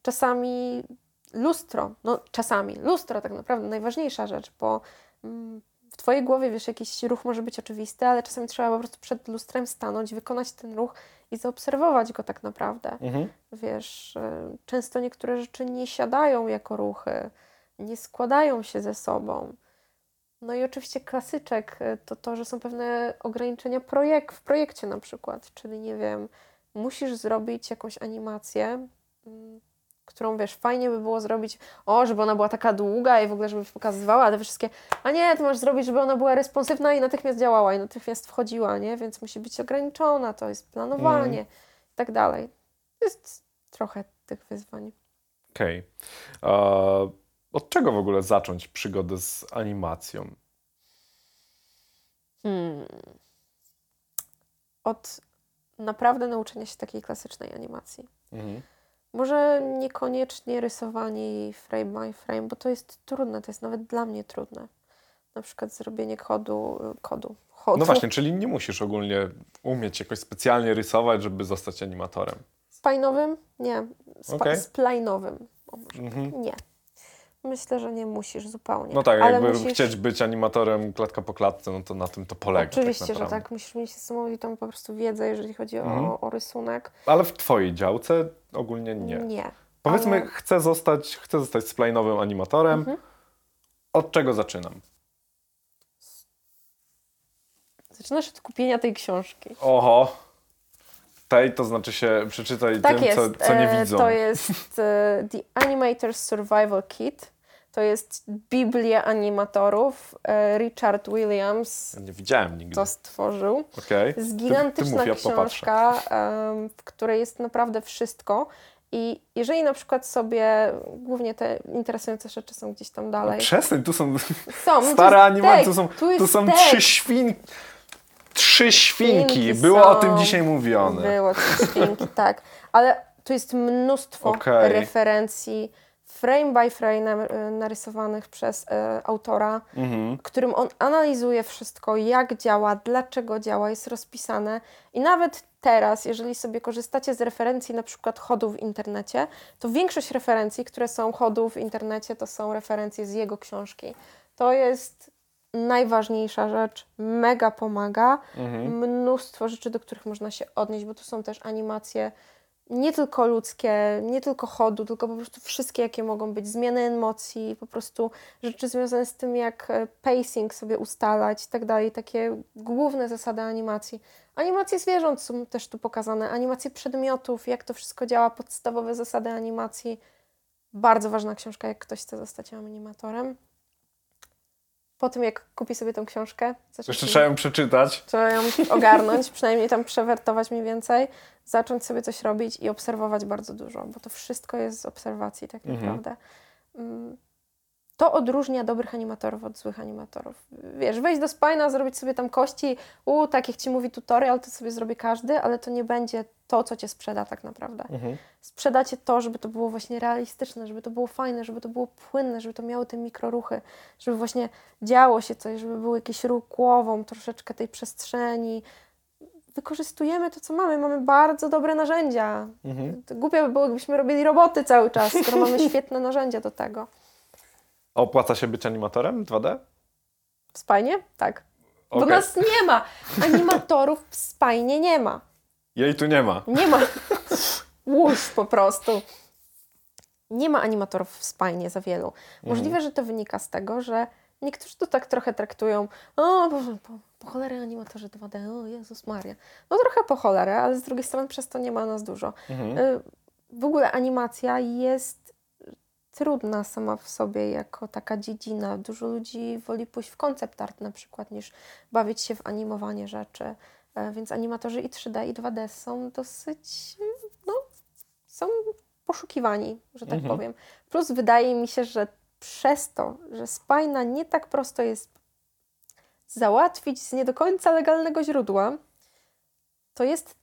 Czasami lustro, no czasami lustro tak naprawdę najważniejsza rzecz, bo mm, w twojej głowie, wiesz, jakiś ruch może być oczywisty, ale czasami trzeba po prostu przed lustrem stanąć, wykonać ten ruch i zaobserwować go tak naprawdę. Mhm. Wiesz, y, często niektóre rzeczy nie siadają jako ruchy, nie składają się ze sobą. No i oczywiście klasyczek y, to to, że są pewne ograniczenia projek w projekcie na przykład, czyli nie wiem, musisz zrobić jakąś animację, mm, którą wiesz, fajnie by było zrobić, o, żeby ona była taka długa i w ogóle, żeby pokazywała te wszystkie, a nie, to masz zrobić, żeby ona była responsywna i natychmiast działała i natychmiast wchodziła, nie? Więc musi być ograniczona, to jest planowanie i tak dalej. Jest trochę tych wyzwań. Okej. E, Od czego w ogóle zacząć przygodę z animacją? Hmm. Od naprawdę nauczenia się takiej klasycznej animacji. Mhm. Może niekoniecznie rysowanie frame by frame, bo to jest trudne, to jest nawet dla mnie trudne. Na przykład zrobienie kodu, kodu, chodu. No właśnie, czyli nie musisz ogólnie umieć jakoś specjalnie rysować, żeby zostać animatorem. Spajnowym? Nie. Spa- Okej. Splajnowym. O. Mhm. Nie. Myślę, że nie musisz zupełnie. No tak, Ale jakby musisz... chcieć być animatorem klatka po klatce, no to na tym to polega. Oczywiście, tak że tak. Musisz mieć niesamowitą po prostu wiedzę, jeżeli chodzi Mhm. o, o rysunek. Ale w twojej działce ogólnie nie. Nie. Powiedzmy, ale- chcę zostać, chcę zostać splajnowym animatorem. Mhm. Od czego zaczynam? Zaczynasz od kupienia tej książki. Oho. Tej to znaczy się przeczytaj Tak tym, co, co nie e, widzą. To jest e, The Animator's Survival Kit. To jest Biblia animatorów. E, Richard Williams Nie widziałem nigdy. to stworzył. Okej. To jest Ty- ty gigantyczna mów, ja książka, w której jest naprawdę wszystko. I jeżeli na przykład sobie, głównie te interesujące rzeczy są gdzieś tam dalej. Przestań, tu są Są, no stare animacje, tu są, tu tu są trzy świnki. Trzy świnki. Świnki Było o są. tym dzisiaj mówione. Było trzy świnki, tak. Ale tu jest mnóstwo Okej. referencji, frame by frame na- narysowanych przez e, autora, Mhm. którym on analizuje wszystko, jak działa, dlaczego działa, jest rozpisane. I nawet teraz, jeżeli sobie korzystacie z referencji na przykład chodu w internecie, to większość referencji, które są chodu w internecie, to są referencje z jego książki. To jest najważniejsza rzecz, mega pomaga. Mhm. Mnóstwo rzeczy, do których można się odnieść, bo tu są też animacje nie tylko ludzkie, nie tylko chodu, tylko po prostu wszystkie, jakie mogą być, zmiany emocji, po prostu rzeczy związane z tym, jak e, pacing sobie ustalać i tak dalej, takie główne zasady animacji. Animacje zwierząt są też tu pokazane, animacje przedmiotów, jak to wszystko działa, podstawowe zasady animacji. Bardzo ważna książka, jak ktoś chce zostać animatorem. Po tym, jak kupi sobie tą książkę, zacznie Jeszcze trzeba ją przeczytać. Trzeba ją [laughs] ogarnąć, przynajmniej tam przewertować mniej więcej, zacząć sobie coś robić i obserwować bardzo dużo, bo to wszystko jest z obserwacji tak Mhm. naprawdę. Mm, To odróżnia dobrych animatorów od złych animatorów. Wiesz, wejść do spina, zrobić sobie tam kości, u, tak jak Ci mówi tutorial, to sobie zrobi każdy, ale to nie będzie to, co Cię sprzeda tak naprawdę. Mhm. Sprzedacie to, żeby to było właśnie realistyczne, żeby to było fajne, żeby to było płynne, żeby to miało te mikroruchy, żeby właśnie działo się coś, żeby był jakiś ruch głową, troszeczkę tej przestrzeni. Wykorzystujemy to, co mamy. Mamy bardzo dobre narzędzia. Mhm. By było, gdybyśmy robili roboty cały czas, skoro mamy [laughs] świetne narzędzia do tego. A Opłaca się być animatorem 2D? W spajnie? Tak. Bo Okej. nas nie ma. Animatorów w spajnie nie ma. Jej tu nie ma. Nie ma. Łuś po prostu. Nie ma animatorów w spajnie za wielu. Możliwe, że to wynika z tego, że niektórzy to tak trochę traktują. O, Boże, po, po cholerę animatorzy 2D, o Jezus Maria. No trochę po cholerę, ale z drugiej strony przez to nie ma nas dużo. Mhm. Y, W ogóle animacja jest trudna sama w sobie jako taka dziedzina. Dużo ludzi woli pójść w koncept art na przykład niż bawić się w animowanie rzeczy. E, Więc animatorzy i 3D i 2D są dosyć, no, są poszukiwani, że tak Mhm. powiem. Plus wydaje mi się, że przez to, że spajna nie tak prosto jest załatwić z nie do końca legalnego źródła, to jest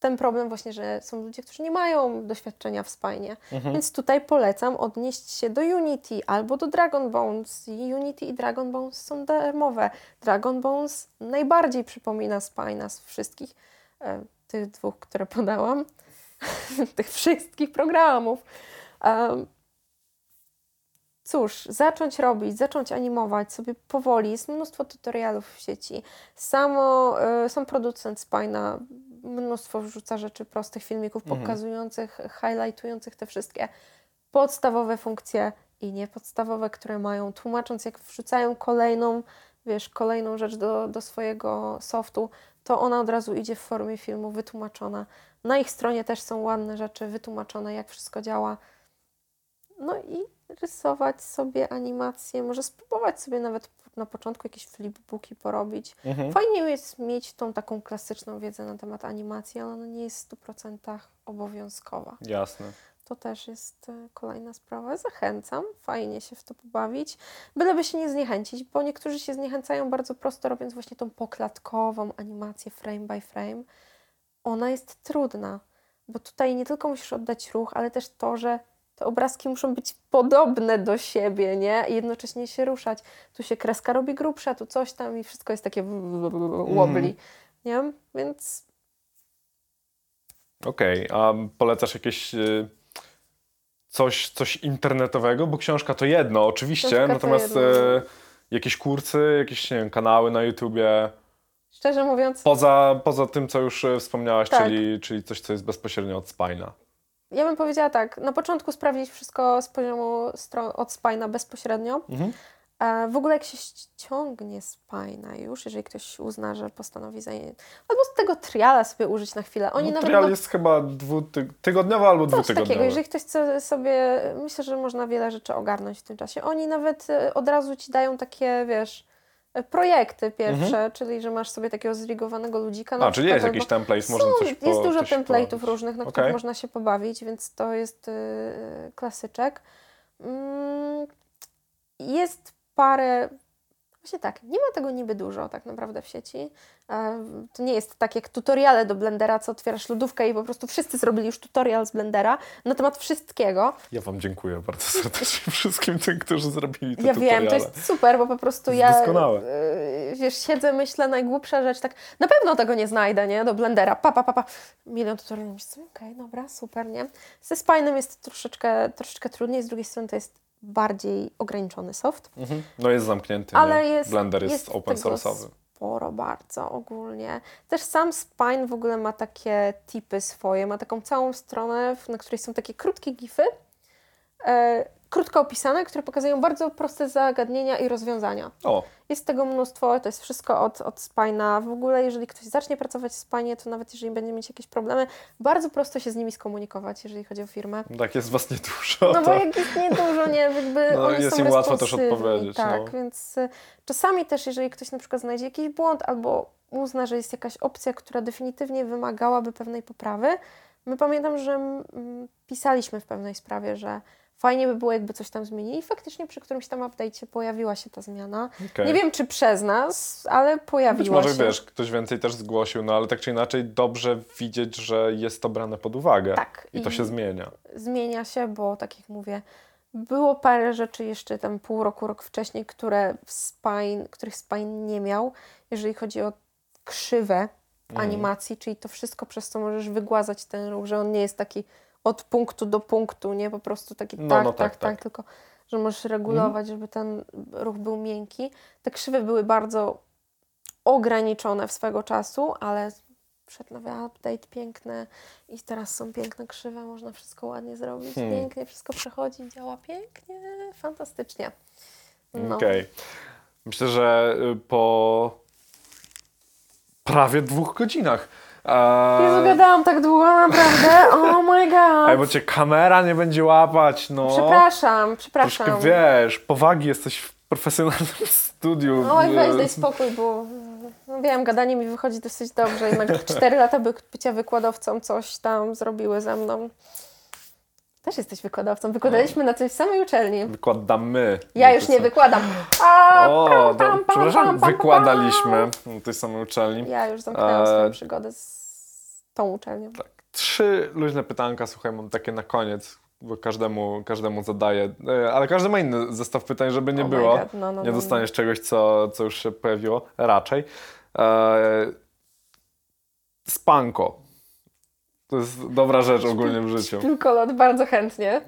ten problem właśnie, że są ludzie, którzy nie mają doświadczenia w spajnie. Mhm. Więc tutaj polecam odnieść się do Unity albo do Dragon Bones. I Unity i Dragon Bones są darmowe. Dragon Bones najbardziej przypomina spajna z wszystkich e, tych dwóch, które podałam. [laughs] tych wszystkich programów. Cóż, zacząć robić, zacząć animować sobie powoli. Jest mnóstwo tutorialów w sieci. Samo, y, sam producent Spina mnóstwo wrzuca rzeczy prostych filmików Mhm. pokazujących, highlightujących te wszystkie podstawowe funkcje i niepodstawowe, które mają, tłumacząc jak wrzucają kolejną, wiesz, kolejną rzecz do, do swojego softu, to ona od razu idzie w formie filmu wytłumaczona. Na ich stronie też są ładne rzeczy wytłumaczone, jak wszystko działa. No i rysować sobie animacje, może spróbować sobie nawet na początku jakieś flipbooki porobić. Mhm. Fajnie jest mieć tą taką klasyczną wiedzę na temat animacji, ale ona nie jest w 100% obowiązkowa. Jasne. To też jest e, kolejna sprawa. Zachęcam, fajnie się w to pobawić, byleby się nie zniechęcić, bo niektórzy się zniechęcają bardzo prosto, robiąc właśnie tą poklatkową animację frame by frame. Ona jest trudna, bo tutaj nie tylko musisz oddać ruch, ale też to, że te obrazki muszą być podobne do siebie, nie? I jednocześnie się ruszać. Tu się kreska robi grubsza, tu coś tam i wszystko jest takie wobbly, nie? Więc Okej, a polecasz jakieś y, coś, coś internetowego? Bo książka to jedno, oczywiście, Książka to natomiast jedno. y, jakieś kursy, jakieś nie wiem, kanały na YouTubie, szczerze mówiąc, poza, poza tym, co już y, wspomniałaś, Tak. czyli, czyli coś, co jest bezpośrednio od Spina. Ja bym powiedziała tak, na początku sprawdzić wszystko z poziomu od Spina bezpośrednio. Mhm. E, w ogóle jak się ściągnie Spina już, jeżeli ktoś uzna, że postanowi zająć, albo z tego triala sobie użyć na chwilę. Oni no, nawet trial jest chyba dwutygodniowy albo coś dwutygodniowy. takiego, jeżeli ktoś chce sobie, myślę, że można wiele rzeczy ogarnąć w tym czasie. Oni nawet e, od razu Ci dają takie, wiesz, projekty pierwsze, czyli że masz sobie takiego zrigowanego ludzika. Mhm. A, czyli jest jakiś template, można coś po, Jest dużo coś template'ów porobić. różnych, na Okej. których można się pobawić, więc to jest yy, klasyczek. Mm, jest parę. Właśnie tak, nie ma tego niby dużo tak naprawdę w sieci. E, To nie jest tak jak tutoriale do Blendera, co otwierasz lodówkę i po prostu wszyscy zrobili już tutorial z Blendera na temat wszystkiego. Ja Wam dziękuję bardzo serdecznie wszystkim tym, którzy zrobili te Ja tutoriale. wiem, to jest super, bo po prostu jest ja doskonałe. yy, wiesz, siedzę, myślę, najgłupsza rzecz, tak na pewno tego nie znajdę, nie, do Blendera, pa, pa, pa, pa. milion tutoriali, okej, dobra, super, nie. Ze Spinem jest troszeczkę, troszeczkę trudniej, z drugiej strony to jest bardziej ograniczony soft, Mhm. No jest zamknięty, ale nie? jest, Blender jest, jest open source'owy. sporo bardzo ogólnie. Też sam Spine w ogóle ma takie tipy swoje, ma taką całą stronę, na której są takie krótkie gify, e, krótko opisane, które pokazują bardzo proste zagadnienia i rozwiązania. O, Jest tego mnóstwo, to jest wszystko od, od Spina. W ogóle, jeżeli ktoś zacznie pracować w Spinie, to nawet jeżeli będzie mieć jakieś problemy, bardzo prosto się z nimi skomunikować, jeżeli chodzi o firmę. tak jest was niedużo. No bo to... jak jest niedużo, nie, jakby No, oni jest są im łatwo też odpowiedzieć, Tak, no. więc y, czasami też, jeżeli ktoś na przykład znajdzie jakiś błąd albo uzna, że jest jakaś opcja, która definitywnie wymagałaby pewnej poprawy, my pamiętam, że mm, pisaliśmy w pewnej sprawie, że fajnie by było, jakby coś tam zmienili i faktycznie przy którymś tam update'cie pojawiła się ta zmiana. Okej. Nie wiem, czy przez nas, ale pojawiła Być może się. wiesz, ktoś więcej też zgłosił, no ale tak czy inaczej dobrze widzieć, że jest to brane pod uwagę. Tak. I to I- się zmienia. zmienia się, bo tak jak mówię, było parę rzeczy jeszcze tam pół roku, rok wcześniej, które Spine, których Spine nie miał, jeżeli chodzi o krzywę Mhm. animacji, czyli to wszystko, przez co możesz wygładzać ten ruch, że on nie jest taki od punktu do punktu, nie po prostu taki No, tak, no tak, tak, tak, tylko że możesz regulować, żeby ten ruch był miękki. Te krzywy były bardzo ograniczone w swego czasu, ale wszedł nowy update, piękne i teraz są piękne krzywe, można wszystko ładnie zrobić, Hmm. pięknie, wszystko przechodzi, działa pięknie, fantastycznie. No. Okej. Myślę, że y, po prawie dwóch godzinach. E, Jezu, gadałam tak długo, naprawdę, oh my god. Bo cię kamera nie będzie łapać, no. Przepraszam, przepraszam. Troszkę wiesz, powagi jesteś w profesjonalnym [laughs] studiu. Oj, weź e, daj spokój, bo no wiem, gadanie mi wychodzi dosyć dobrze. Jednak 4 lata by, bycia wykładowcą coś tam zrobiły ze mną. Też jesteś wykładowcą. Wykładaliśmy na tej samej uczelni. Wykładamy. Ja No już nie wykładam. A, O, pam, do, pam, pam, przepraszam, pam, pam, wykładaliśmy na tej samej uczelni. Ja już zamknęłam swoją przygodę z tą uczelnią. Tak. Trzy luźne pytanka, słuchaj, mam takie na koniec, bo każdemu, każdemu zadaję, e, ale każdy ma inny zestaw pytań, żeby nie Oh my było. God, no, no, nie no, dostaniesz czegoś, co, co już się pojawiło, raczej. E, spanko. To jest dobra rzecz ogólnie w życiu. Szpilkolot bardzo chętnie.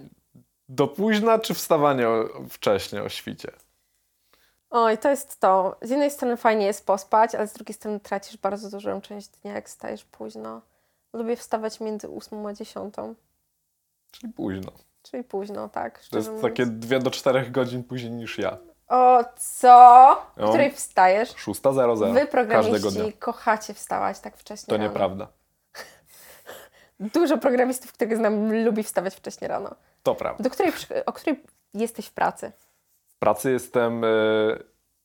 do późna, czy wstawanie o, wcześnie o świcie? Oj, to jest to. Z jednej strony fajnie jest pospać, ale z drugiej strony tracisz bardzo dużą część dnia, jak stajesz późno. Lubię wstawać między 8 a 10, Czyli późno. czyli późno, tak. To jest mówiąc. takie 2 do 4 godzin później niż ja. O co? O No. której wstajesz? 6.00 Wy, każdego programiści, dnia. kochacie wstawać tak wcześnie To rano. nieprawda. Dużo programistów, których znam, lubi wstawać wcześnie rano. To prawda. Do której, o której jesteś w pracy? W pracy jestem e,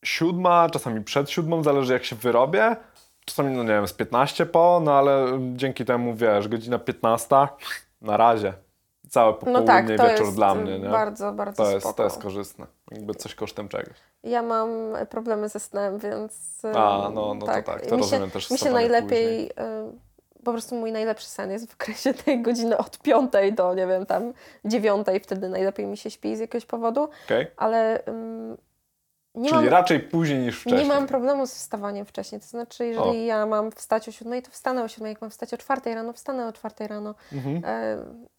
siódma, czasami przed siódmą, zależy jak się wyrobię. Czasami, no nie wiem, z 15 po, no ale dzięki temu, wiesz, godzina 15, na razie. Całe No popołudnie tak, i to wieczór jest dla mnie, nie? bardzo, bardzo To jest, spoko. to jest korzystne. Jakby coś kosztem czegoś. Ja mam problemy ze snem, więc... A, no- no to tak, to mi rozumiem się, też Mi się najlepiej... y, Po prostu mój najlepszy sen jest w okresie [laughs] tej godziny od piątej do, nie wiem, tam dziewiątej. Wtedy najlepiej mi się śpi z jakiegoś powodu. Okej? Ale ym, nie Czyli mam... raczej później niż wcześniej. Nie mam problemu z wstawaniem wcześniej. To znaczy, jeżeli ja mam wstać o siódmej, to wstanę o siódmej. Jak mam wstać o czwartej rano, wstanę o czwartej rano. Mhm. E,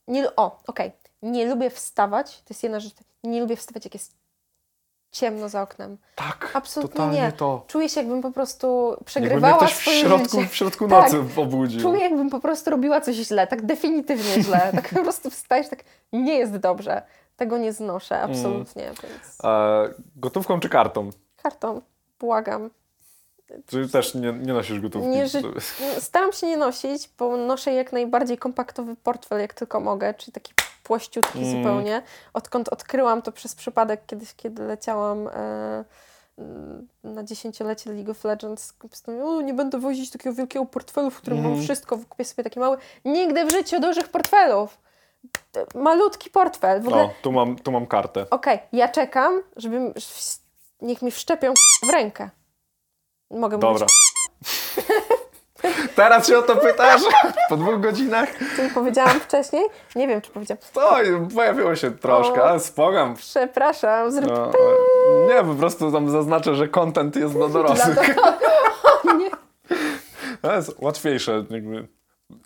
nie, o, okej. Nie lubię wstawać. To jest jedna rzecz. Nie lubię wstawać, jak jest ciemno za oknem. Tak, Absolutnie totalnie nie. to. Czuję się, jakbym po prostu przegrywała w swoje środku, życie. w środku Tak. nocy obudził. Czuję, jakbym po prostu robiła coś źle, tak definitywnie źle. [laughs] Tak po prostu wstajesz, tak nie jest dobrze. Tego nie znoszę, Mm. absolutnie. Więc E, gotówką czy kartą? kartą, błagam. Czy też nie, nie nosisz gotówki? Nie ży- Staram się nie nosić, bo noszę jak najbardziej kompaktowy portfel, jak tylko mogę, czyli taki płościutki Mm. zupełnie. Odkąd odkryłam to przez przypadek kiedyś, kiedy leciałam e, mm, na dziesięciolecie League of Legends, o, nie będę wozić takiego wielkiego portfelu, w którym mam Mhm. wszystko, kupię sobie taki mały. Nigdy w życiu dużych portfelów! Malutki portfel. W ogóle O, tu mam, tu mam kartę. Okej, ja czekam, żeby niech mi wszczepią w rękę. Mogę Dobra. mówić, [laughs] Teraz się o to pytasz? [laughs] Po dwóch godzinach? co powiedziałam wcześniej? Nie wiem, czy powiedziałam. To pojawiło się troszkę, ale spogam. Przepraszam, zrób No, nie, po prostu tam zaznaczę, że content jest dla dorosłych. do... [laughs] nie. To jest łatwiejsze. Jakby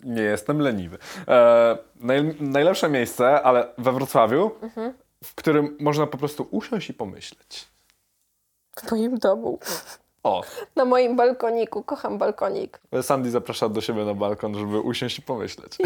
nie jestem leniwy. E, naj, najlepsze miejsce, ale we Wrocławiu, Mhm. w którym można po prostu usiąść i pomyśleć. W moim domu. O, Na moim balkoniku. Kocham balkonik. Sandy zaprasza do siebie na balkon, żeby usiąść i pomyśleć.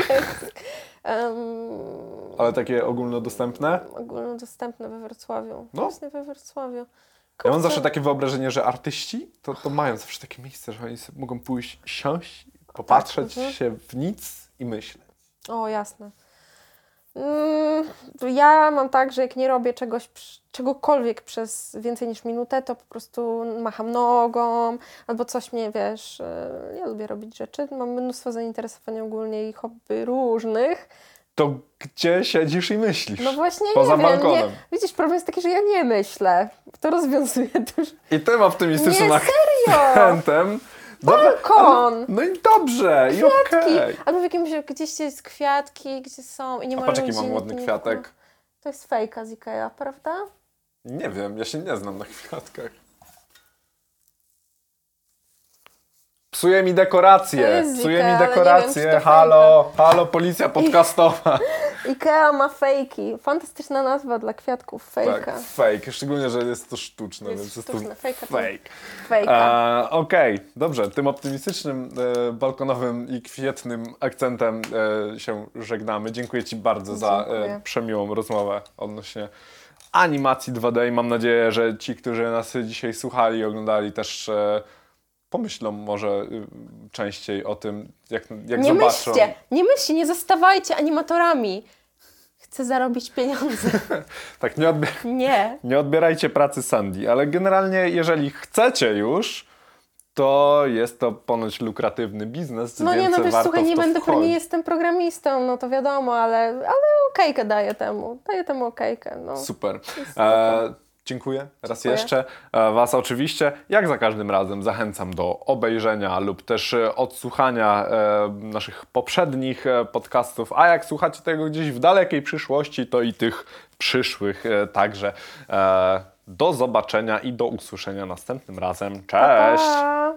Um, [laughs] Ale takie ogólnodostępne? ogólnodostępne we Wrocławiu. No. Właśnie we Wrocławiu. Ja mam Kurczę. zawsze takie wyobrażenie, że artyści to, to mają zawsze takie miejsce, że oni mogą pójść, siąść, popatrzeć mhm. się w nic i myśleć. O, jasne. Mm, ja mam tak, że jak nie robię czegoś, czegokolwiek przez więcej niż minutę, to po prostu macham nogą albo coś mnie, wiesz, e, ja lubię robić rzeczy. Mam mnóstwo zainteresowań ogólnie i hobby różnych. To gdzie siedzisz i myślisz? No właśnie Poza nie wiem. Nie, balkonem. widzisz, problem jest taki, że ja nie myślę. To rozwiązuje dużo. I tym optymistycznym Nie, serio! akcentem. Balkon! No i dobrze, i Kwiatki! okej. Albo w jakimś, gdzieś jest kwiatki, gdzie są i nie A ma patrz, jaki ludzi. mam ładny kwiatek. To jest fejka z Ikea, prawda? Nie wiem, ja się nie znam na kwiatkach. Psuje mi dekoracje, jest psuje mi dekoracje. wiem, halo, halo, policja podcastowa. [laughs] Ikea ma fejki. Fantastyczna nazwa dla kwiatków. Fejka. Tak, fake, szczególnie, że jest to sztuczne, Jest więc jest sztuczne, to fejka fake. Fejka. E, Okej, dobrze, tym optymistycznym, e, balkonowym i kwietnym akcentem e, się żegnamy. Dziękuję Ci bardzo za Dziękuję. e, przemiłą rozmowę odnośnie animacji 2D i mam nadzieję, że ci, którzy nas dzisiaj słuchali i oglądali też e, pomyślą może y, częściej o tym, jak, jak nie zobaczą. myślcie, nie myślcie, nie zostawajcie animatorami. Chcę zarobić pieniądze. [laughs] Tak, nie, odbier Nie. [laughs] nie odbierajcie pracy Sandy, ale generalnie jeżeli chcecie już, to jest to ponoć lukratywny biznes, No nie, no wiesz, słuchaj, nie będę, wchodzić. nie jestem programistą, no to wiadomo, ale, ale okejkę daję temu. Daję temu okejkę, no. Super. E, dziękuję raz Dziękuję. jeszcze. E, Was oczywiście, jak za każdym razem, zachęcam do obejrzenia lub też e, odsłuchania e, naszych poprzednich podcastów. A jak słuchacie tego gdzieś w dalekiej przyszłości, to i tych przyszłych także. Do zobaczenia i do usłyszenia następnym razem. Cześć! Pa, pa.